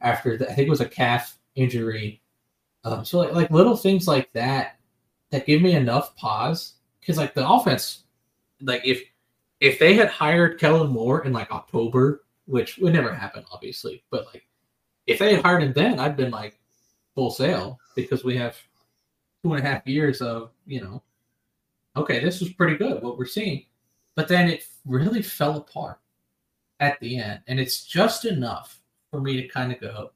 after the, I think it was a calf injury. Um, so like, like little things like that that give me enough pause because like the offense, like if if they had hired Kellen Moore in like October, which would never happen, obviously, but like if they had hired him then, I'd been like full sail because we have two and a half years of, you know, okay, this is pretty good what we're seeing. But then it really fell apart at the end, and it's just enough for me to kind of go.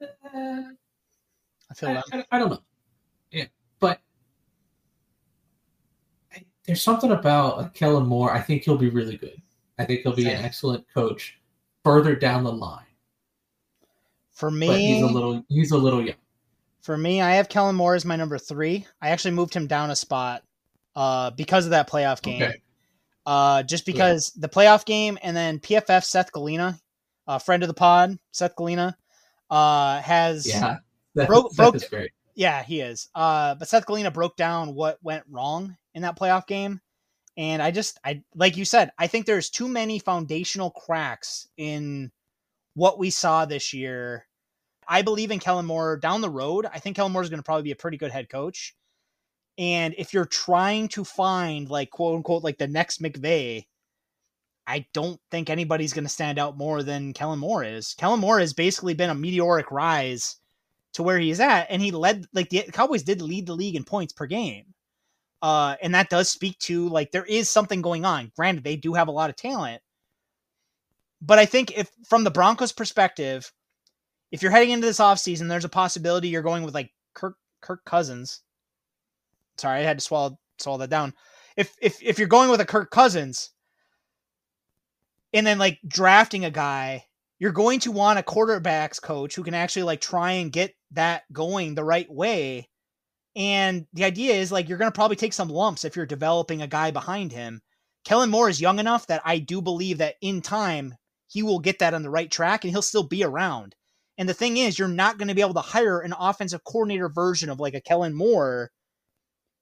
Uh, I feel I, that. I, I don't know. Yeah, but I, there's something about Kellen Moore. I think he'll be really good. I think he'll be an excellent coach further down the line. For But he's a little he's a little young. for me, I have Kellen Moore as my number three. I actually moved him down a spot uh, because of that playoff game. Okay. Uh, just because the playoff game and then PFF Seth Galina, uh, friend of the pod, Seth Galina, uh, has Yeah. That, Broke- that broke- great. Yeah, he is. Uh, but Seth Galina broke down what went wrong in that playoff game, and I just, I like you said, I think there's too many foundational cracks in what we saw this year. I believe in Kellen Moore down the road. I think Kellen Moore is going to probably be a pretty good head coach. And if you're trying to find like quote unquote like the next McVay, I don't think anybody's going to stand out more than Kellen Moore is. Kellen Moore has basically been a meteoric rise to where he is at, and he led like the Cowboys did lead the league in points per game. Uh, and that does speak to like there is something going on. Granted, they do have a lot of talent, but I think if from the Broncos' perspective, if you're heading into this offseason, there's a possibility you're going with like Kirk Kirk Cousins. Sorry, I had to swallow swallow that down. If if if you're going with a Kirk Cousins, and then like drafting a guy, you're going to want a quarterbacks coach who can actually like try and get that going the right way. And the idea is like you're going to probably take some lumps if you're developing a guy behind him. Kellen Moore is young enough that I do believe that in time he will get that on the right track and he'll still be around. And the thing is, you're not going to be able to hire an offensive coordinator version of like a Kellen Moore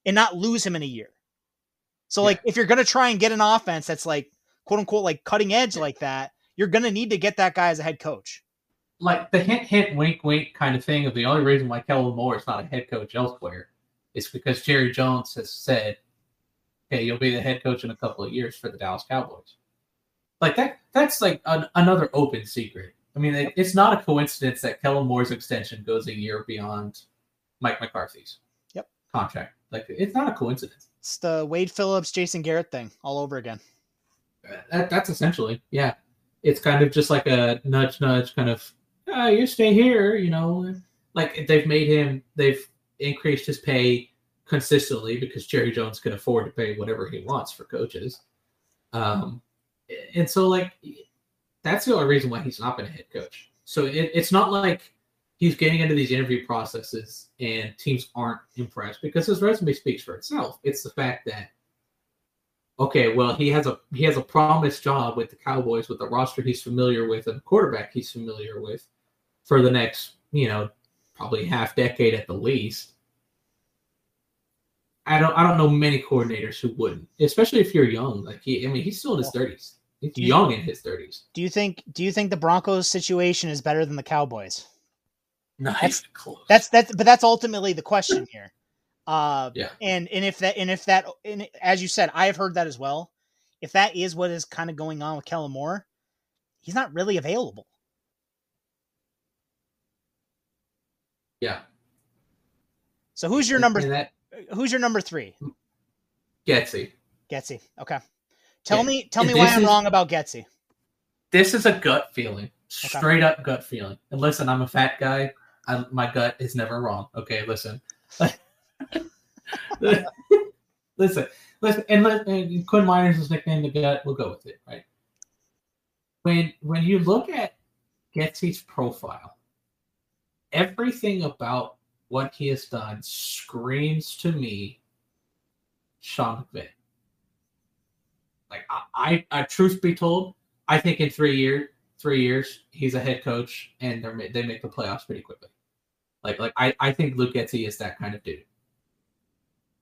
and not lose him in a year. So, like, if you're going to try and get an offense that's like quote unquote like cutting edge like that, you're going to need to get that guy as a head coach. Like the hint, hint, wink, wink kind of thing of the only reason why Kellen Moore is not a head coach elsewhere is because Jerry Jones has said, "Hey, you'll be the head coach in a couple of years for the Dallas Cowboys." Like that. That's like an, another open secret. I mean, it, it's not a coincidence that Kellen Moore's extension goes a year beyond Mike McCarthy's Yep. contract. Like it's not a coincidence. It's the Wade Phillips, Jason Garrett thing all over again. That, that's essentially, yeah. It's kind of just like a nudge, nudge, kind of, ah, you stay here, you know. Like they've made him, they've increased his pay consistently because Jerry Jones can afford to pay whatever he wants for coaches. Um, and so, like, that's the only reason why he's not been a head coach. So it, it's not like he's getting into these interview processes and teams aren't impressed because his resume speaks for itself. It's the fact that okay, well he has a he has a promised job with the Cowboys with the roster he's familiar with and the quarterback he's familiar with for the next, you know, probably half decade at the least. I don't I don't know many coordinators who wouldn't, especially if you're young. Like he, I mean, he's still in his thirties. He's young in his thirties. Do you think do you think the Broncos situation is better than the Cowboys? Not That's- close. That's that's but that's ultimately the question here. Uh Yeah. and and if that and if that and as you said, I have heard that as well. If that is what is kind of going on with Kellen Moore, he's not really available. yeah. So who's your number that who's your number 3? Getsy. Getsy. Okay. Tell Yeah. me tell me This why I'm is- wrong about Getsy. This is a gut feeling, straight up gut feeling. And listen, I'm a fat guy. I, my gut is never wrong. Okay, listen. (laughs) listen, listen, and, let, and Quinn Meinerz is nicknamed the gut. We'll go with it, right? When when you look at Getsy's profile, everything about what he has done screams to me Sean McVay. Like I, I, I truth be told, I think in three years, three years, he's a head coach, and they they make the playoffs pretty quickly. Like, like I, I think Luke Getsy is that kind of dude.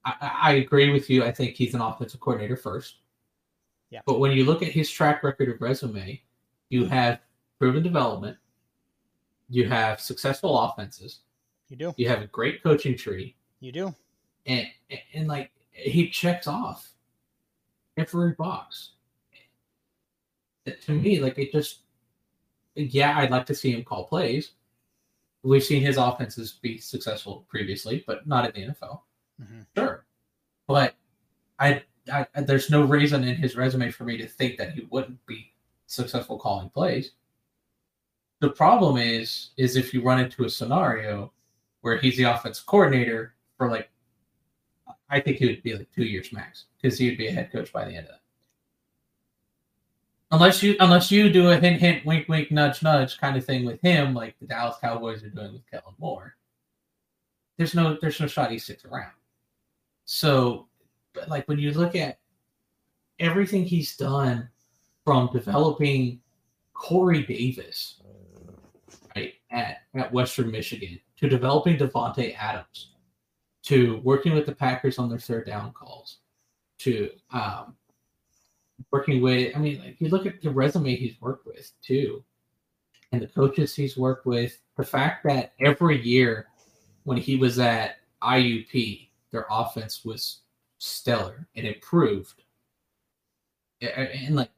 I, I agree with you. I think he's an offensive coordinator first. Yeah. But when you look at his track record of resume, you have proven development, you have successful offenses, You do. you have a great coaching tree, You do. and and, and like he checks off every box. To me, like it just, yeah, I'd like to see him call plays. We've seen his offenses be successful previously, but not in the NFL. Mhm. Sure, but I I, there's no reason in his resume for me to think that he wouldn't be successful calling plays. The problem is, is if you run into a scenario where he's the offensive coordinator for like, I think he would be like two years max because he would be a head coach by the end of that. Unless you, unless you do a hint, hint, wink, wink, nudge, nudge kind of thing with him, like the Dallas Cowboys are doing with Kellen Moore. There's no, there's no shot he sticks around. So, but like when you look at everything he's done from developing Corey Davis right at, at Western Michigan to developing Davante Adams to working with the Packers on their third down calls to um, working with I mean like you look at the resume he's worked with too and the coaches he's worked with the fact that every year when he was at IUP their offense was stellar and improved. And like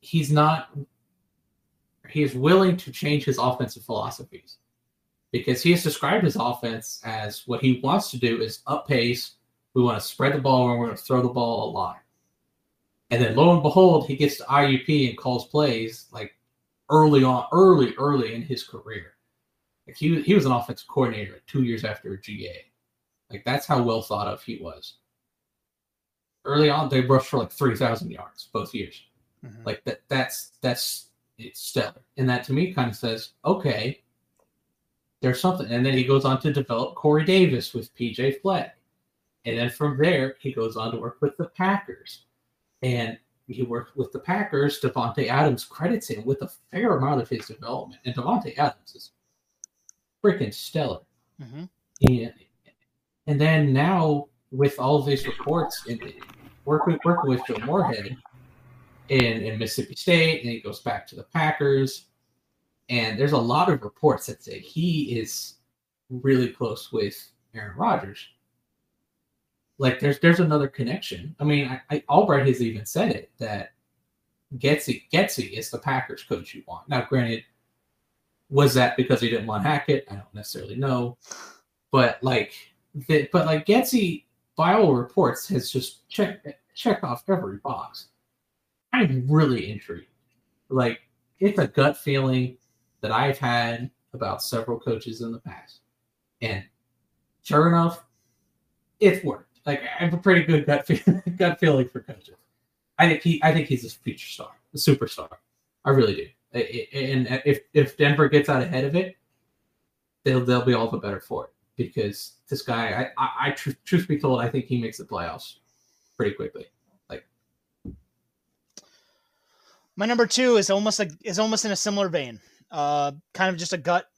he's not he is willing to change his offensive philosophies because he has described his offense as what he wants to do is up pace. We want to spread the ball and we're going to throw the ball a lot. And then lo and behold, he gets to IUP and calls plays like early on, early, early in his career. Like he, he was an offensive coordinator two years after GA. Like that's how well thought of he was. Early on, they rushed for like three thousand yards both years. Mm-hmm. Like that. That's that's it's stellar, and that to me kind of says, okay, there's something. And then he goes on to develop Corey Davis with PJ Fleck, and then from there he goes on to work with the Packers, and he worked with the Packers. Davante Adams credits him with a fair amount of his development, and Davante Adams is freaking stellar. Mm-hmm. And and then now with all of these reports and working working with Joe Moorhead in, in Mississippi State, and he goes back to the Packers. And there's a lot of reports that say he is really close with Aaron Rodgers. Like there's there's another connection. I mean, I, I, Allbright has even said it that Getsy Getsy is the Packers coach you want. Now, granted, was that because he didn't want Hackett? I don't necessarily know, but like that, but like Getsy, by all reports, has just checked checked off every box. I'm really intrigued. Like it's a gut feeling that I've had about several coaches in the past, and sure enough, it's worked. Like I have a pretty good gut feeling, (laughs) gut feeling for coaches. I think he, I think he's a future star, a superstar. I really do. And if if Denver gets out ahead of it, they'll they'll be all the better for it because this guy, I, I, I tr- truth be told, I think he makes the playoffs pretty quickly. Like my number two is almost like is almost in a similar vein. Uh, kind of just a gut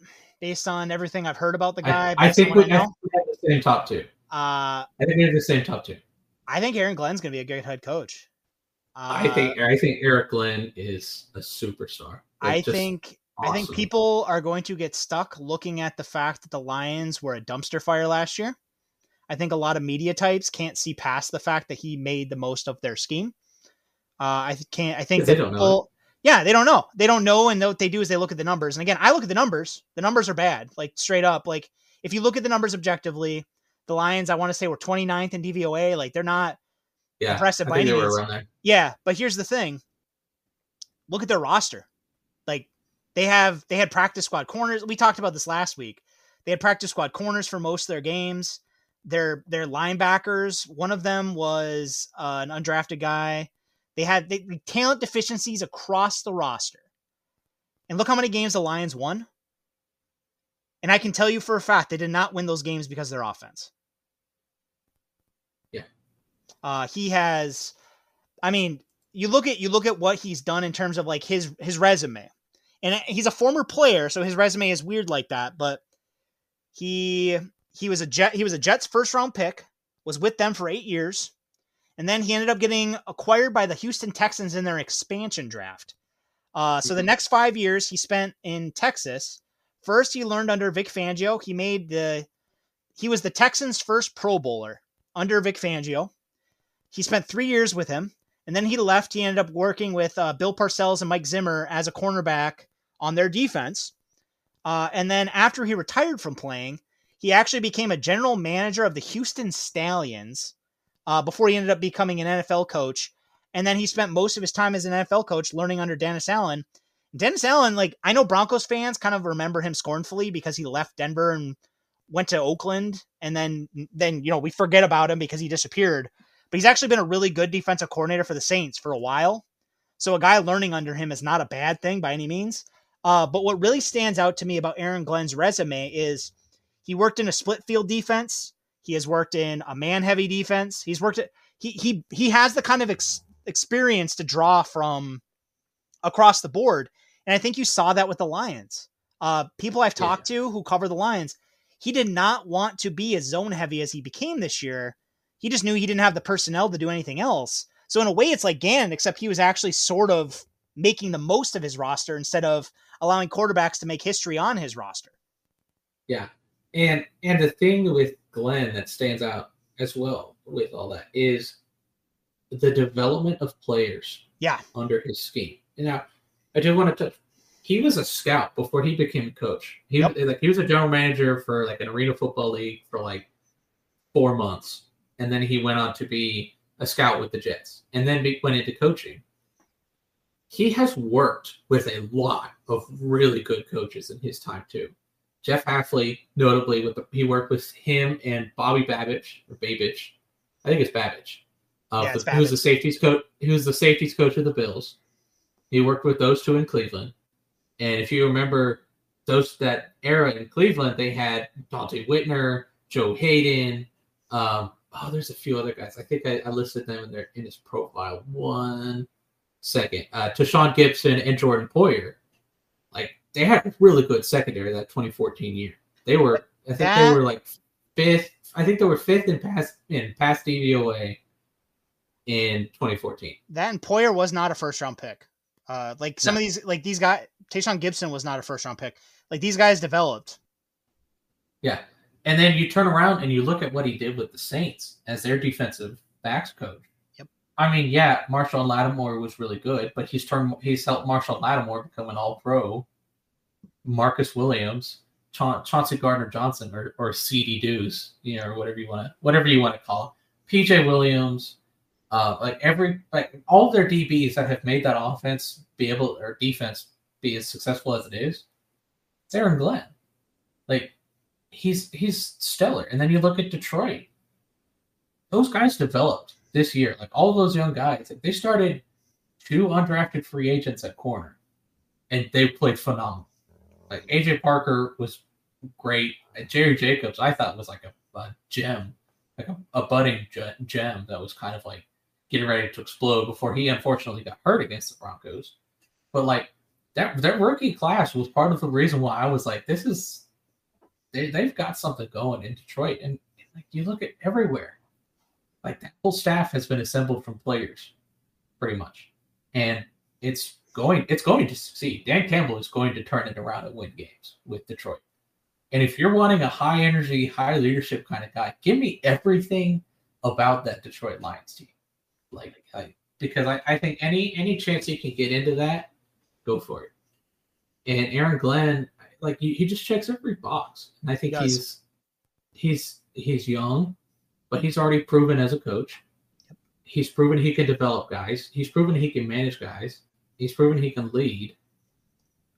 based on everything I've heard about the guy. I, I think we, I, have the same top two. Uh, I think they're the same top two. I think Aaron Glenn's going to be a great head coach. Uh, I think I think Eric Glenn is a superstar. Like I think Awesome. I think people are going to get stuck looking at the fact that the Lions were a dumpster fire last year. I think a lot of media types can't see past the fact that he made the most of their scheme. Uh, I can't. I think that people, yeah, they don't know. They don't know, and what they do is they look at the numbers. And again, I look at the numbers. The numbers are bad, like straight up. Like if you look at the numbers objectively, the Lions, I want to say, were 29th in DVOA. Like they're not yeah, impressive by any means. Yeah, but here's the thing: look at their roster. Like they have they had practice squad corners. We talked about this last week. They had practice squad corners for most of their games. Their their linebackers, one of them was uh, an undrafted guy. They had they, talent deficiencies across the roster. And look how many games the Lions won. And I can tell you for a fact they did not win those games because of their offense. Uh, he has I mean, you look at you look at what he's done in terms of like his his resume and he's a former player, so his resume is weird like that. But he he was a jet he was a Jets first round pick, was with them for eight years, and then he ended up getting acquired by the Houston Texans in their expansion draft. Uh, so the mm-hmm. next five years he spent in Texas. First, he learned under Vic Fangio. He made the he was the Texans' first Pro Bowler under Vic Fangio. He spent three years with him. And then he left. He ended up working with uh, Bill Parcells and Mike Zimmer as a cornerback on their defense. Uh, and then after he retired from playing, he actually became a general manager of the Houston Stallions uh, before he ended up becoming an NFL coach. And then he spent most of his time as an NFL coach learning under Dennis Allen. Dennis Allen, like I know Broncos fans kind of remember him scornfully because he left Denver and went to Oakland, and then then you know we forget about him because he disappeared. But he's actually been a really good defensive coordinator for the Saints for a while. So a guy learning under him is not a bad thing by any means. Uh, but what really stands out to me about Aaron Glenn's resume is he worked in a split field defense. He has worked in a man heavy defense. He's worked at he he he has the kind of ex- experience to draw from across the board. And I think you saw that with the Lions. Uh, people I've talked yeah. to who cover the Lions, he did not want to be as zone heavy as he became this year. He just knew he didn't have the personnel to do anything else. So in a way, it's like Gannon, except he was actually sort of making the most of his roster instead of allowing quarterbacks to make history on his roster. Yeah, and and the thing with Glenn that stands out as well with all that is the development of players. Yeah, under his scheme. Now, I do want to touch. He was a scout before he became a coach. He yep. like he was a general manager for like an arena football league for like four months, and then he went on to be a scout with the Jets, and then be, went into coaching. He has worked with a lot of really good coaches in his time too. Jeff Hafley, notably, with the, he worked with him and Bobby Babich or Babich, I think it's Babich, uh, yeah, the, who's the safeties coach. Who's the safeties coach of the Bills. He worked with those two in Cleveland, and if you remember those that era in Cleveland, they had Donte Whitner, Joe Haden, Um, oh, there's a few other guys. I think I, I listed them in their in his profile. One second, uh, Tashaun Gipson and Jordan Poyer Like they had a really good secondary that 2014 year. They were, I think that, they were like fifth. I think they were fifth in pass in pass DVOA in 2014. That and Poyer was not a first round pick. Uh, like some no. of these, like these guys, Tashaun Gipson was not a first round pick. Like these guys developed. Yeah, and then you turn around and you look at what he did with the Saints as their defensive backs coach. Yep. I mean, yeah, Marshon Lattimore was really good, but he's turned he's helped Marshon Lattimore become an All Pro Marcus Williams, Cha- Chauncey Gardner Johnson, or or CD Dews, you know, or whatever you want to whatever you want to call it. PJ Williams, uh, like every like all their DBs that have made that offense be able or defense be as successful as it is, it's Aaron Glenn. Like he's he's stellar. And then you look at Detroit. Those guys developed this year. Like all those young guys, they started two undrafted free agents at corner, and they played phenomenal. Like AJ Parker was great. Jerry Jacobs, I thought was like a, a gem, like a, a budding gem that was kind of like getting ready to explode before he unfortunately got hurt against the Broncos. But like that that rookie class was part of the reason why I was like, this is they they've got something going in Detroit. And like you look at everywhere. Like that whole staff has been assembled from players, pretty much. And it's going it's going to succeed. Dan Campbell is going to turn it around and win games with Detroit. And if you're wanting a high energy, high leadership kind of guy, give me everything about that Detroit Lions team. Like because I, I think any any chance you can get into that, go for it. And Aaron Glenn, like he, just checks every box. And I think he he's he's he's young, but he's already proven as a coach. He's proven he can develop guys. He's proven he can manage guys. He's proven he can lead.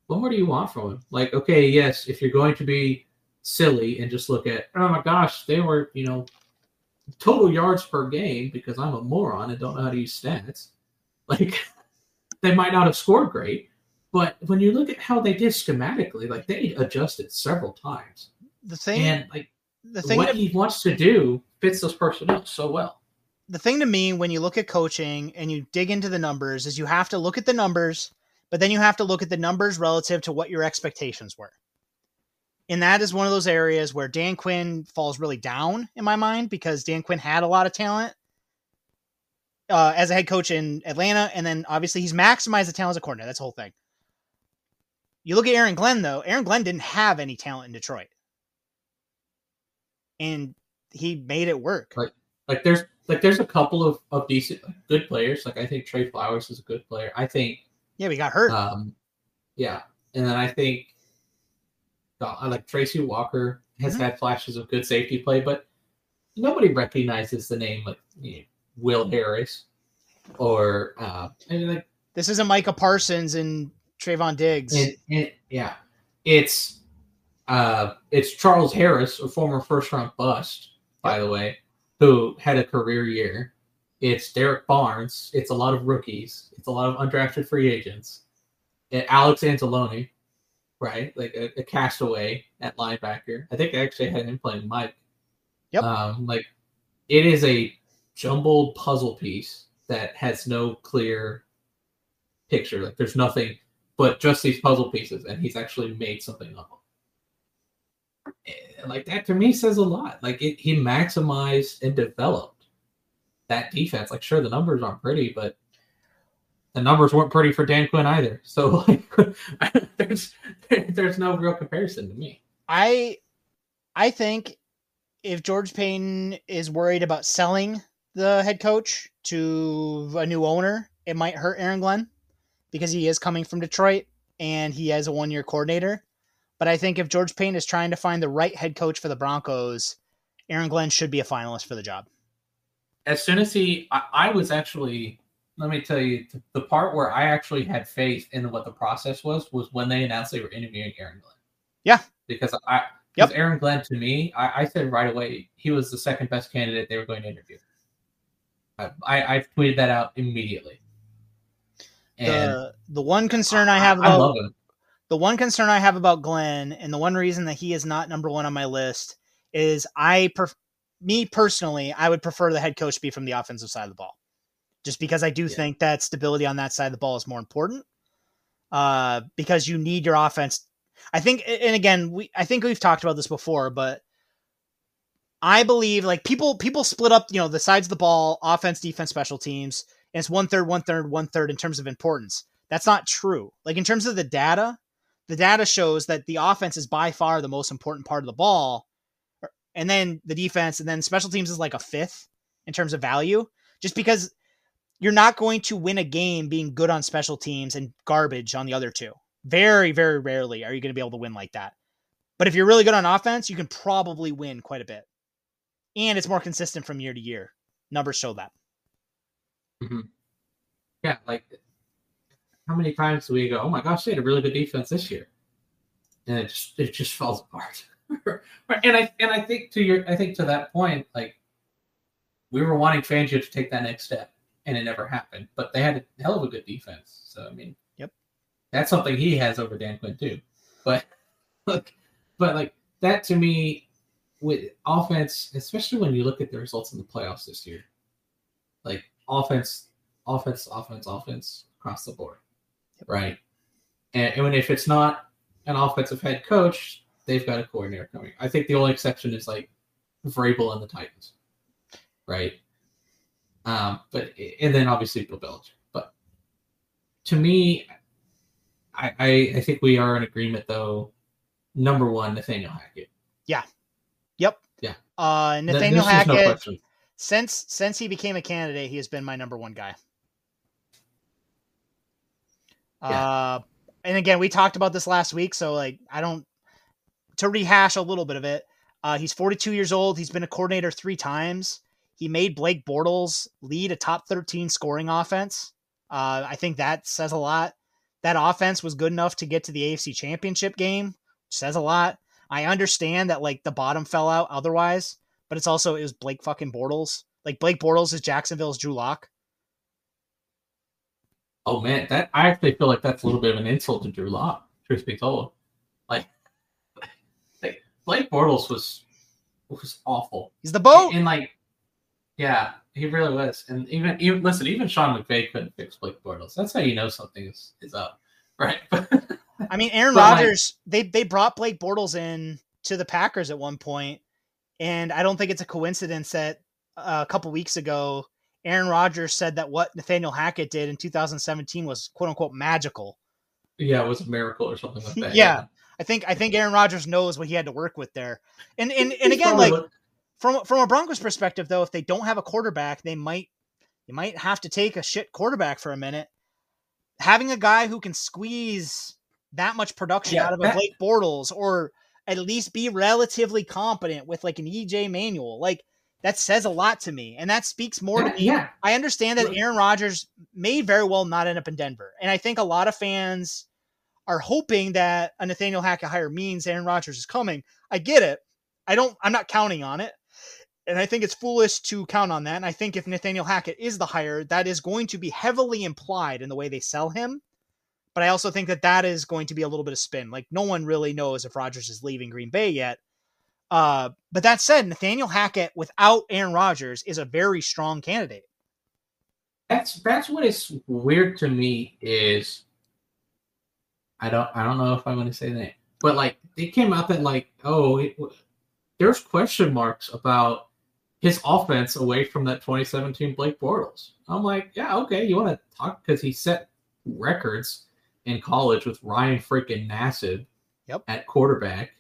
What more do you want from him? Like, okay, yes, if you're going to be silly and just look at, oh my gosh, they were, you know, total yards per game because I'm a moron and don't know how to use stats. (laughs) Like, they might not have scored great, but when you look at how they did schematically, like they adjusted several times. The thing, and like the thing what that, he wants to do fits those personnel so well the thing to me when you look at coaching and you dig into the numbers is you have to look at the numbers, but then you have to look at the numbers relative to what your expectations were. And that is one of those areas where Dan Quinn falls really down in my mind because Dan Quinn had a lot of talent uh, as a head coach in Atlanta, and then obviously he's maximized the talent as a coordinator. That's the whole thing. You look at Aaron Glenn though. Aaron Glenn didn't have any talent in Detroit, and he made it work. Like, like there's like there's a couple of, of decent good players. Like I think Trey Flowers is a good player. I think Yeah, we got hurt. Um yeah. And then I think I like Tracy Walker has mm-hmm. had flashes of good safety play, but nobody recognizes the name like you know, Will Harris or uh, and like This isn't Micah Parsons and Trayvon Diggs. yeah, it's uh, it's Charles Harris, a former first round bust, by the way, who had a career year. It's Derrick Barnes. It's a lot of rookies. It's a lot of undrafted free agents. And Alex Anzalone, right? Like a, a castaway at linebacker. I think I actually had him playing Mike. Yep. Um, like it is a jumbled puzzle piece that has no clear picture. Like there's nothing but just these puzzle pieces, and he's actually made something of them. And, like that to me says a lot. Like it, he maximized and developed that defense. Like sure, the numbers aren't pretty, but the numbers weren't pretty for Dan Quinn either. (laughs) So like, (laughs) there's there's no real comparison to me. I I think if George Paton is worried about selling the head coach to a new owner, it might hurt Aaron Glenn because he is coming from Detroit and he has a one year coordinator. But I think if George Paton is trying to find the right head coach for the Broncos, Aaron Glenn should be a finalist for the job. as soon as he I, I was actually let me tell you the part where i actually had faith in what the process was was when they announced they were interviewing aaron glenn Yeah. because i Yep. aaron glenn to me I, I said right away he was the second best candidate they were going to interview i i, I tweeted that out immediately the the one concern I have I about love him the one concern I have about Glenn, and the one reason that he is not number one on my list is I, pref- me personally, I would prefer the head coach be from the offensive side of the ball, just because I do Yeah. think that stability on that side of the ball is more important. Uh, because you need your offense. I think, and again, we I think we've talked about this before, but I believe like people people split up, you know, the sides of the ball, offense, defense, special teams, and it's one third, one third, one third in terms of importance. That's not true. Like in terms of the data, the data shows that the offense is by far the most important part of the ball, and then the defense, and then special teams is like a fifth in terms of value. Just because you're not going to win a game being good on special teams and garbage on the other two. Very, very rarely are you going to be able to win like that. But if you're really good on offense, you can probably win quite a bit. And it's more consistent from year to year. Numbers show that. Mm-hmm. yeah like how many times do we go oh my gosh they had a really good defense this year. And it just it just (laughs) falls apart. And i and i think to your i think to that point like we were wanting Fangio to take that next step and it never happened but they had a hell of a good defense so i mean Yep. that's something he has over dan quinn too. But (laughs) look but like that to me with offense especially when you look at the results in the playoffs this year like offense offense offense offense across the board right and, and when if it's not an offensive head coach they've got a coordinator coming i think the only exception is like Vrabel and the titans right um but and then obviously bill belichick but to me I, I i think we are in agreement though number one nathaniel hackett Yeah. Yep. Yeah. Uh, Th- Nathaniel no Hackett. question. Since since he became a candidate, he has been my number one guy. Uh, and again, we talked about this last week, so like I don't to rehash a little bit of it. Uh, he's 42 years old. He's been a coordinator three times. He made Blake Bortles lead a top 13 scoring offense. Uh, I think that says a lot. That offense was good enough to get to the AFC Championship game, which says a lot. I understand that like the bottom fell out otherwise, but it's also it was Blake fucking Bortles. Like Blake Bortles is Jacksonville's Drew Lock. Oh man, that I actually feel like that's a little bit of an insult to Drew Lock. Truth be told, like, (laughs) like Blake Bortles was was awful, He's the boat. and like, yeah, he really was. And even even listen, even Sean McVay couldn't fix Blake Bortles. That's how you know something is is up, (laughs) right? I mean, Aaron But, like- Rodgers, they they brought Blake Bortles in to the Packers at one point, and I don't think it's a coincidence that uh, a couple weeks ago, Aaron Rodgers said that what Nathaniel Hackett did in 2017 was quote unquote magical. yeah, it was a miracle or something like that. Yeah. I think I think Aaron Rodgers knows what he had to work with there, and and and again, like from from a Broncos perspective, though, if they don't have a quarterback, they might you might have to take a shit quarterback for a minute. Having a guy who can squeeze that much production Yeah, out of a Blake Bortles, or at least be relatively competent with like an EJ Manuel. like that says a lot to me, and that speaks more to me. Yeah. I understand that Aaron Rodgers may very well not end up in Denver, and I think a lot of fans are hoping that a Nathaniel Hackett hire means Aaron Rodgers is coming. I get it. I don't. I'm not counting on it, and I think it's foolish to count on that. And I think if Nathaniel Hackett is the hire, that is going to be heavily implied in the way they sell him. But I also think that that is going to be a little bit of spin. Like no one really knows if Rodgers is leaving Green Bay yet. Uh, but that said, Nathaniel Hackett without Aaron Rodgers is a very strong candidate. That's that's what is weird to me is I don't I don't know if I'm going to say that, but like it came out that like oh it, there's question marks about his offense away from that 2017 Blake Bortles. I'm like yeah okay you want to talk because he set records in college with Ryan freaking Nassib Yep. at quarterback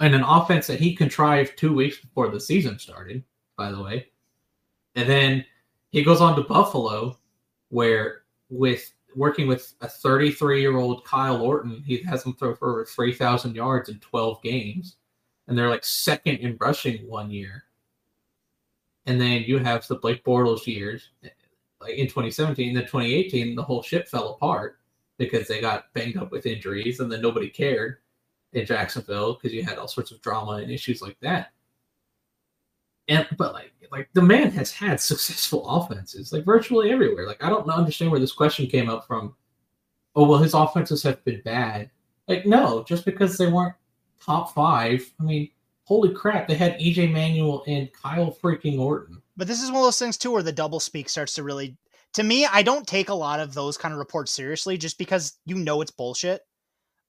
and an offense that he contrived two weeks before the season started, by the way. And then he goes on to Buffalo, where with working with a 33 year old Kyle Orton, he has him throw for over 3,000 yards in 12 games. And they're like second in rushing one year. And then you have the Blake Bortles years, like in 2017, then 2018, the whole ship fell apart because they got banged up with injuries and then nobody cared in Jacksonville because you had all sorts of drama and issues like that. And but like like the man has had successful (laughs) offenses like virtually everywhere. Like I don't understand where this question came up from. Oh well, his offenses have been bad. Like no, just because they weren't top five. I mean, holy crap, they had EJ Manuel and Kyle freaking Orton. But this is one of those things too where the double speak starts to really to me, I don't take a lot of those kind of reports seriously just because you know it's bullshit.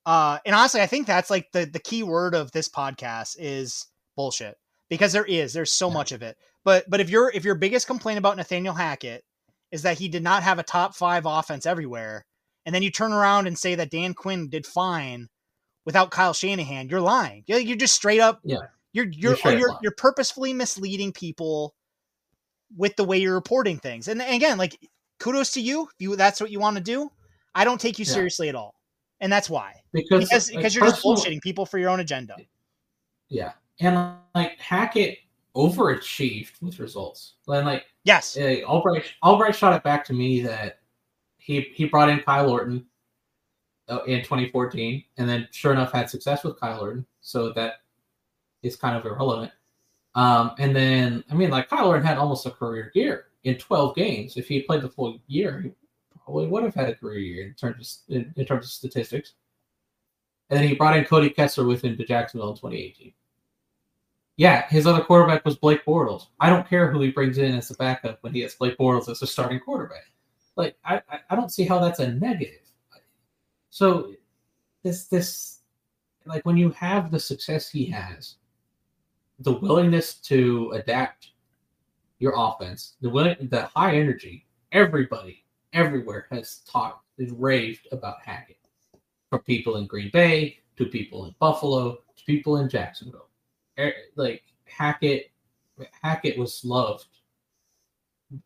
Uh, and honestly, I think that's like the the key word of this podcast is bullshit because there is there's so Yeah. much of it. But but if your if your biggest complaint about Nathaniel Hackett is that he did not have a top five offense everywhere, and then you turn around and say that Dan Quinn did fine without Kyle Shanahan, you're lying. You're, you're just straight up. Yeah. You're you're straight you're, you're, purposefully misleading people with the way you're reporting things. And, and again, like kudos to you. If you that's what you want to do. I don't take you Yeah. seriously at all, and that's why Because because like, because you're just bullshitting people for your own agenda. Yeah, and like Hackett overachieved with results. And like Yes. uh, Allbright, Allbright shot it back to me that he he brought in Kyle Orton uh, in 2014, and then sure enough had success with Kyle Orton. So that is kind of irrelevant. Um, and then I mean, like Kyle Orton had almost a career year in 12 games. If he played the full year, he probably would have had a career year in terms of, in, in terms of statistics. And then he brought in Cody Kessler with him to Jacksonville in 2018. Yeah, his other quarterback was Blake Bortles. I don't care who he brings in as a backup when he has Blake Bortles as a starting quarterback. Like I, I don't see how that's a negative. So this this like when you have the success he has, the willingness to adapt your offense, the willing the high energy, everybody everywhere has talked is raved about Hackett. From people in Green Bay to people in Buffalo to people in Jacksonville. Er- Like Hackett Hackett was loved.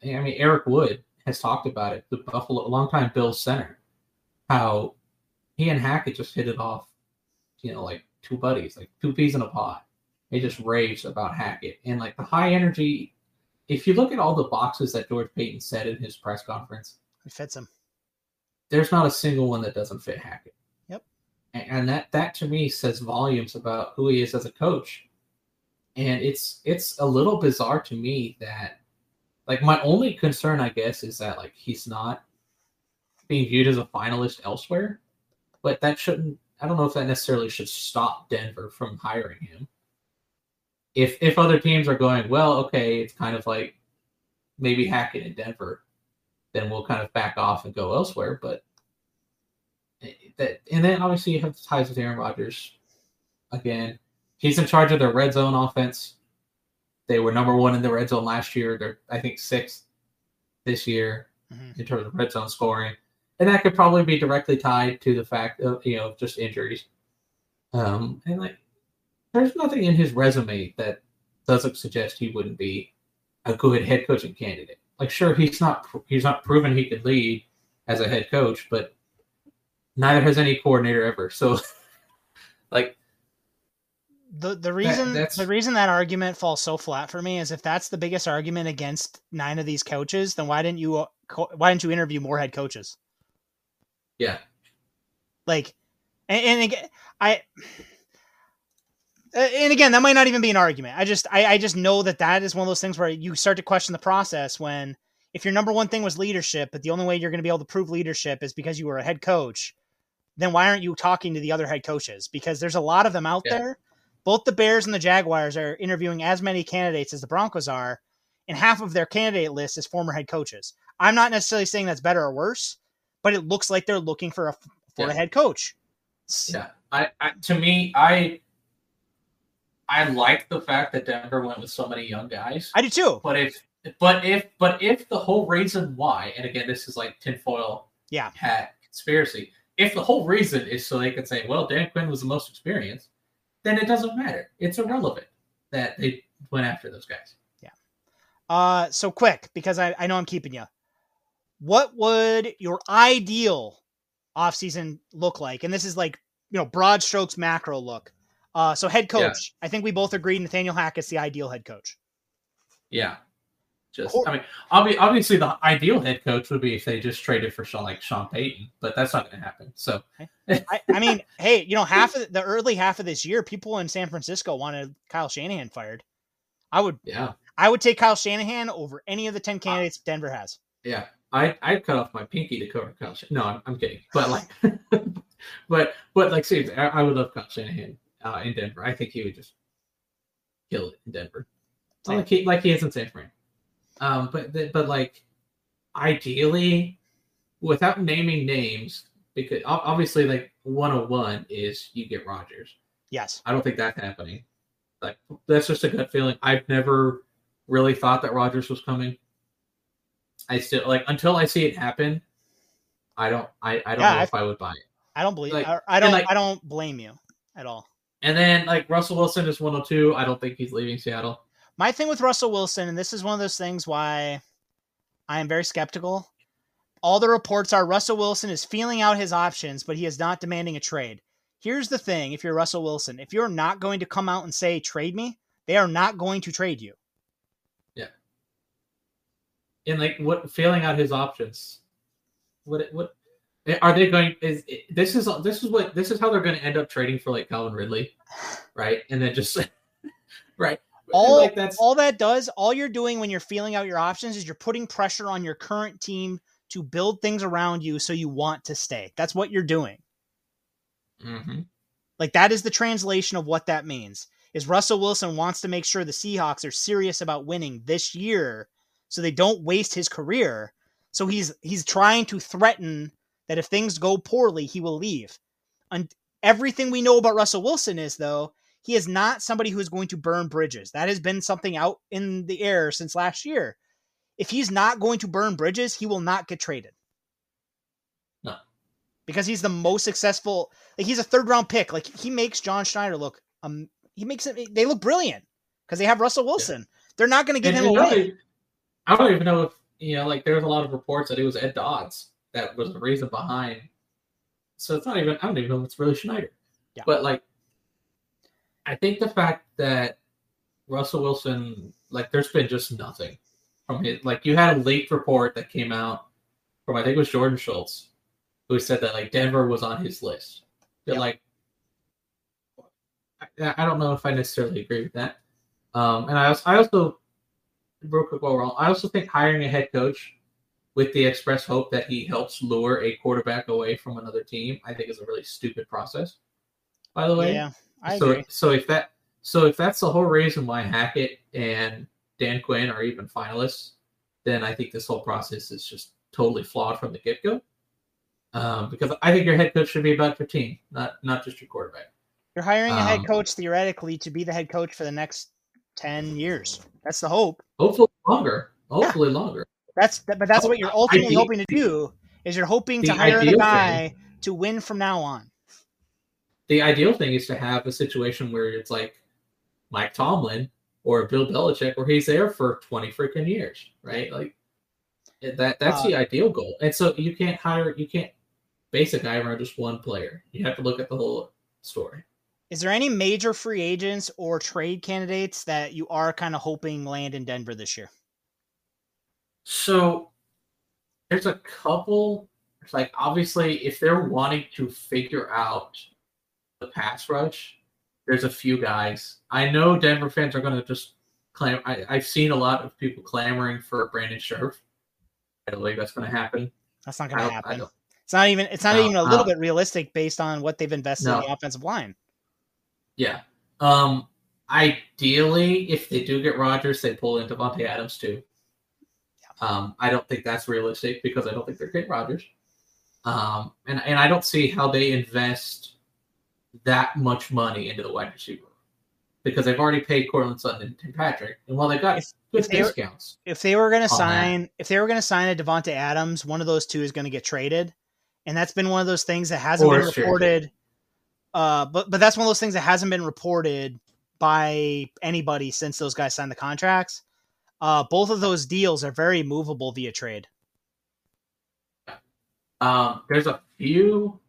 I mean Eric Wood has talked about it, the Buffalo longtime Bills center, how he and Hackett just hit it off, you know, like two buddies, like two peas in a pod. He just raves about Hackett and like the high energy. If you look at all the boxes that George Paton said in his press conference, It fits him. there's not a single one that doesn't fit Hackett. Yep. And, and that that to me says volumes about who he is as a coach. And it's it's a little bizarre to me that like my only concern I guess is that like he's not being viewed as a finalist elsewhere. But that shouldn't I don't know if that necessarily should stop Denver from hiring him. If if other teams are going, well, okay, it's kind of like maybe Hackett in Denver, then we'll kind of back off and go elsewhere. But that, and then obviously you have the ties with Aaron Rodgers. Again, he's in charge of their red zone offense. They were number one in the red zone last year. They're I think sixth this year Mhm. in terms of red zone scoring, and that could probably be directly tied to the fact of you know just injuries. Um, and like, there's nothing in his resume that doesn't suggest he wouldn't be a good head coaching candidate. Like, sure, he's not he's not proven he could lead as a head coach, but neither has any coordinator ever. So, (laughs) like, the the reason that's- the reason that argument falls so flat for me is if that's the biggest argument against nine of these coaches, then why didn't you uh, why didn't you interview more head coaches? Yeah. Like, and, and again, I. uh, And again, that might not even be an argument. I just, I, I just know that that is one of those things where you start to question the process when, if your number one thing was leadership, but the only way you're going to be able to prove leadership is because you were a head coach, then why aren't you talking to the other head coaches? Because there's a lot of them out Yeah. there. Both the Bears and the Jaguars are interviewing as many candidates as the Broncos are, and half of their candidate list is former head coaches. I'm not necessarily saying that's better or worse, but it looks like they're looking for a for Yeah. a head coach. Yeah, I, I to me, I I like the fact that Denver went with so many young guys. I do too. But if but if but if the whole reason why, and again, this is like tinfoil Yeah. hat conspiracy. If the whole reason is so they can say, well, Dan Quinn was the most experienced, then it doesn't matter. It's irrelevant that they went after those guys. Yeah. Uh, so quick because I, I know I'm keeping you. What would your ideal offseason look like? And this is like you know broad strokes macro look. Uh, so head coach. I think we both agree Nathaniel Hackett's the ideal head coach. Yeah. Just, I mean, obvi- obviously, the ideal head coach would be if they just traded for Sean, like Sean Payton, but that's not going to happen. So, I, I mean, (laughs) hey, you know, half of the early half of this year, people in San Francisco wanted Kyle Shanahan fired. I would yeah, I would take Kyle Shanahan over any of the ten candidates Denver has. yeah. I I cut off my pinky to cover Kyle. Shan- no, I'm, I'm kidding. But like, (laughs) but but like seriously, I, I would love Kyle Shanahan uh, in Denver. I think he would just kill it in Denver, Same. like he like he is in San Fran. Um, but but like, ideally, without naming names, because obviously, like 101 is you get Rodgers. Yes. I don't think that's happening. Like that's just a gut feeling. I've never really thought that Rodgers was coming. I still like until I see it happen. I don't. I, I don't Yeah, know I- if I would buy it. I don't believe Like- I, I don't like- I don't blame you at all. And then like Russell Wilson is 102. I don't think he's leaving Seattle. My thing with Russell Wilson, and this is one of those things why I am very skeptical. All the reports are Russell Wilson is feeling out his options, but he is not demanding a trade. Here's the thing if you're Russell Wilson, if you're not going to come out and say, trade me, they are not going to trade you. Yeah. And like what failing out his options. What what are they going? Is this is this is what this is how they're going to end up trading for like Calvin Ridley, right? And then just (laughs) right. All, like that's all that does, all you're doing when you're feeling out your options is you're putting pressure on your current team to build things around you so you want to stay. That's what you're doing. Mhm. Like that is the translation of what that means. Is Russell Wilson wants to make sure the Seahawks are serious about winning this year so they don't waste his career. So he's he's trying to threaten that if things go poorly, he will leave. And everything we know about Russell Wilson is though, he is not somebody who is going to burn bridges. That has been something out in the air since last year. If he's not going to burn bridges, he will not get traded. No. Because he's the most successful like he's a third round pick. Like he makes John Schneider look um he makes it they look brilliant because they have Russell Wilson. They're not going to give And him away. I don't even know if you know, like there's a lot of reports that it was Ed Dodds that was the reason behind. So it's not even I don't even know if it's really Schneider. Yeah. But like I think the fact that Russell Wilson, like there's been just nothing from his like you had a late report that came out from I think it was Jordan Schultz, who said that like Denver was on his list. But Yeah. like I, I don't know if I necessarily agree with that. Um, and I also, I also, real quick while we're on, I also think hiring a head coach with the express hope that he helps lure a quarterback away from another team, I think is a really stupid process. By the way, Yeah, I so agree. so if that so if that's the whole reason why Hackett and Dan Quinn are even finalists, then I think this whole process is just totally flawed from the get go. Um, because I think your head coach should be about your team, not not just your quarterback. You're hiring a head Um, coach theoretically to be the head coach for the next 10 years. That's the hope. Hopefully longer. Hopefully longer. That's but that's what you're ultimately Ide- hoping to do is you're hoping to hire the guy to win from now on. The ideal thing is to have a situation where it's like Mike Tomlin or Bill Belichick, where he's there for twenty freaking years, right? Like that. That's the Uh, ideal goal. And so you can't hire, you can't base a guy around just one player. You have to look at the whole story. Is there any major free agents or trade candidates that you are kind of hoping land in Denver this year? So there's a couple. It's like obviously if they're wanting to figure out the pass rush, there's a few guys. I know Denver fans are going to just claim. I, I've seen a lot of people clamoring for Brandon Scherff. I don't believe that's going to happen. That's not going to happen. It's not even. It's not no, even a little bit realistic based on what they've invested no. in the offensive line. Yeah. Um. Ideally, if they do get Rodgers, they pull in Davante Adams too. Um, I don't think that's realistic because I don't think they're getting Rodgers. Um, and and I don't see how they invest that much money into the wide receiver because they've already paid Courtland Sutton and Tim Patrick, and while they got if, good if discounts, were, if they were going to sign, that. if they were going to sign a Davante Adams, one of those two is going to get traded, and that's been one of those things that hasn't or been reported. Uh, but but that's one of those things that hasn't been reported by anybody since those guys signed the contracts. Uh, both of those deals are very movable via trade. Um, there's a few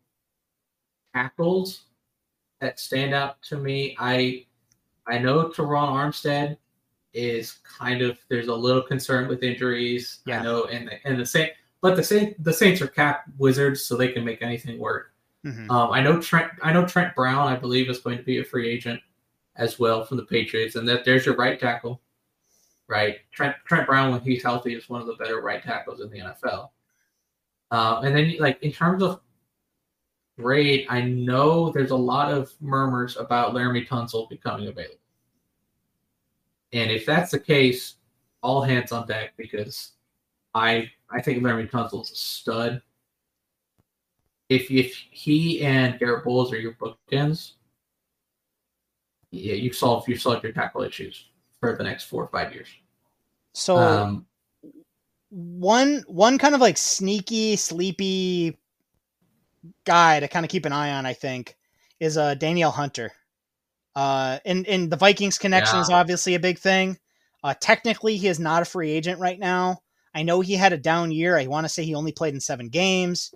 tackles that stand out to me. I I know Terron Armstead is kind of there's a little concern with injuries. Yeah. I know, and the, and the same, but the same the Saints are cap wizards, so they can make anything work. Mm-hmm. Um, I know Trent. I know Trent Brown. I believe is going to be a free agent as well from the Patriots, and that there's your right tackle right? Trent Trent Brown, when he's healthy, is one of the better right tackles in the NFL. Uh, and then, like in terms of grade, I know there's a lot of murmurs about Laremy Tunsil becoming available. And if that's the case, all hands on deck because I I think Laremy Tunsil is a stud. If if he and Garett Bolles are your bookends, yeah, you solve you solve your tackle issues for the next four or five years. So um, one one kind of like sneaky, sleepy guy to kind of keep an eye on, I think, is uh Danielle Hunter. Uh and, and the Vikings connection yeah. is obviously a big thing. Uh technically he is not a free agent right now. I know he had a down year. I want to say he only played in seven games.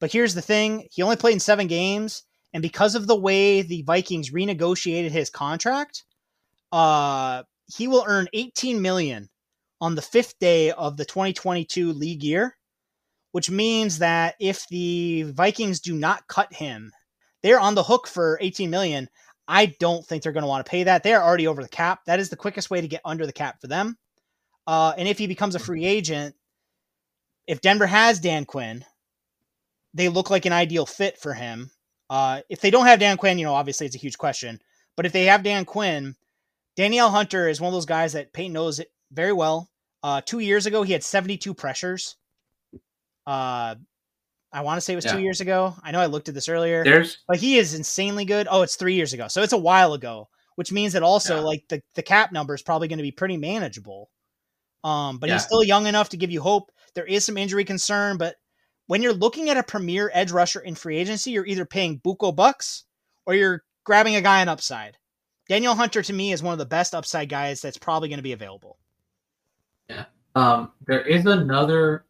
But here's the thing he only played in seven games. And because of the way the Vikings renegotiated his contract, uh, he will earn 18 million on the fifth day of the 2022 league year, which means that if the Vikings do not cut him, they're on the hook for 18 million. I don't think they're going to want to pay that. They're already over the cap. That is the quickest way to get under the cap for them. Uh, and if he becomes a free agent, if Denver has Dan Quinn, they look like an ideal fit for him. Uh, if they don't have Dan Quinn, you know, obviously it's a huge question. But if they have Dan Quinn, Danielle Hunter is one of those guys that Paton knows it very well. Uh, two years ago, he had 72 pressures. Uh, I want to say it was yeah. two years ago. I know I looked at this earlier. There's, but he is insanely good. Oh, it's three years ago, so it's a while ago, which means that also yeah. like the the cap number is probably going to be pretty manageable. Um, but yeah. he's still young enough to give you hope. There is some injury concern, but when you're looking at a premier edge rusher in free agency, you're either paying buco bucks or you're grabbing a guy on upside. Danielle Hunter to me is one of the best upside guys that's probably going to be available. Yeah. Um, there is another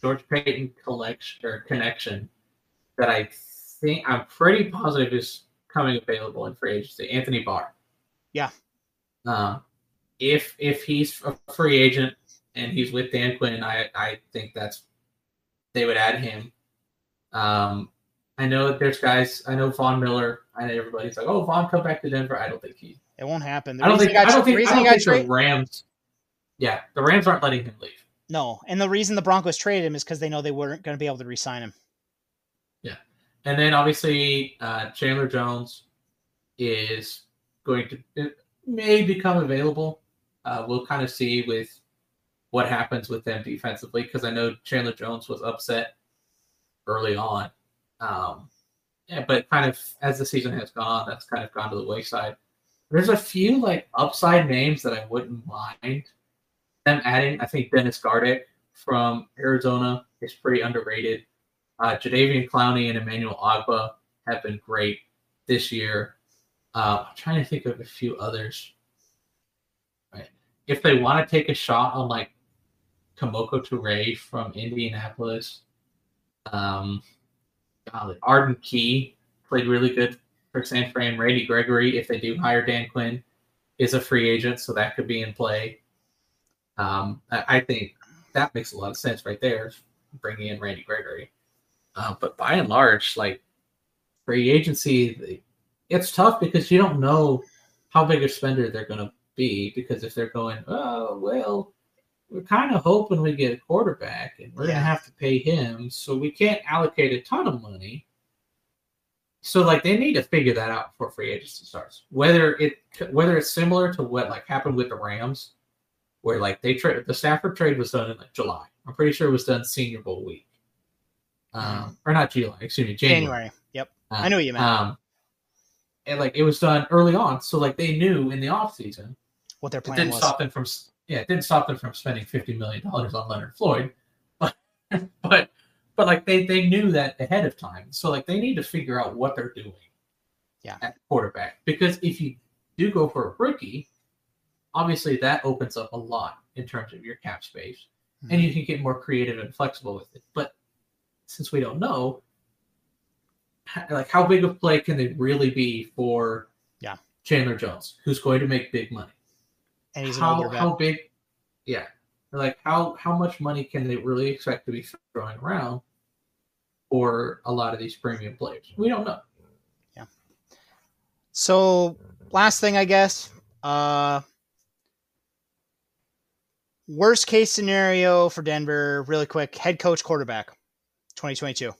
George Paton collection or connection that I think I'm pretty positive is coming available in free agency. Anthony Barr. Yeah. Um, if if he's a free agent and he's with Dan Quinn, I I think that's they would add him. Um, I know that there's guys. I know Von Miller. I know everybody's like, "Oh, Von, come back to Denver." I don't think he. It won't happen. The I don't think. I don't think. I don't think the Rams. Yeah, the Rams aren't letting him leave. No, and the reason the Broncos traded him is because they know they weren't going to be able to re-sign him. Yeah, and then obviously uh, Chandler Jones is going to may become available. Uh, we'll kind of see with what happens with them defensively because I know Chandler Jones was upset early on um, yeah, but kind of as the season has gone, that's kind of gone to the wayside. There's a few like upside names that I wouldn't mind them adding. I think Dennis Gardeck from Arizona is pretty underrated. Uh, Jadeveon Clowney and Emmanuel Ogbah have been great this year. Uh, I'm trying to think of a few others. Right. If they want to take a shot on like Kemoko Turay from Indianapolis, um, golly, Arden Key played really good for San Fran. Randy Gregory, if they do hire Dan Quinn, is a free agent, so that could be in play. Um, I, think that makes a lot of sense right there, bringing in Randy Gregory. Uh, but by and large, like free agency, it's tough because you don't know how big a spender they're going to be. Because if they're going, oh well, we're kind of hoping we get a quarterback, and we're Yeah. going to have to pay him, so we can't allocate a ton of money. So like they need to figure that out before free agency starts. Whether it whether it's similar to what like happened with the Rams, where like they trade the Stafford trade was done in like July. I'm pretty sure it was done Senior Bowl week, um, or not July. Excuse me, January. January. Yep. Um, I know what you meant. Um, and like it was done early on, so like they knew in the off season. what their plan didn't was. stop them from yeah, it didn't stop them from spending fifty million dollars on Leonard Floyd, but (laughs) but but like they they knew that ahead of time, so like they need to figure out what they're doing. Yeah. at quarterback because if you do go for a rookie, obviously that opens up a lot in terms of your cap space, and hmm. you can get more creative and flexible with it. But since we don't know, like how big of play can they really be for Yeah. Chandler Jones, who's going to make big money? And he's an how older vet. how big yeah like how how much money can they really expect to be throwing around for a lot of these premium players we don't know Yeah. So last thing, I guess. Uh, worst case scenario for Denver, really quick. Head coach, quarterback, 2022.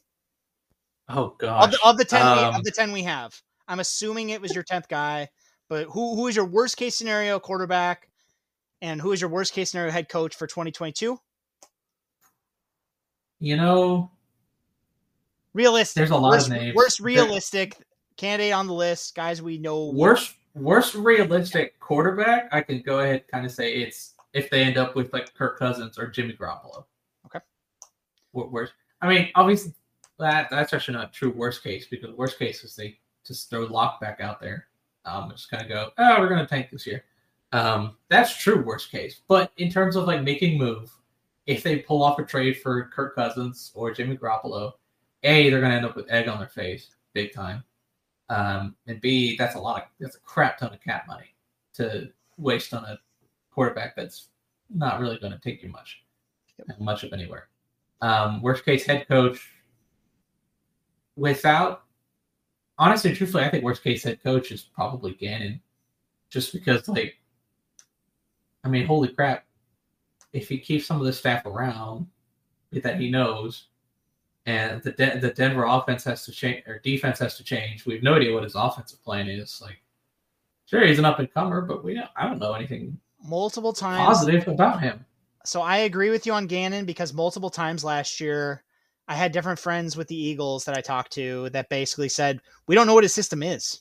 oh Of the, of the ten, we, Um, of the ten we have, I'm assuming it was your tenth guy. But who who is your worst case scenario quarterback, and who is your worst case scenario head coach for 2022? you know Realistic. There's a lot of worst, names. Worst There- realistic candidate on the list, guys. We know worst worst realistic quarterback i can go ahead kind of say it's if they end up with like kirk cousins or jimmy garoppolo Okay. Wor- worst i mean obviously that that's actually not true worst case because worst case is they just throw lock back out there um just kind of go oh we're gonna tank this year um that's true worst case but in terms of like making move if they pull off a trade for kirk cousins or jimmy garoppolo a they're gonna end up with egg on their face big time um, and B, that's a lot of that's a crap ton of cap money to waste on a quarterback that's not really going to take you much, much of anywhere. Um, worst case head coach. Without, honestly, truthfully, I think worst case head coach is probably Gannon, just because like, I mean, holy crap, if he keeps some of the staff around that he knows, and the De- the Denver offense has to change or defense has to change. We have no idea what his offensive plan is. Like, sure, he's an up and comer, but we don't, I don't know anything multiple times. positive about him. So I agree with you on Gannon because multiple times last year, I had different friends with the Eagles that I talked to that basically said, "We don't know what his system is.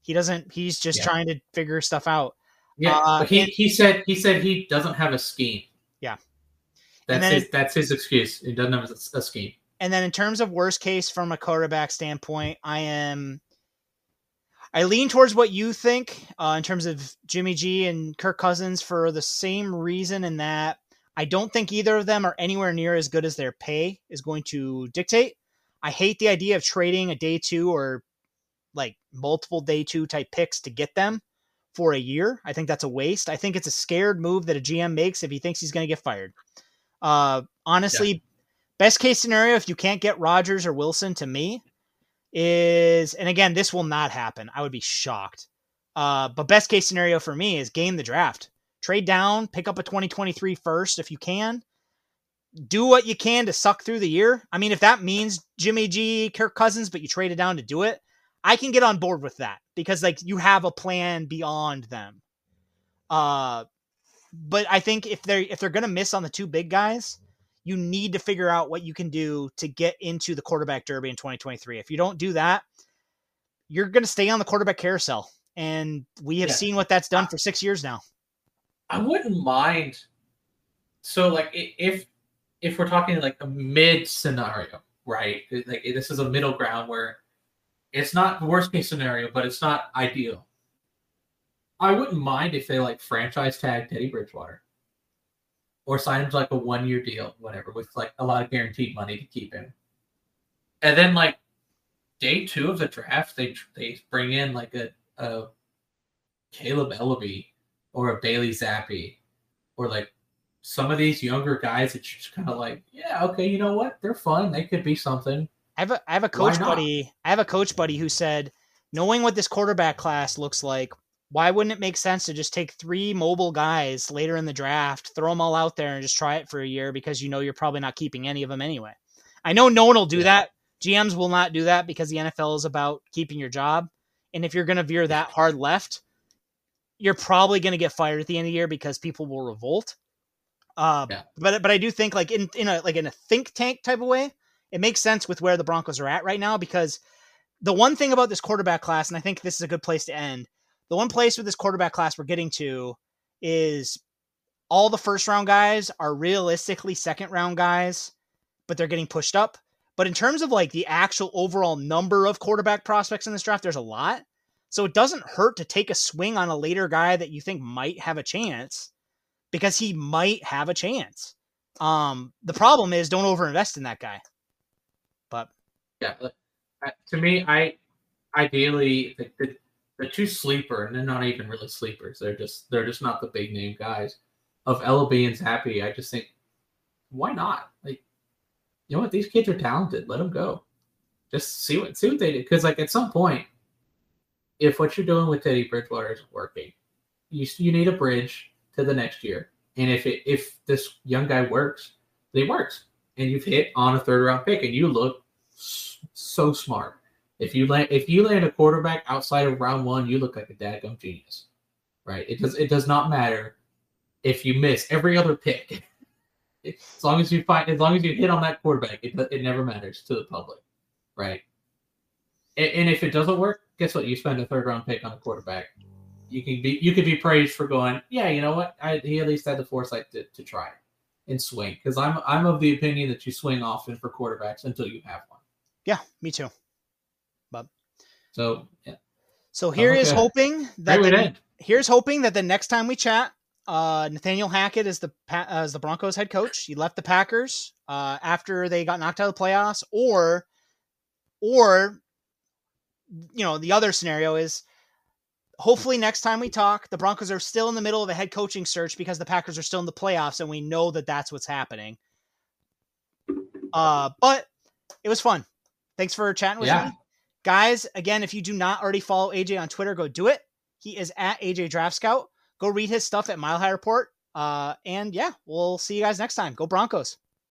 He doesn't. He's just Yeah. trying to figure stuff out." Yeah, Uh, he, and- he said he said he doesn't have a scheme. Yeah. that's his that's his excuse. He doesn't have a, a scheme. And then in terms of worst case from a quarterback standpoint, I am I lean towards what you think uh, in terms of Jimmy G and Kirk Cousins for the same reason in that I don't think either of them are anywhere near as good as their pay is going to dictate. I hate the idea of trading a day two or like multiple day two type picks to get them for a year. I think that's a waste. I think it's a scared move that a GM makes if he thinks he's going to get fired. Uh, honestly, best case scenario, if you can't get Rodgers or Wilson to me, is and again, this will not happen. I would be shocked. Uh, but best case scenario for me is game the draft. Trade down, pick up a 2023 first if you can. Do what you can to suck through the year. I mean, if that means Jimmy G, Kirk Cousins, but you trade it down to do it, I can get on board with that because like you have a plan beyond them. Uh but I think if they're if they're gonna miss on the two big guys, you need to figure out what you can do to get into the quarterback derby in 2023. If you don't do that, you're going to stay on the quarterback carousel. And we have Yeah. seen what that's done for six years now. I wouldn't mind. So like if if we're talking like a mid scenario, right? Like this is a middle ground where it's not the worst case scenario, but it's not ideal. I wouldn't mind if they like franchise tag Teddy Bridgewater or sign him to like a one year deal, whatever, with like a lot of guaranteed money to keep him. And then like day two of the draft, they they bring in like a, a Kaleb Eleby or a Bailey Zappe or like some of these younger guys that you're just kind of like, yeah, okay, you know what? They're fun. They could be something. I have a I have a coach buddy. I have a coach buddy who said, knowing what this quarterback class looks like, why wouldn't it make sense to just take three mobile guys later in the draft, throw them all out there, and just try it for a year because you know you're probably not keeping any of them anyway. I know no one will do yeah. that. GMs will not do that because the NFL is about keeping your job. And if you're going to veer that hard left, you're probably going to get fired at the end of the year because people will revolt. Uh, yeah. But but I do think like in in a like in a think tank type of way, it makes sense with where the Broncos are at right now because the one thing about this quarterback class, and I think this is a good place to end. The one place with this quarterback class we're getting to is all the first round guys are realistically second round guys, but they're getting pushed up. But in terms of like the actual overall number of quarterback prospects in this draft, there's a lot. So it doesn't hurt to take a swing on a later guy that you think might have a chance because he might have a chance. Um, the problem is don't overinvest in that guy. Yeah, uh, to me, I ideally the, the, the two sleeper, and they're not even really sleepers. They're just they're just not the big name guys of Eleby and Zappe. I just think why not? Like, you know what? These kids are talented. Let them go. Just see what see what they do. Because like at some point, if what you're doing with Teddy Bridgewater isn't working, you you need a bridge to the next year. And if it if this young guy works, then he works, and you've hit on a third round pick, and you look so smart. If you land if you land a quarterback outside of round one, you look like a dadgum genius, right? It does it does not matter if you miss every other pick. (laughs) as long as you find as long as you hit on that quarterback, it it never matters to the public, right? And, and if it doesn't work, guess what? You spend a third round pick on a quarterback you can be you could be praised for going, yeah, you know what? I, he at least had the foresight to, to try and swing. Because I'm I'm of the opinion that you swing often for quarterbacks until you have. Yeah, me too. But so yeah. So here is hoping that the, here's hoping that the next time we chat, uh, Nathaniel Hackett is the as the Broncos head coach. He left the Packers uh, after they got knocked out of the playoffs, or or you know the other scenario is hopefully next time we talk, the Broncos are still in the middle of a head coaching search because the Packers are still in the playoffs, and we know that that's what's happening. Uh, but it was fun. Thanks for chatting with yeah. me, guys. Again, if you do not already follow AJ on Twitter, go do it. He is at AJ Draft Scout. Go read his stuff at Mile High Report. Uh, and yeah, we'll see you guys next time. Go Broncos.